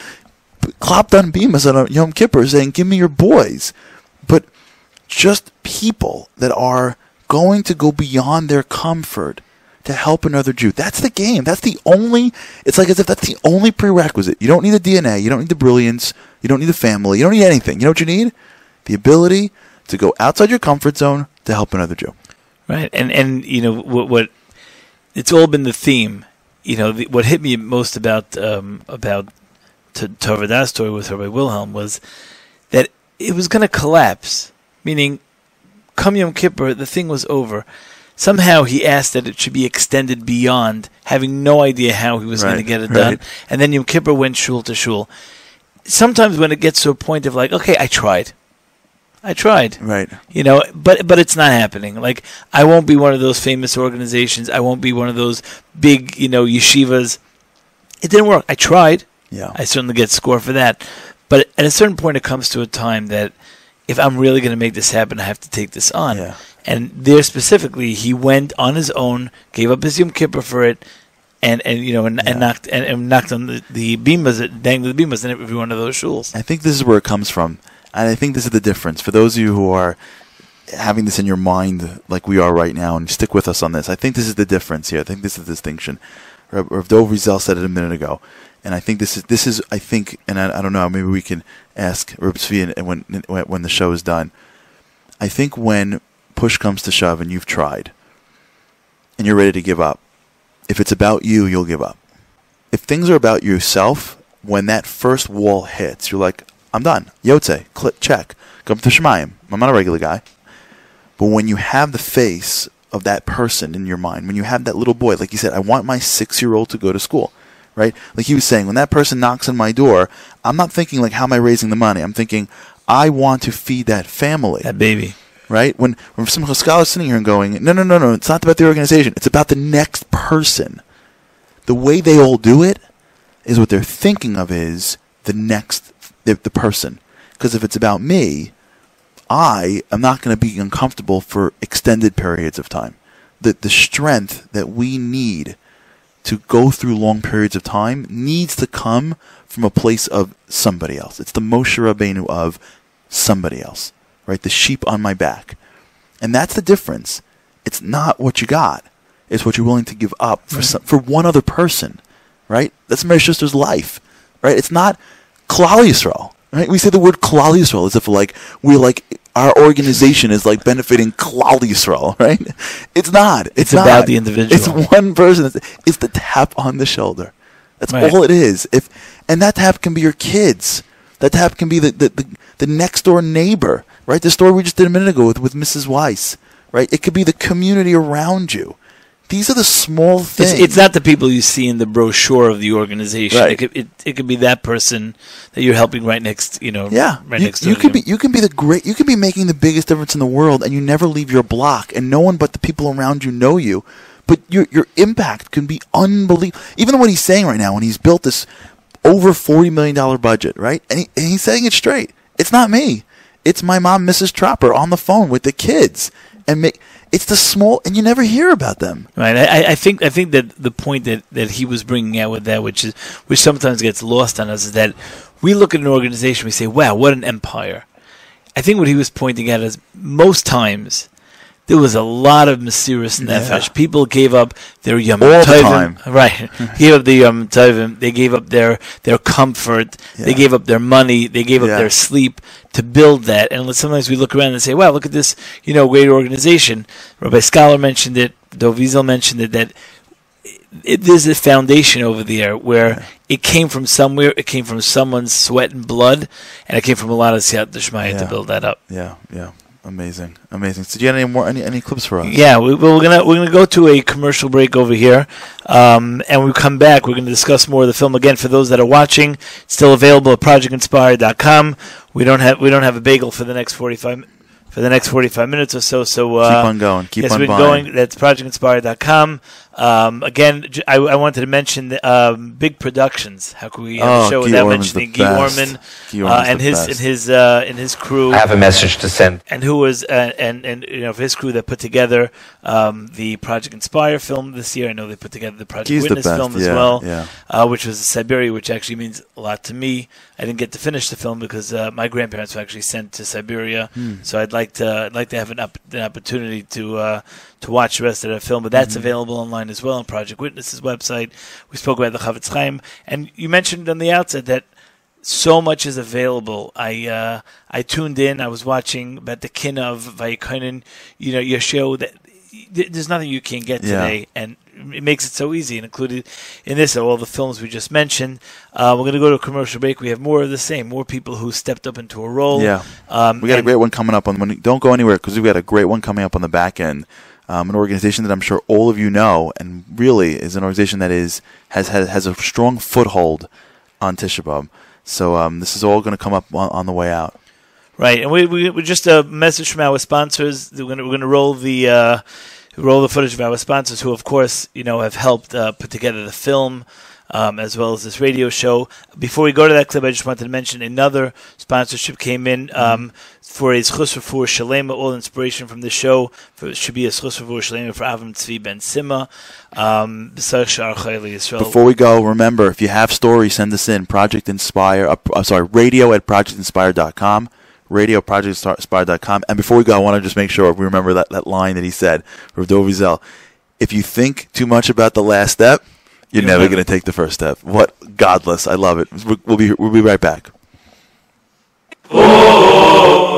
clapped on beamas on Yom Kippur saying, give me your boys. But just people that are going to go beyond their comfort to help another Jew. That's the game. That's the only, it's like as if that's the only prerequisite. You don't need the DNA. You don't need the brilliance. You don't need the family. You don't need anything. You know what you need? The ability to go outside your comfort zone to help another Jew. Right, and and you know what what it's all been the theme. You know the, what hit me most about um, about to that story with Rabbi Wilhelm was that it was going to collapse. Meaning, come Yom Kippur, the thing was over. Somehow he asked that it should be extended beyond, having no idea how he was going to get it done. right. And then Yom Kippur went shul to shul. Sometimes when it gets to a point of like, okay, I tried, I tried, Right. you know but but it's not happening like i won't be one of those famous organizations i won't be one of those big you know yeshivas it didn't work i tried Yeah. i certainly get score for that but at a certain point it comes to a time that if i'm really going to make this happen i have to take this on Yeah. and there specifically he went on his own gave up his yom kippur for it and, and you know and, Yeah. and knocked and, and knocked on the the beamas dangled the beamas in every one of those shuls I think this is where it comes from. And I think this is the difference. For those of you who are having this in your mind like we are right now and stick with us on this, I think this is the difference here. I think this is the distinction. Rav Dov Wiesel said it a minute ago. And I think this is, this is I think, and I, I don't know, maybe we can ask Tzvi and- when, when the show is done. I think when push comes to shove and you've tried and you're ready to give up, if it's about you, you'll give up. If things are about yourself, when that first wall hits, you're like, I'm done. Yotze, click, check. Come to Shemayim. I'm not a regular guy. But when you have the face of that person in your mind, when you have that little boy, like you said, I want my six year old to go to school, right? Like he was saying, when that person knocks on my door, I'm not thinking like, how am I raising the money? I'm thinking, I want to feed that family that baby right? When when some scholars sitting here and going, no, no, no, no, it's not about the organization. It's about the next person. The way they all do it is what they're thinking of is the next the, the person. Because if it's about me, I am not going to be uncomfortable for extended periods of time. The the strength that we need to go through long periods of time needs to come from a place of somebody else. It's the Moshe Rabbeinu of somebody else, right? The sheep on my back. And that's the difference. It's not what you got. It's what you're willing to give up for some, for one other person, right? That's my sister's life, right? It's not Klal Yisrael, right? We say the word Klal Yisrael as if like we're like our organization is like benefiting Klal Yisrael, right? It's not. It's, It's not. about the individual. It's one person. It's, it's the tap on the shoulder. That's Right. all it is. If and that tap can be your kids. That tap can be the, the, the, the next door neighbor, right? The story we just did a minute ago with, with Mrs. Weiss, right? It could be the community around you. These are the small things. It's, it's not the people you see in the brochure of the organization. Right. It, could, it, it could be that person that you're helping right next, you know, Yeah, right you, next to you could be you can be the great you can be making the biggest difference in the world, and you never leave your block, and no one but the people around you know you. But your your impact can be unbelievable. Even what he's saying right now, when he's built this over forty million dollar budget, right? And, he, and he's saying it straight. It's not me. It's my mom, Mrs. Tropper, on the phone with the kids, and make. It's the small, and you never hear about them. Right. I, I think I think that the point that, that he was bringing out with that, which is which sometimes gets lost on us, is that we look at an organization, we say, "Wow, what an empire." I think what he was pointing at is most times there was a lot of mesiras nefesh. People gave up their yom All the tovim, time. right? gave up their yom tovim. They gave up their their comfort. They gave up their money. They gave up Yeah. their sleep to build that. And sometimes we look around and say, "Wow, look at this! You know, great organization." Rabbi Scholar mentioned it. Dov Wiesel mentioned it. That it, there's a foundation over there where it came from somewhere. It came from someone's sweat and blood, and it came from a lot of siyat d'shmaya to build that up. Yeah, yeah, amazing, amazing. So, do you have any more any, any clips for us? Yeah, we, we're gonna we're gonna go to a commercial break over here, um, and we come back, we're gonna discuss more of the film again. For those that are watching, it's still available at projectinspire.com. We don't have we don't have a bagel for the next forty five for the next forty five minutes or so. So uh, Keep on going, keep yes, on we're going. That's projectinspire.com. Um, again, I wanted to mention the, um, big productions. How could we have Oh, a show Guy without Orman's mentioning the Guy. Orman Guy uh, Orman's and his and his uh, and his crew? I have a message to send. and who was uh, and and you know his crew that put together um, the Project Inspire film this year. I know they put together the Project He's the Witness best, film as yeah, well, yeah. Uh, which was Siberia, which actually means a lot to me. I didn't get to finish the film because uh, my grandparents were actually sent to Siberia, Hmm. so I'd like to I'd like to have an, up, an opportunity to uh, to watch the rest of that film. But that's Mm-hmm. available online as well on Project Witness's website. We spoke about the Chofetz Chaim, and you mentioned on the outset that so much is available. I uh, I tuned in. I was watching about the kin of Vayikonin. You know, your show that there's nothing you can't get Yeah. today, and it makes it so easy. And included in this are all the films we just mentioned. Uh, we're going to go to a commercial break. We have more of the same. More people who stepped up into a role. Yeah, Um, we got a great one coming up on. When, don't go anywhere because we've got a great one coming up on the back end. Um, an organization that I'm sure all of you know, and really is an organization that is has has, has a strong foothold on Tisha B'av. So um, this is all going to come up on, on the way out. Right, and we, we, we just a message from our sponsors. We're going to, roll the uh, roll the footage of our sponsors, who of course you know have helped uh, put together the film. Um, as well as this radio show. Before we go to that clip, I just wanted to mention another sponsorship came in um, for a Schus for Shalema. All inspiration from the show for, should be a Schus for Shalema for Avram Tzvi Ben Sima. Um. Before we go, remember if you have stories, send us in. Project Inspire. Uh, I'm sorry, radio at projectinspire.com. Radio at projectinspire.com. And before we go, I want to just make sure we remember that, that line that he said, Rav Dov Wiesel. If you think too much about the last step, you're You'll never never- going to take the first step. What gadlus! I love it. We'll we'll be we'll be right back. Sharai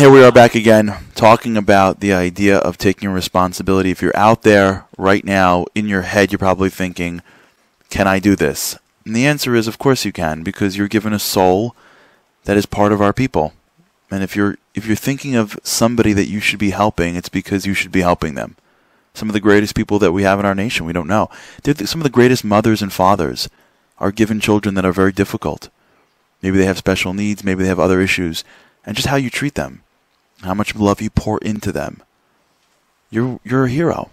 here we are back again talking about the idea of taking responsibility. If you're out there right now in your head, you're probably thinking, can I do this? And the answer is, of course you can, because you're given a soul that is part of our people. And if you're if you're thinking of somebody that you should be helping, it's because you should be helping them. Some of the greatest people that we have in our nation, we don't know. Th- some of the greatest mothers and fathers are given children that are very difficult. Maybe they have special needs, maybe they have other issues, and just how you treat them. How much love you pour into them, you're you're a hero.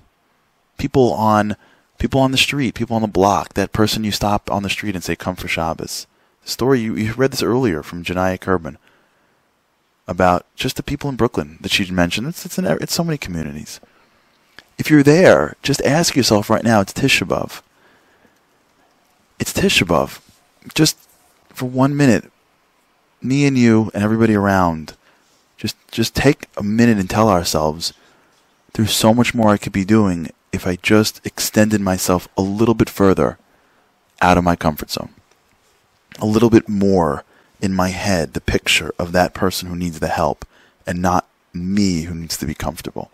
People on people on the street, people on the block, that person you stop on the street and say, "Come for Shabbos." The story you, you read this earlier from Janaya Kerban about just the people in Brooklyn that she mentioned. It's it's, in, it's so many communities. If you're there, just ask yourself right now. It's Tisha. It's Tisha. Just for one minute, me and you and everybody around, just just take a minute and tell ourselves, there's so much more I could be doing if I just extended myself a little bit further out of my comfort zone. A little bit more in my head, the picture of that person who needs the help and not me who needs to be comfortable.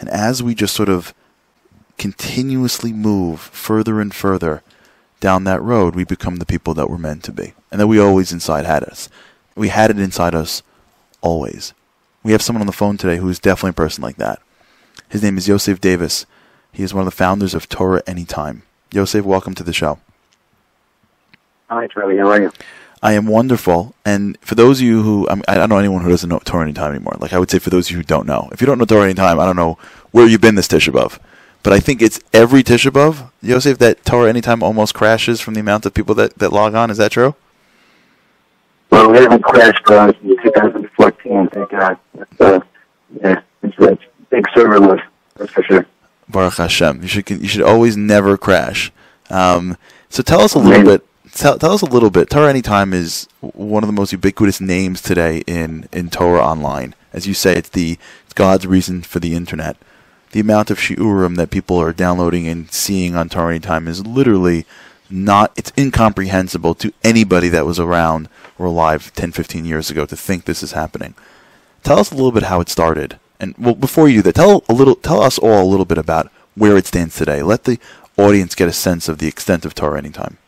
And as we just sort of continuously move further and further down that road, we become the people that we're meant to be. And that we always inside had us. We had it inside us always. We have someone on the phone today who is definitely a person like that. His name is Yosef Davis. He is one of the founders of Torah Anytime. Yosef, welcome to the show. Hi, Charlie. How are you? I am wonderful. And for those of you who, I, mean, I don't know anyone who doesn't know Torah Anytime anymore. Like I would say for those of you who don't know, if you don't know Torah Anytime, I don't know where you've been this Tisha B'Av. But I think it's every Tisha B'Av, Yosef, that Torah Anytime almost crashes from the amount of people that, that log on. Is that true? Well, we haven't crashed uh, in 2014, thank God. It's, uh, yeah, it's a big server list, that's for sure. Baruch Hashem. You should you should always never crash. Um, so tell us a little bit. Tell, tell us a little bit. Torah Anytime is one of the most ubiquitous names today in, in Torah online. As you say, it's the it's God's reason for the internet. The amount of shiurim that people are downloading and seeing on Torah Anytime is literally not. It's incomprehensible to anybody that was around or alive 10, 15 years ago to think this is happening. Tell us a little bit how it started. And well, before you do that, tell a little, tell us all a little bit about where it stands today. Let the audience get a sense of the extent of Torah Anytime.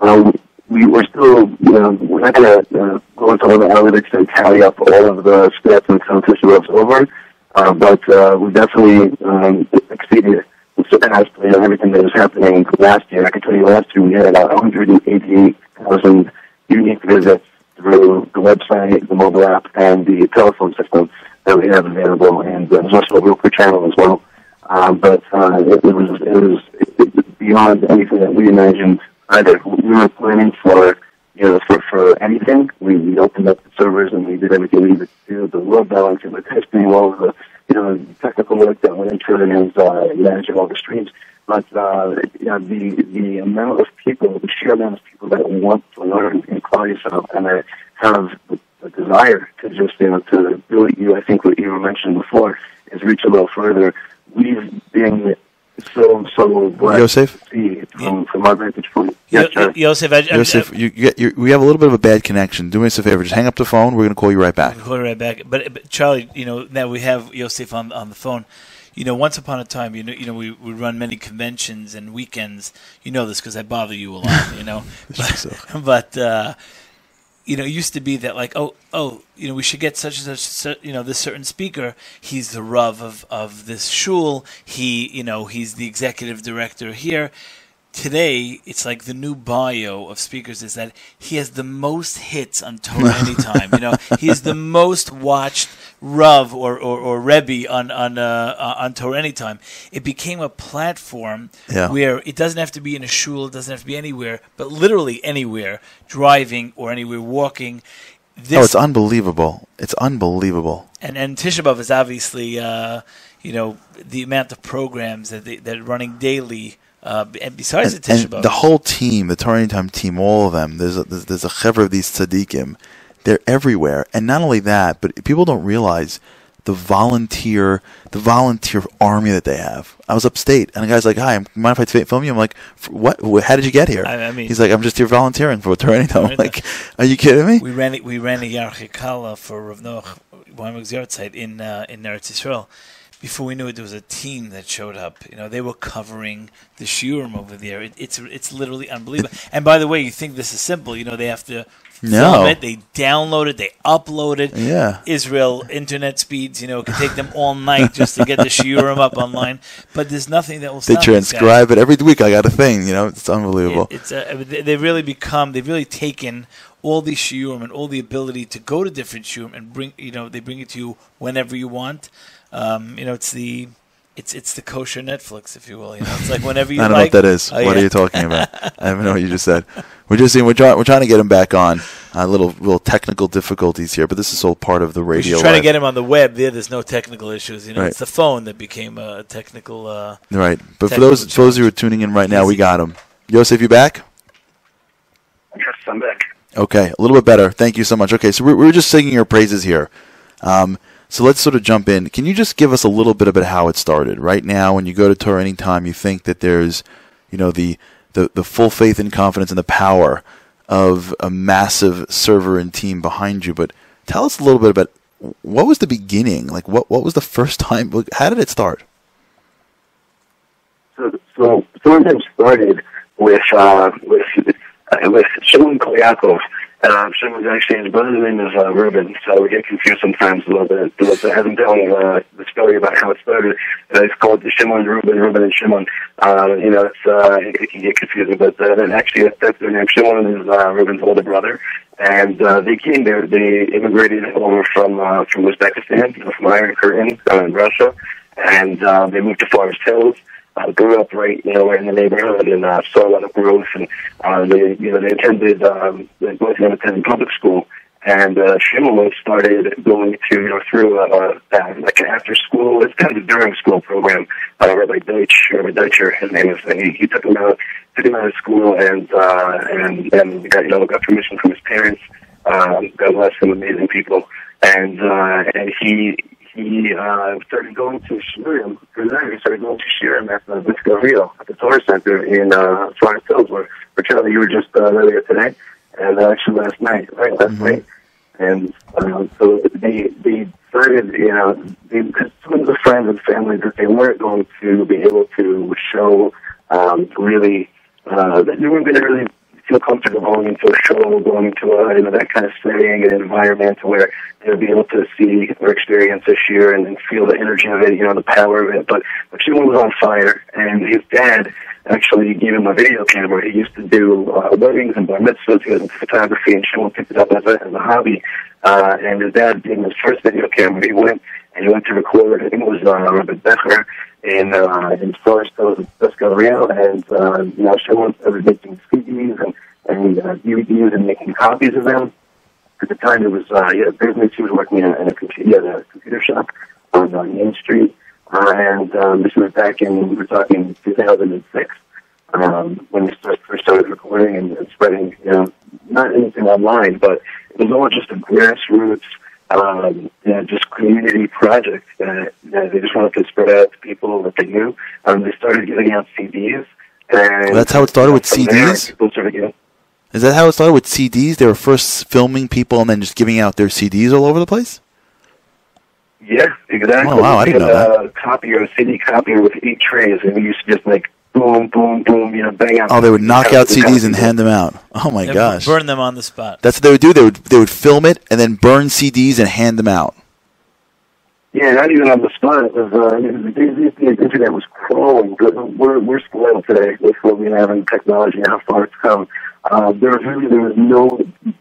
Um, we, we're still, you know, we're not going to uh, go into all the analytics and tally up all of the stats until Tisha B'Av's over, uh, but uh, we definitely um, exceeded surpassed you know, everything that was happening last year. I can tell you last year we had about 188,000 unique visits through the website, the mobile app, and the telephone system that we have available, and uh, there's also a channel as well. Um, but uh, it, it was it was it, it, beyond anything that we imagined either. We were planning for you know for for anything. We, we opened up the servers and we did everything we needed to do, the load balancing, the testing, all of the you know technical work that went into it, and uh, managing all the streams. But uh, yeah, the the amount of people, the sheer amount of people that want to learn and call yourself, and that have the, the desire to just you know to really, you I think what you mentioned before is reach a little further. We've been so so blessed Yosef? to see from from our vantage point. Yo- Yes, sir. Yosef, I, I, Yosef, you get you, we have a little bit of a bad connection. Do me a favor, just hang up the phone. We're going to call you right back. Call right back. But, but Charlie, you know, now we have Yosef on on the phone. You know, once upon a time, you know, you know, we, we run many conventions and weekends. You know this because I bother you a lot. You know, but, but uh, you know, it used to be that like, oh, oh, you know, we should get such and such, you know, this certain speaker. He's the Rav of of this shul. He, you know, he's the executive director here. Today, it's like the new bio of speakers is that he has the most hits on Torah Anytime. You know, he is the most watched Rav or, or, or Rebbe on on uh, on Torah Anytime. It became a platform Yeah. where it doesn't have to be in a shul, it doesn't have to be anywhere, but literally anywhere, driving or anywhere walking. This, oh, it's unbelievable. It's unbelievable. and and Tisha B'av is obviously, uh, you know, the amount of programs that they, that are running daily. Uh, and besides and, the Tisha B'av, the whole team, the Torah Anytime team, all of them. There's a, there's, there's a chevra of these tzaddikim. They're everywhere, and not only that, but people don't realize the volunteer, the volunteer army that they have. I was upstate, and the guy's like, "Hi, mind if I film you?" I'm like, "What? How did you get here?" I- I mean- He's like, "I'm just here volunteering for Torah Anytime." I'm like, "Are you kidding me?" we ran. We ran a Yarchei Kallah for Rav Noach Weinberg's in uh, in Eretz Yisrael. Before we knew it, there was a team that showed up. You know, they were covering the shiurim over there. It, it's it's literally unbelievable. and by the way, you think this is simple? You know, they have to No. film it, they download it, they upload it. Yeah. Israel internet speeds, you know, it can take them all night just to get the shiurim up online. But there's nothing that will They stop these guys. transcribe it every week. I got a thing. You know, it's unbelievable. It- it's uh, they really become they've really taken all these shiurim and all the ability to go to different shiurim and bring, you know, they bring it to you whenever you want. Um, you know, it's the it's it's the kosher Netflix, if you will. You know, it's like whenever you I don't like. know what that is. Oh, what yeah. are you talking about? I don't know what you just said. We're just saying we're trying we're trying to get him back on. A little little technical difficulties here, but this is all part of the We radio. trying try to get him on the web. There, there's no technical issues. You know, Right. it's the phone that became a technical. Uh, Right. But for technical those for those who are tuning in right now, we got him. Yosef, you back? Yes, I'm back. Okay, a little bit better. Thank you so much. Okay, so we're, we're just singing your praises here. Um, so let's sort of jump in. Can you just give us a little bit about how it started? Right now, when you go to Torah anytime, you think that there's, you know, the, the, the full faith and confidence and the power of a massive server and team behind you. But tell us a little bit about what was the beginning? Like, what, what was the first time? How did it start? So, so them started with uh, with uh, with Shimon Kolyakov. Uh, actually his brother's name is uh, Reuben, so we get confused sometimes a little bit. But I haven't telling uh, the story about how it started. It's called Shimon, Reuben, Reuben, and Shimon. Uh, you know, it's uh, it, can get confusing, but uh, then actually that's, that's their name. Shimon is uh, Reuben's older brother, and uh, they came there. They immigrated over from uh, from Uzbekistan, from Iron Curtain, uh, in Russia, and uh, they moved to Forest Hills uh, grew up right, you know, in the neighborhood and uh, saw a lot of growth. And uh, they, you know, they attended, um, they both of them attended public school. And uh, Shimon started going to, you know, through uh, uh, like an after school, it's kind of a during school program. Uh, Rabbi Deutsch, Rabbi Deutscher, his name is, and he, he took him out, took him out of school and, uh, and, and got, you know, got permission from his parents. Um, God bless them, amazing people. And, uh, and he, he uh, started going to Shiurim. For that, he started going to Shiurim at the Visco Rio, at the Torah Center in uh, Forest Hills, where, where Charlie, you were just uh, earlier today, and uh, actually last night, right, last night. And uh, so they they started, you know, they, cause some of the friends and family that they weren't going to be able to show um, really, uh, that they weren't going to really feel comfortable going into a show, going into a, you know, that kind of setting and environment where they'll be able to see or experience this year and, and feel the energy of it, you know, the power of it. But, Shimon was on fire, and his dad actually gave him a video camera. He used to do uh, weddings and bar mitzvahs. He was into photography, and Shimon picked it up as a, as a hobby. Uh, and his dad gave him his first video camera. He went and he went to record. I think it was uh, Rabbi Becher in uh, in Forest Hills, Fresco Rio, and uh, you know Shimon started making CDs and and uh, DVDs and making copies of them. At the time, it was uh, yeah, business. He was working in a, in a computer, he a computer shop on uh, Main Street, uh, and um, this was back in we were talking 2006 um, when we first started recording and spreading. You know, not anything online, but it was all just a grassroots, um, you know, just community projects that, that they just wanted to spread out to people that they knew. Um, they started giving out CDs. And Well, that's how it started with CDs? People started getting Is that how it started with CDs? They were first filming people and then just giving out their CDs all over the place? Yeah, exactly. Oh, wow, I didn't know A copier, a CD copier with eight trays, and we used to just like boom, boom, boom, you know, bang out. Oh, they would knock out CDs and hand them out. Oh my and gosh. burn them on the spot. That's what they would do. They would they would film it and then burn CDs and hand them out. Yeah, not even on the spot. It was, uh, it was the, the internet was crawling. We're, we're spoiled today with what we have in technology and how far it's come. Uh, there was really, there was no,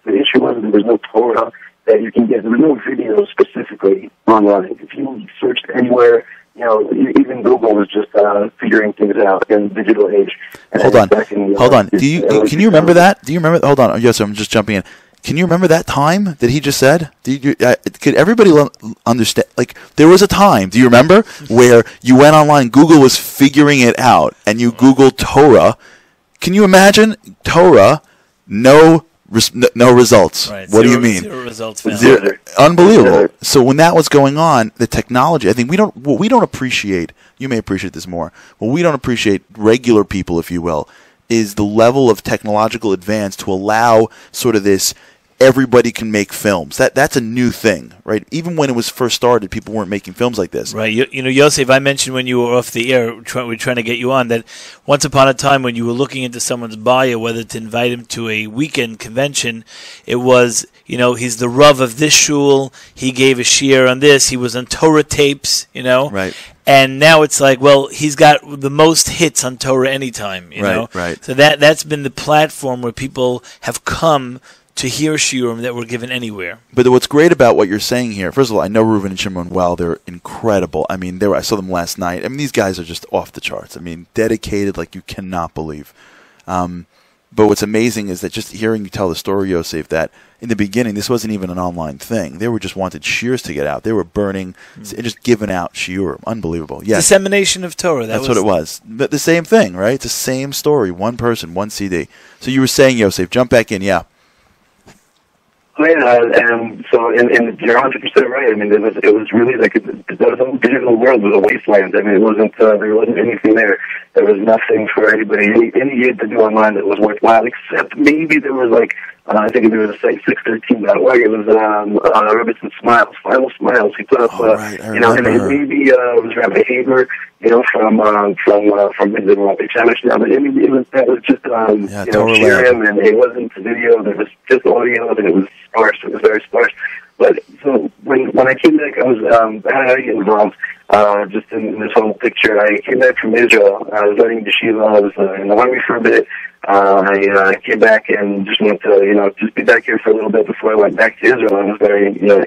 the issue was there was no Torah that you can get. There was no video specifically online. If you searched anywhere, you know, even Google was just, uh, figuring things out in the digital age. Hold on. in, uh, Hold on. Do you can you remember that? Do you remember Hold on. Yes, I'm just jumping in. Can you remember that time that he just said? You, uh, could everybody lo- understand? Like there was a time. Do you remember where you went online? Google was figuring it out, and you Googled Torah. Can you imagine Torah? No, res- no- results. Right, What do you mean? zero results found. Zero- unbelievable. So when that was going on, the technology. I think we don't. What we don't appreciate. You may appreciate this more. What we don't appreciate, regular people, if you will, is the level of technological advance to allow sort of this. Everybody can make films. That that's a new thing, right? Even when it was first started, people weren't making films like this. Right. You, you know, Yosef, I mentioned when you were off the air, try, we are trying to get you on, that once upon a time when you were looking into someone's bio, whether to invite him to a weekend convention, it was, you know, he's the Rav of this shul, he gave a shiur on this, he was on Torah tapes, you know? Right. And now it's like, well, he's got the most hits on Torah anytime, you Right, know? right. So that, that's been the platform where people have come to hear shiurim that were given anywhere. But what's great about what you're saying here, first of all, I know Reuven and Shimon well. They're incredible. I mean, they were, I saw them last night. I mean, these guys are just off the charts. I mean, dedicated like you cannot believe. Um, but what's amazing is that just hearing you tell the story, Yosef, that in the beginning this wasn't even an online thing. They were just wanted shears to get out. They were burning, and just giving out shiurim. Unbelievable. Yes, Dissemination of Torah. That that's what it was. But the same thing, right? It's the same story. One person, one CD. So you were saying, Yosef, jump back in. Yeah. Yeah, and so and, and you're 100 percent right. I mean, it was it was really like the whole digital world was a wasteland. I mean, it wasn't uh, there wasn't anything there. There was nothing for anybody any any to do online that was worthwhile, except maybe there was like uh, I think there was a site 613.org. It was um, uh, Robertson Smiles, Final Smiles. He put up, uh, right, you know, and it maybe uh, it was Rabbi Haber, you know, from uh, from uh, from the Rabbi Chamish now. But I mean, it was that was just um, Yeah, you know, share him, and it wasn't video. There was just audio, and it was sparse. It was very sparse. But so when when I came back, I was um, how did I get involved? Uh, just in, this whole picture, I came back from Israel. I was learning yeshiva. I was uh, in the army for a bit. Uh, I uh, came back and just wanted to, you know, just be back here for a little bit before I went back to Israel. I was very, you know,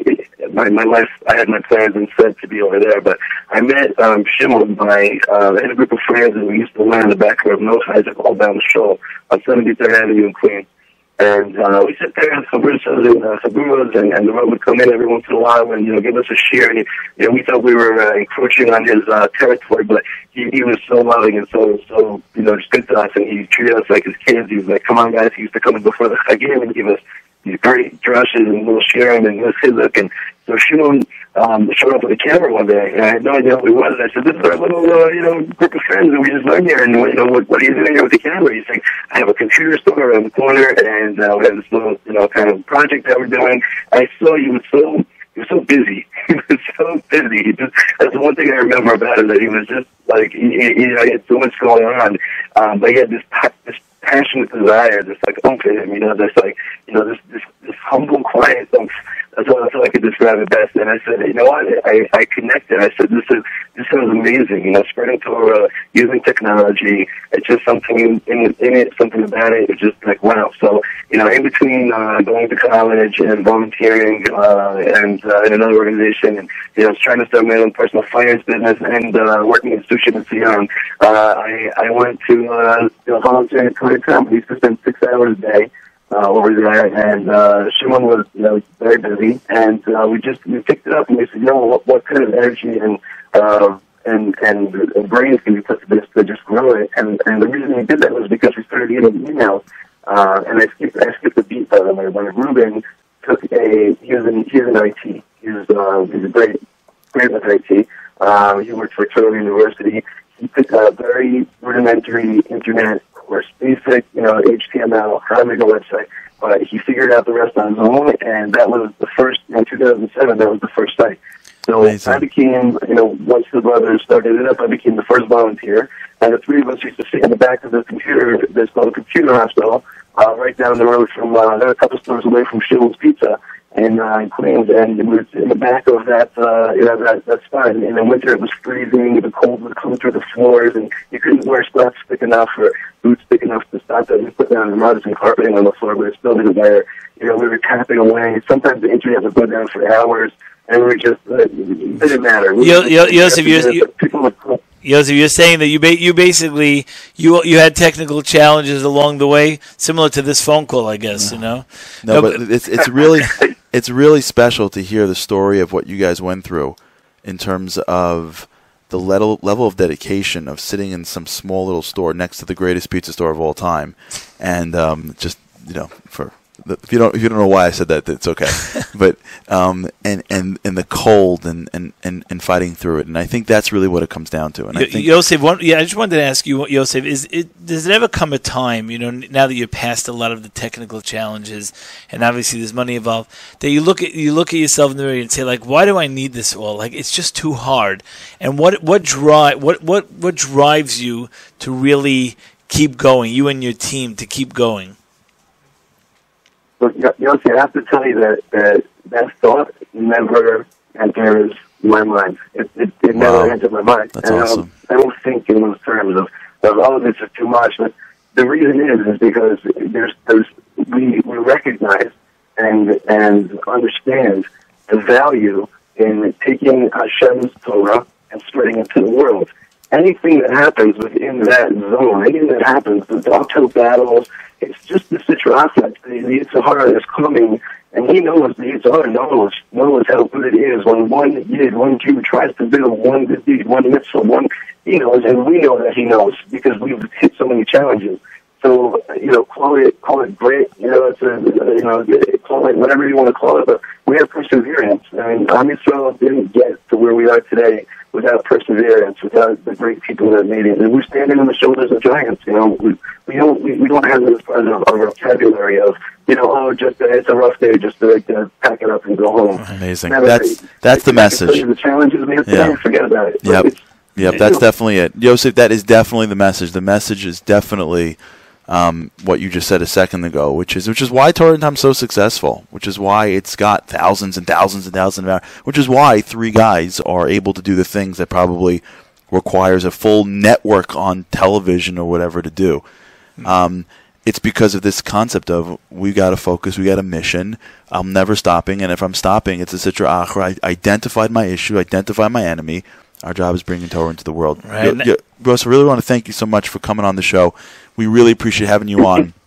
my my life. I had my plans and set to be over there, but I met um, Shimon. My uh, I had a group of friends, and we used to learn in the back of North Isaac all down the shore on 73rd Avenue in Queens. And uh, we sit there in chavrusas and uh, Saburas, and, and the road would come in every once in a while and, you know, give us a shiur. And, you know, we thought we were uh, encroaching on his uh, territory, but he, he was so loving and so, so, you know, just good to us. And he treated us like his kids. He was like, come on, guys. He used to come in before the Chagim and give us these great drushes and little sharing and this hizuk. And so Shimon um, showed up with a camera one day, and I had no idea who he was. I said, "This is our little, uh, you know, group of friends that we just learned here." And you know, what, what are you doing here with the camera? He's like, "I have a computer store around the corner, and uh, we have this little, you know, kind of project that we're doing." I saw he was so he was so busy. he was so busy. He just that's the one thing I remember about him that he was just like he, he, he had so much going on, um, but he had this this passionate desire, this like him, you know, this like you know this this this humble, quiet oomph. That's all, that's all I could describe it best. And I said, you know what? I, I connected. I said, this is this sounds amazing. You know, spreading Torah, using technology. It's just something in, in, in it, something about it. It's just like wow. So you know, in between uh, going to college and volunteering uh, and uh, in another organization, and you know, trying to start my own personal finance business and uh, working in sushi and Sion, uh, I I went to uh, you know, volunteering at Company. Used to spend six hours a day uh, over there, and uh, Shimon was you know very busy, and uh, we just we picked it up and we said, you know, what, what kind of energy and uh, and and, brains can we put to this to just grow it? And and the reason we did that was because we started getting emails, uh, and I skipped I skipped a beat by the way. When Ruben took a he was in he in IT, he was uh, he's a great great with IT. Uh, he worked for Touro University. He took a very rudimentary internet course, basic, you know, HTML, how to make a website. But he figured out the rest on his own, and that was the first, in 2007, that was the first site. So Amazing. I became, you know, once the brothers started it up, I became the first volunteer. And the three of us used to sit in the back of the computer, there's called a computer hospital, uh, right down the road from, uh, they're a couple stores away from Shields Pizza in, uh, in Queens. And we were in the back of that, uh, you know, that, that spot. And in the winter it was freezing, the cold would come through the floors, and you couldn't wear socks thick enough or boots thick enough to stop that. We put down the rugs and carpeting on the floor, but it still didn't matter. You know, we were tapping away. Sometimes the internet would go down for hours, and we were just, uh, it didn't matter. We Yo- yo- just- Yosef, you- you- people would call. Yosef, you're saying that you ba- you basically you you had technical challenges along the way, similar to this phone call, I guess. You know. No, but it's it's really it's really special to hear the story of what you guys went through in terms of the level level of dedication of sitting in some small little store next to the greatest pizza store of all time, and um, just you know for if you don't if you don't know why I said that, it's okay. but um, and and and the cold and, and, and, and fighting through it, and I think that's really what it comes down to. And I think Yosef, one, yeah, I just wanted to ask you, Yosef, is it does it ever come a time, you know, now that you're past a lot of the technical challenges, and obviously there's money involved, that you look at you look at yourself in the mirror and say, like, why do I need this all? Like, it's just too hard. And what what drive what what what drives you to really keep going? You and your team to keep going. But Yossi, I have to tell you that that, that thought never enters my mind. It, it, it Wow. never entered my mind. That's and I awesome. don't, I don't think in those terms of, all of oh, this is too much. But the reason is is because there's there's we we recognize and and understand the value in taking Hashem's Torah and spreading it to the world. Anything that happens within that zone, anything that happens, the uphill battles, it's just the Sitra Achra, the, the Yetzer Hara is coming, and he knows, the Yetzer Hara knows, knows how good it is when one Yid, one Jew tries to build one deed, one mitzvah, one, he knows, and we know that he knows, because we've hit so many challenges. So, you know, call it, call it great, you know, it's a, you know, call it whatever you want to call it, but we have perseverance. I mean, Am Yisrael didn't get to where we are today without perseverance, without the great people that made it. And we're standing on the shoulders of giants, you know. We, we don't, we, we don't have this part of our vocabulary of, you know, oh, just, uh, it's a rough day, just to, like, uh, pack it up and go home. Amazing. Never- That's that's the I can tell message. The challenges we have today, Yeah. forget about it. Yep. Yep, that's definitely it. Joseph, that is definitely the message. The message is definitely um, what you just said a second ago, which is which is why Torah Time's so successful, which is why it's got thousands and thousands and thousands of hours, which is why three guys are able to do the things that probably requires a full network on television or whatever to do. Um, it's because of this concept of we got to focus, we got a mission. I'm never stopping, and if I'm stopping, it's a sitra achra. I identified my issue, identified my enemy. Our job is bringing Torah into the world. Right. Yo- yo- Russ, I really want to thank you so much for coming on the show. We really appreciate having you on.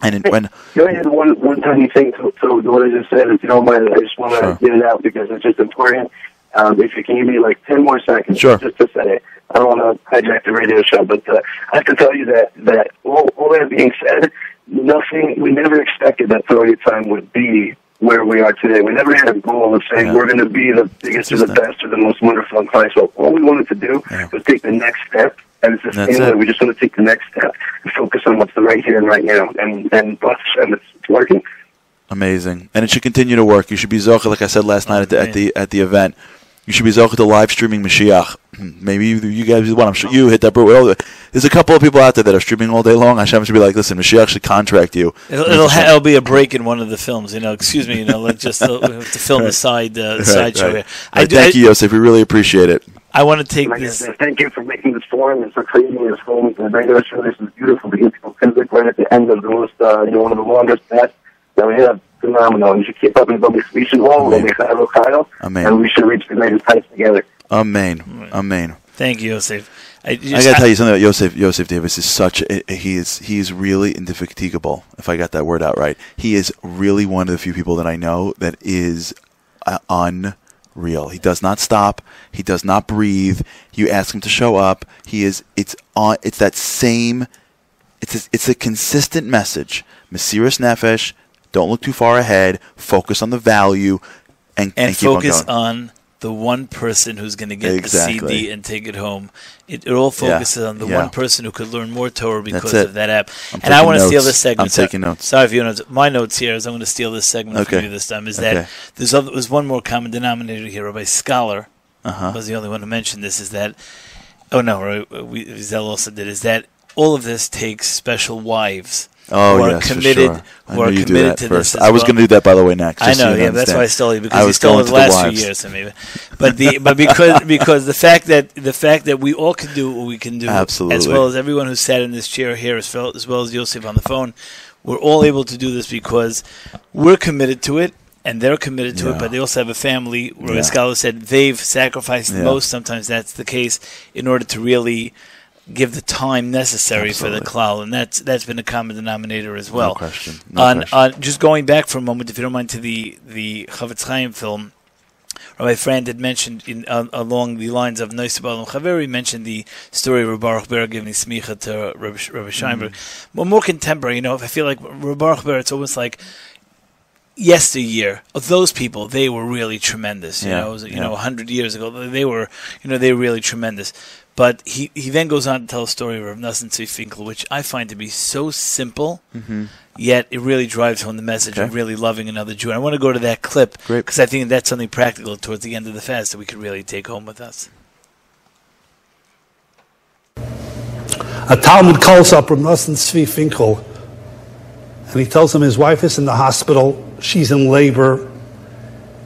And in, when Can I add one one tiny thing to, to what I just said? If you don't mind, I just want to Sure. get it out because it's just important. Um, if you can give me like ten more seconds, Sure. just to say it. I don't want to hijack the radio show, but uh, I have to tell you that that all, all that being said, nothing. We never expected that Authority Time would be where we are today. We never had a goal of saying we're going to be the biggest or the best or the most wonderful in Christ. Well, all we wanted to do was take the next step. And it's the That's same it. We just want to take the next step and focus on what's the right here and right now. And and bless Hashem, it's, it's working. Amazing, and it should continue to work. You should be zocha, like I said last night at the at the at the event. You should be zocha to live streaming Mashiach. Maybe you, you guys want. I'm sure you hit that. bro- There's a couple of people out there that are streaming all day long. Hashem should be like, listen, Mashiach should contract you. It'll, it'll, ha- it'll be a break in one of the films, you know. Excuse me, you know, like just uh, we have to film the side uh, Right, side show right. here. Right, thank you, Yosef. We really appreciate it. I want to take Like I this. said, thank you for making this forum and for creating this forum. The radio show, this is beautiful to get people physical right at the end of the most, uh, you know, one of the longest sets that we have. Phenomenal. You should keep up and we we should all we should Kyle, Amen. and we should reach the greatest heights together. Amen. Amen. Thank you, Yosef. I, I gotta tell you something about Yosef. Yosef Davis is such. A, he is. He is really indefatigable. If I got that word out right, he is really one of the few people that I know that is uh, unreal. He does not stop. He does not breathe. You ask him to show up. He is. It's on. It's that same. It's a, it's a consistent message. Mesiras nefesh. Don't look too far ahead. Focus on the value, and and, and on focus going. on the one person who's going to get Exactly. the CD and take it home. It, it all focuses on the yeah. one person who could learn more Torah because of that app. I'm and I want to steal this segment. I'm So- taking notes. Sorry if you know my notes here is I'm going to steal this segment Okay. from you this time. Is Okay. that there's other, there's one more common denominator here. Rabbi Scholar Uh-huh. was the only one who mentioned this. Is that oh no, right, we, Zell also did. Is that all of this takes special wives Oh who are yes, committed, for sure. I who are you committed to first. this. I was well. going to do that, by the way, next. I so know, you yeah, that's why I stole it I because he was stole it the the last wives. few years, so maybe. But the but because because the fact that the fact that we all can do what we can do, absolutely, as well as everyone who sat in this chair here, as well as well as Yosef on the phone, we're all able to do this because we're committed to it. And they're committed to Yeah. it, but they also have a family. Where Yeah. a scholar said they've sacrificed the Yeah. most. Sometimes that's the case in order to really give the time necessary for the klal, and that's that's been a common denominator as well. question. No on question. on just going back for a moment, if you don't mind, to the the Chofetz Chaim film. Rabbi Frand had mentioned in, uh, along the lines of Noisabal and Chaveri mentioned the story of Rabbi Baruch Ber giving smicha to Rabbi, Rabbi Scheinberg. Well, more contemporary, you know, I feel like Rabbi Baruch Ber, it's almost like yesteryear of those people they were really tremendous you Yeah, know it was, you yeah. know 100 years ago they were you know they were really tremendous but he, he then goes on to tell a story of Rav Nosson Tzvi Finkel which I find to be so simple Mhm. yet it really drives home the message of really loving another Jew and I want to go to that clip because I think that's something practical towards the end of the fast that we could really take home with us A talmid calls up Rav Nosson Tzvi Finkel, and he tells him his wife is in the hospital, she's in labor,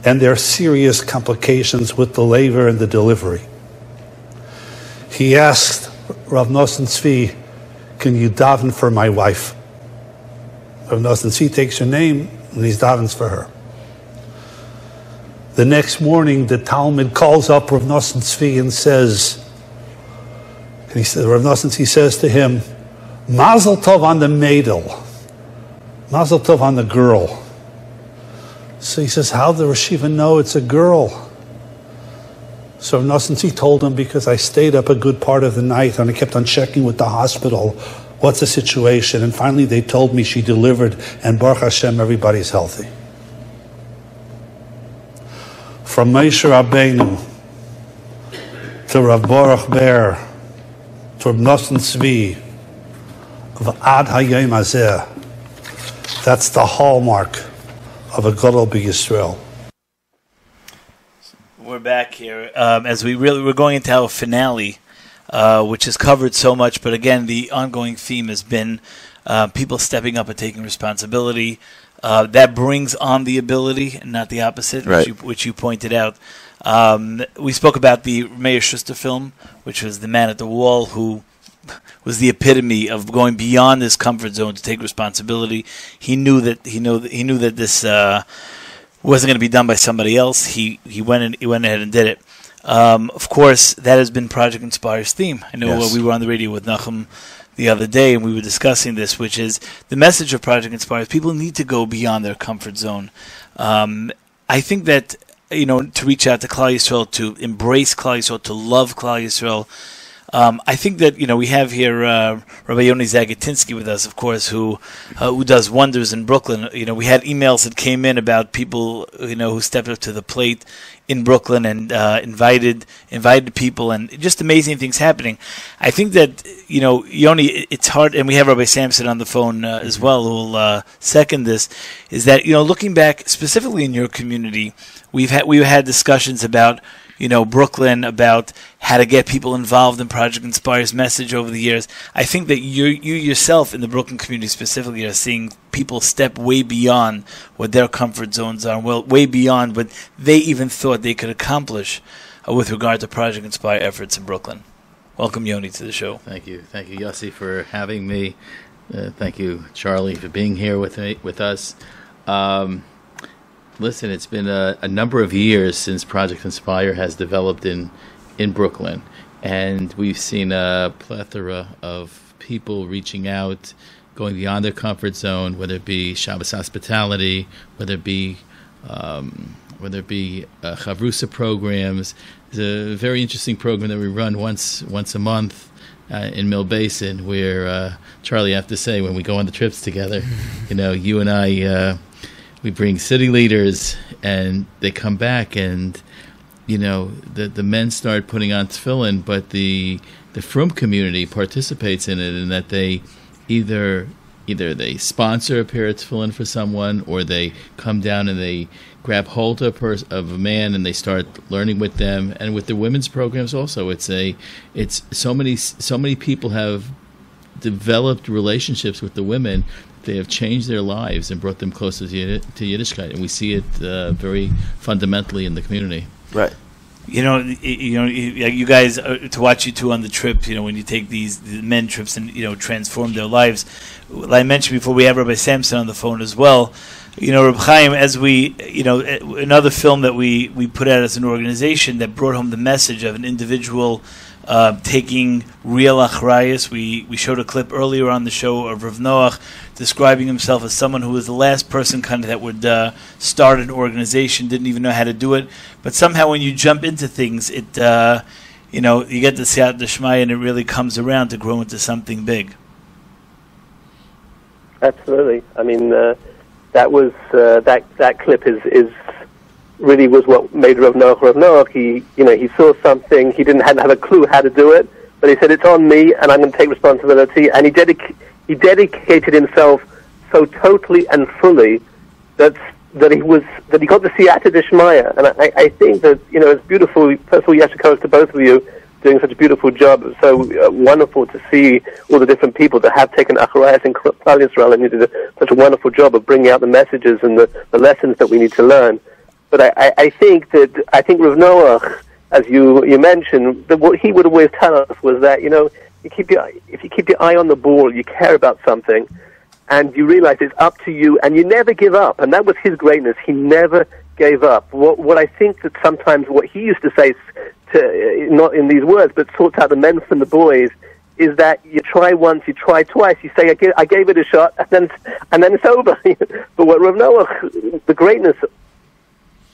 and there are serious complications with the labor and the delivery. He asked Rav Nosson Tzvi, can you daven for my wife? Rav Nosson Tzvi takes her name and he davens for her. The next morning, the talmid calls up Rav Nosson Tzvi and says, and he says, Rav Nosson Tzvi says to him, Mazel Tov on the maidel, Mazel Tov on the girl. So he says, How the Rosh Yeshiva know it's a girl? So Rav told him, Because I stayed up a good part of the night and I kept on checking with the hospital what's the situation. And finally, they told me she delivered, and Baruch Hashem, everybody's healthy from Moshe Rabbeinu to Rav Baruch Ber to Rav Nosson Tzvi of Ad Hayom Hazeh. That's the hallmark of a Gadol Yisrael. We're back here um, as we really we're going into our finale, uh, which has covered so much. But again, the ongoing theme has been uh, people stepping up and taking responsibility. Uh, that brings on the ability, and not the opposite, Right. which, you, which you pointed out. Um, we spoke about the Meir Schuster film, which was the man at the wall who was the epitome of going beyond his comfort zone to take responsibility. He knew that he knew that, he knew that this uh, wasn't going to be done by somebody else. He he went and he went ahead and did it. Um, of course, that has been Project Inspire's theme. I know Yes. uh, we were on the radio with Nachum the other day, and we were discussing this, which is the message of Project Inspire is people need to go beyond their comfort zone. Um, I think that you know to reach out to Klal Yisrael, to embrace Klal Yisrael, to love Klal Yisrael. Um, I think that you know we have here uh, Rabbi Yoni Zagatinsky with us, of course, who uh, who does wonders in Brooklyn. You know, we had emails that came in about people you know who stepped up to the plate in Brooklyn and uh, invited invited people, and just amazing things happening. I think that you know Yoni, it's hard, and we have Rabbi Sampson on the phone uh, as well, who will uh, second this. Is that you know looking back specifically in your community, we've had we've had discussions about you know Brooklyn about how to get people involved in Project Inspire's message over the years. I think that you you yourself in the Brooklyn community specifically are seeing people step way beyond what their comfort zones are, well, way beyond what they even thought they could accomplish uh, with regard to Project Inspire efforts in Brooklyn. Welcome, Yoni, to the show. Thank you, thank you, Yossi, for having me. Uh, thank you, Charlie, for being here with me, with us. Um, listen, it's been a, a number of years since Project Inspire has developed in in Brooklyn, and we've seen a plethora of people reaching out, going beyond their comfort zone, whether it be Shabbos hospitality, whether it be um, whether it be uh, chavrusa programs. There's a very interesting program that we run once once a month uh, in Mill Basin, where uh, Charlie, I have to say, when we go on the trips together, you know, you and I, uh, we bring city leaders, and they come back, and you know, the the men start putting on tefillin, but the the frum community participates in it, in that they either either they sponsor a pair of tefillin for someone, or they come down and they grab hold of a, pers- of a man and they start learning with them. And with the women's programs, also, it's a it's so many so many people have developed relationships with the women. They have changed their lives and brought them closer to, Yid- to Yiddishkeit, and we see it uh, very fundamentally in the community. Right. You know, you know, you you guys uh, to watch you two on the trip. You know, when you take these the men trips and you know transform their lives. Like I mentioned before, we have Rabbi Samson on the phone as well. You know, Rabbi Chaim, as we, you know, eh, another film that we we put out as an organization that brought home the message of an individual uh, taking real achrayas. We we showed a clip earlier on the show of Rav Noach describing himself as someone who was the last person kind of that would uh, start an organization, didn't even know how to do it, but somehow when you jump into things, it uh, you know you get to see out the siyat and it really comes around to grow into something big. Absolutely. I mean, uh, that was uh, that that clip is is really was what made Rav Noach Rav Noach. He you know he saw something he didn't hadn't have a clue how to do it, but he said it's on me and I'm going to take responsibility. And he dedic- he dedicated himself so totally and fully that that he was that he got the siyata d'shmaya. And I, I think that you know it's beautiful. First of all, yashikos to both of you doing such a beautiful job. It's so uh, wonderful to see all the different people that have taken achrayas in Klal Yisrael, and you did a, such a wonderful job of bringing out the messages and the, the lessons that we need to learn. But I, I, think that I think Rav Noach, as you you mentioned, that what he would always tell us was that you know you keep your if you keep your eye on the ball, you care about something, and you realize it's up to you, and you never give up. And that was his greatness. He never gave up. What what I think that sometimes what he used to say, to uh, not in these words, but sorts out the men from the boys, is that you try once, you try twice, you say I gave, I gave it a shot, and then and then it's over. but what Rav Noah, the greatness,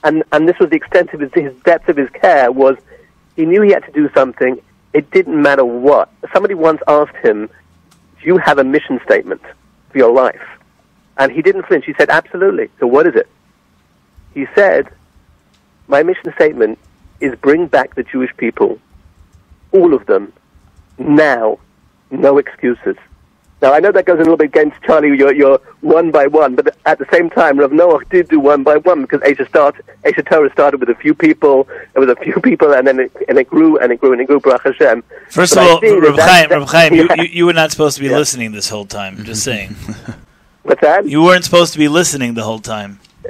and and this was the extent of his, his depth of his care was, he knew he had to do something. It didn't matter what. Somebody once asked him, "Do you have a mission statement for your life?" And he didn't flinch. He said, "Absolutely." So what is it? He said, "My mission statement is bring back the Jewish people, all of them, now, no excuses. Now, I know that goes a little bit against Charlie, your, your one by one, but at the same time, Rav Noah did do one by one because Asia, start, Aish HaTorah started with a few people, there was a few people, and then it, and it grew and it grew and it grew, Baruch Hashem. First But of all, Rav Chaim, Rav Chaim you, Yeah. you, you were not supposed to be listening this whole time. I'm just saying. What's that? You weren't supposed to be listening the whole time.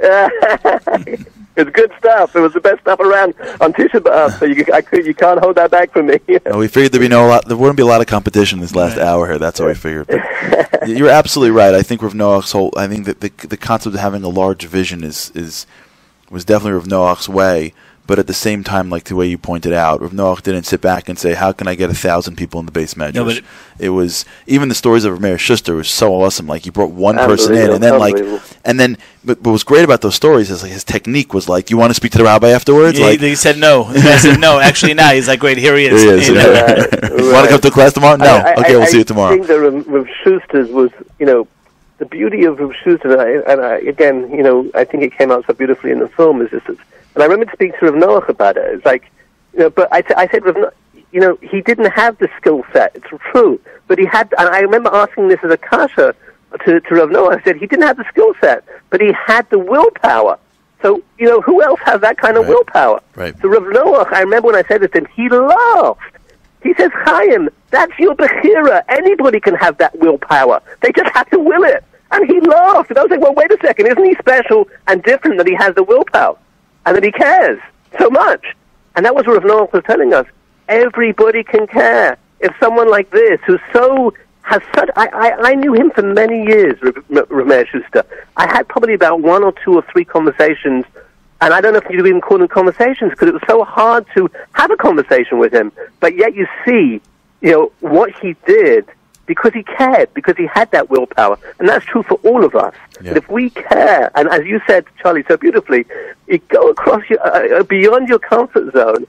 it's good stuff. It was the best stuff around on Tisha B'Av, uh, so you, I could, you can't hold that back from me. And we figured there'd be no lot, there wouldn't be a lot of competition this last hour here. That's what we figured. But you're absolutely right. I think Rav Noach's whole. I think that the the concept of having a large vision is is was definitely Rav Noach's way. But at the same time, like the way you pointed out, Rav Noach didn't sit back and say, "How can I get a thousand people in the beis medrash?" No, but it- it was even the stories of Meir Schuster was so awesome. Like he brought one person in, and then like, and then but what was great about those stories is like his technique was like, "You want to speak to the rabbi afterwards?" Yeah, like, he, he said no. The guy said no. Actually, now he's like, great, here he is. Here he is. You know? Want to come to class tomorrow? No. I- I- okay, we'll I see you tomorrow. I think that Rav, Rav Schuster's was, you know, the beauty of Rav Schuster, and, I, and I, again, you know, I think it came out so beautifully in the film, is just, that- and I remember speaking to Rav Noach about it. It's like, you know, but I, I said, Rav, No- you know, he didn't have the skill set. It's true, but he had. And I remember asking this as a kasha to, to Rav Noach. I said he didn't have the skill set, but he had the willpower. So you know, who else has that kind of willpower? Right. So Rav Noach, I remember when I said this to him, he laughed. He says, Chaim, that's your Bechira. Anybody can have that willpower. They just have to will it. And he laughed. And I was like, well, wait a second. Isn't he special and different that he has the willpower? And that he cares so much? And that was what Rav was telling us. Everybody can care. If someone like this, who's so, has such, I, I, I knew him for many years, Meir Schuster. I had probably about one or two or three conversations and I don't know if you'd even call them conversations because it was so hard to have a conversation with him. But yet you see, you know, what he did because he cared, because he had that willpower. And that's true for all of us. Yeah. If we care, and as you said, Charlie, so beautifully, you go across your, uh, uh, beyond your comfort zone,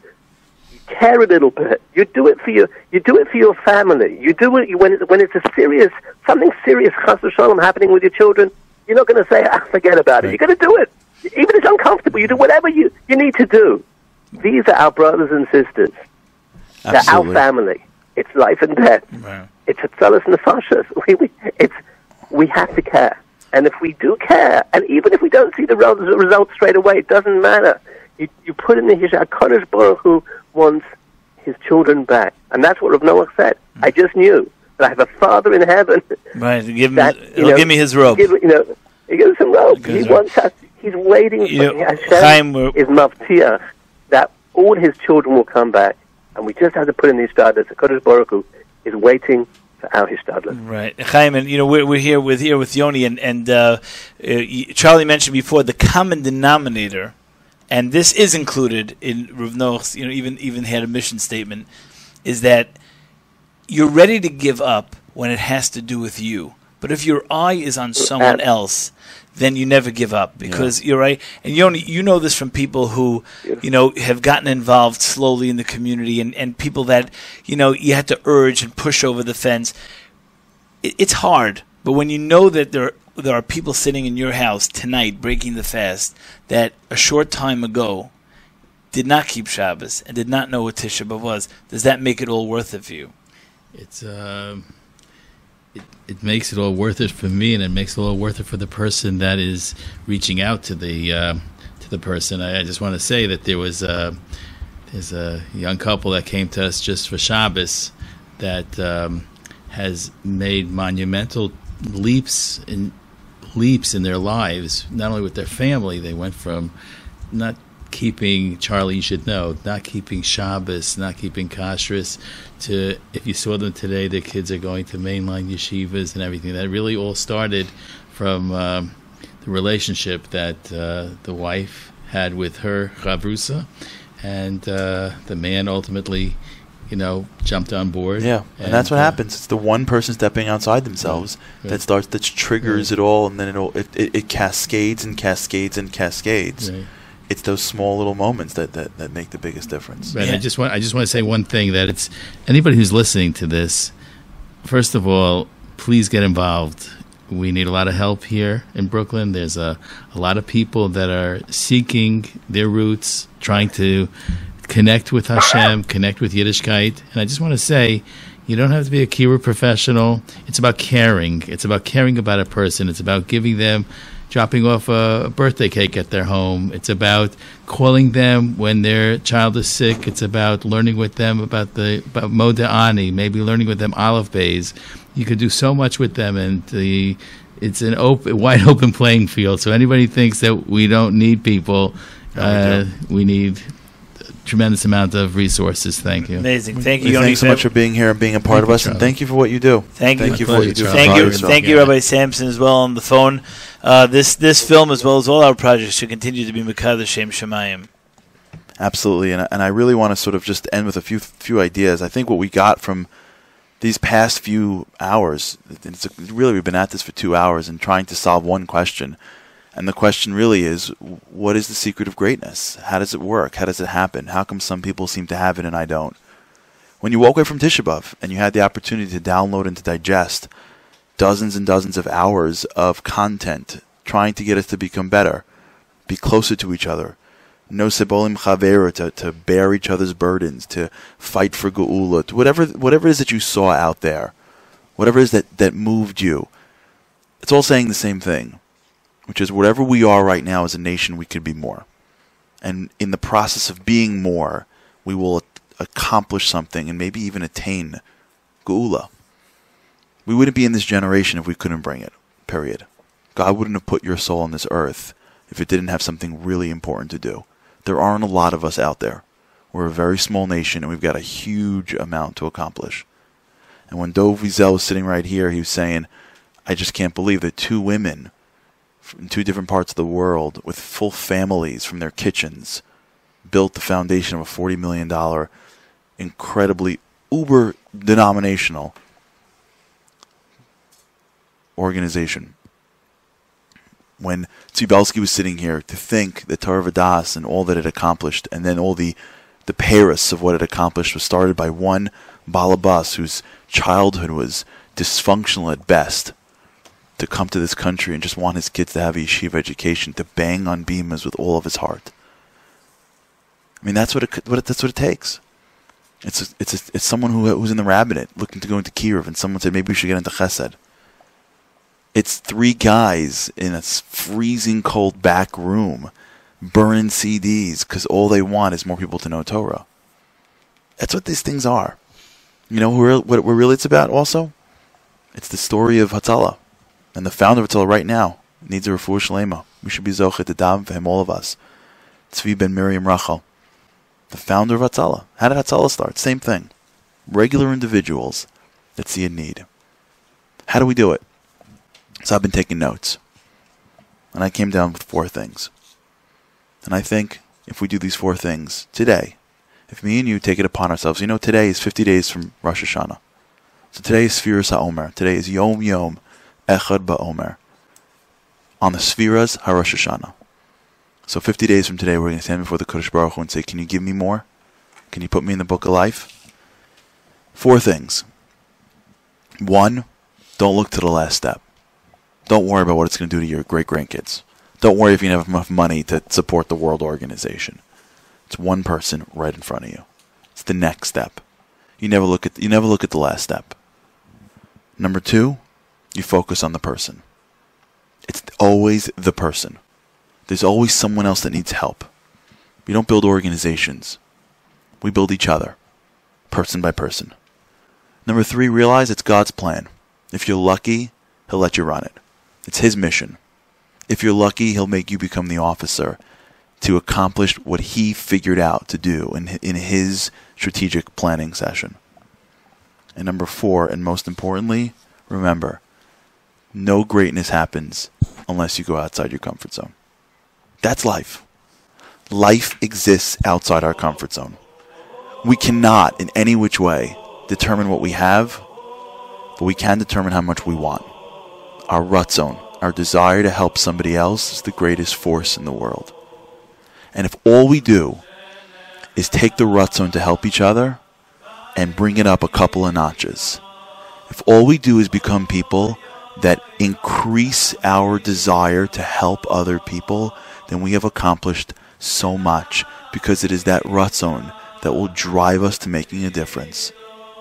you care a little bit. You do it for your, you do it for your family. You do it when, it- when it's a serious, something serious, chas v'shalom, happening with your children. You're not going to say, ah, forget about it. You're going to do it. Even if it's uncomfortable, you do whatever you, you need to do. These are our brothers and sisters. They're our Absolutely. family. It's life and death. It's a tzalas nefashas. We, we, it's, we have to care. And if we do care, and even if we don't see the res- results straight away, it doesn't matter. You, you put in the Hisha, HaKadosh Baruch Hu wants his children back. And that's what Rav Noach said. Hmm. I just knew that I have a father in heaven Right. Give him, that, you he'll know, give me his rope. Give, you know, he gives him. Gives He rope. wants us. He's waiting You for know, Hashem Chaim, is mavtiach that all his children will come back, and we just have to put in these stardust. Kadosh Baruch Hu is waiting Right, Chaim, and you know we're, we're here with here with Yoni, and and uh, uh, Charlie mentioned before the common denominator, and this is included in Rav Noach's, You know, even even had a mission statement, is that you're ready to give up when it has to do with you, but if your eye is on someone else, then you never give up because you're right. And Yoni, you know this from people who, you know, have gotten involved slowly in the community and, and people that, you know, you had to urge and push over the fence. It, it's hard, but when you know that there there are people sitting in your house tonight breaking the fast that a short time ago did not keep Shabbos and did not know what Tisha B'av was, does that make it all worth it for you? It's um, it, it makes it all worth it for me, and it makes it all worth it for the person that is reaching out to the uh, to the person. I, I just want to say that there was a there's a young couple that came to us just for Shabbos that um, has made monumental leaps in leaps in their lives, not only with their family. They went from not keeping Charlie, you should know, not keeping Shabbos, not keeping kashrus. To if you saw them today, their kids are going to mainline yeshivas and everything. That really all started from um, the relationship that uh, the wife had with her chavrusa, and uh, the man ultimately, you know, jumped on board. Yeah, and, that's what uh, happens. It's the one person stepping outside themselves Right. that starts that triggers it all, and then it all it, it, it cascades and cascades and cascades. Right. It's those small little moments that, that, that make the biggest difference. Right. I just want I just want to say one thing that it's anybody who's listening to this. First of all, please get involved. We need a lot of help here in Brooklyn. There's a, a lot of people that are seeking their roots, trying to connect with Hashem, connect with Yiddishkeit. And I just want to say, you don't have to be a Kiruv professional. It's about caring. It's about caring about a person. It's about giving them, dropping off a birthday cake at their home. It's about calling them when their child is sick. It's about learning with them about the about Modeh Ani, maybe learning with them aleph beis. You could do so much with them, and the it's an open, wide open playing field. So anybody thinks that we don't need people, uh, we need a tremendous amount of resources. Thank you. Amazing. Thank you, We Thanks so much for being here and being a part Thank of you, us, and thank you for what you do. Thank you. Thank you for what you do. Thank you. Thank you, Rabbi Sampson, as well on the phone. Uh, this this film, as well as all our projects, should continue to be Mekadesh Shem Shamayim. Absolutely, and and I really want to sort of just end with a few few ideas. I think what we got from these past few hours, it's really we've been at this for two hours and trying to solve one question, and the question really is, what is the secret of greatness? How does it work? How does it happen? How come some people seem to have it and I don't? When you woke away from Tisha and you had the opportunity to download and to digest dozens and dozens of hours of content trying to get us to become better, be closer to each other, no sebolim chavera to, to bear each other's burdens, to fight for geula, whatever whatever it is that you saw out there, whatever it is that, that moved you. It's all saying the same thing, which is whatever we are right now as a nation, we could be more. And in the process of being more, we will accomplish something and maybe even attain geula. We wouldn't be in this generation if we couldn't bring it. Period. God wouldn't have put your soul on this earth if it didn't have something really important to do. There aren't a lot of us out there. We're a very small nation and we've got a huge amount to accomplish. And when Dov Wiesel was sitting right here, he was saying, I just can't believe that two women from two different parts of the world with full families from their kitchens built the foundation of a $40 million, incredibly uber denominational organization. When Tsibelsky was sitting here to think that Torah and all that it accomplished, and then all the the Paris of what it accomplished was started by one balabas whose childhood was dysfunctional at best, to come to this country and just want his kids to have a yeshiva education, to bang on bimas with all of his heart. I mean, that's what it, what it that's what it takes. It's a, it's a, it's someone who who's in the rabbinate looking to go into Kiruv, and someone said maybe we should get into Chesed. It's three guys in a freezing cold back room, burning CDs because all they want is more people to know Torah. That's what these things are. You know what what really it's about? Also, it's the story of Hatzalah, and the founder of Hatzalah right now needs a refuah shlema. We should be zochet to daven for him, all of us. Tzvi ben Miriam Rachel, the founder of Hatzalah. How did Hatzalah start? Same thing. Regular individuals that see a need. How do we do it? So I've been taking notes. And I came down with four things. And I think if we do these four things today, if me and you take it upon ourselves, you know, today is 50 days from Rosh Hashanah. So today is Sfiras HaOmer. Today is Yom Yom Echad BaOmer. On the Sfiras HaRosh Hashanah. So 50 days from today, we're going to stand before the Kadosh Baruch Hu and say, Can you give me more? Can you put me in the book of life? Four things. One, don't look to the last step. Don't worry about what it's going to do to your great grandkids. Don't worry if you have enough money to support the World Organization. It's one person right in front of you. It's the next step. You never look at you never look at the last step. Number two, you focus on the person. It's always the person. There's always someone else that needs help. We don't build organizations. We build each other, person by person. Number three, realize it's God's plan. If you're lucky, He'll let you run it. It's His mission. If you're lucky, He'll make you become the officer to accomplish what he figured out to do in, in his strategic planning session. And number four, and most importantly, remember, no greatness happens unless you go outside your comfort zone. That's life. Life exists outside our comfort zone. We cannot, in any which way, determine what we have, but we can determine how much we want. Our ratzon, our desire to help somebody else, is the greatest force in the world. And if all we do is take the ratzon to help each other and bring it up a couple of notches, if all we do is become people that increase our desire to help other people, then we have accomplished so much because it is that ratzon that will drive us to making a difference,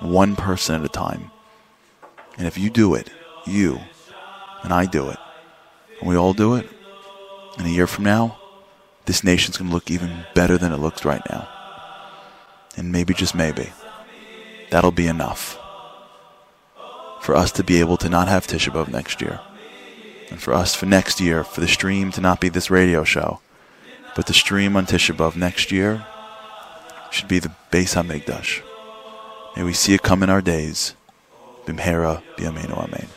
one person at a time. And if you do it, you and I do it, and we all do it, in a year from now, this nation's going to look even better than it looks right now. And maybe, just maybe, that'll be enough for us to be able to not have Tisha B'Av next year. And for us, for next year, for the stream to not be this radio show, but the stream on Tisha B'Av next year should be the Beis HaMikdash. May we see it come in our days. Bimhera, B'Yameinu, Amen.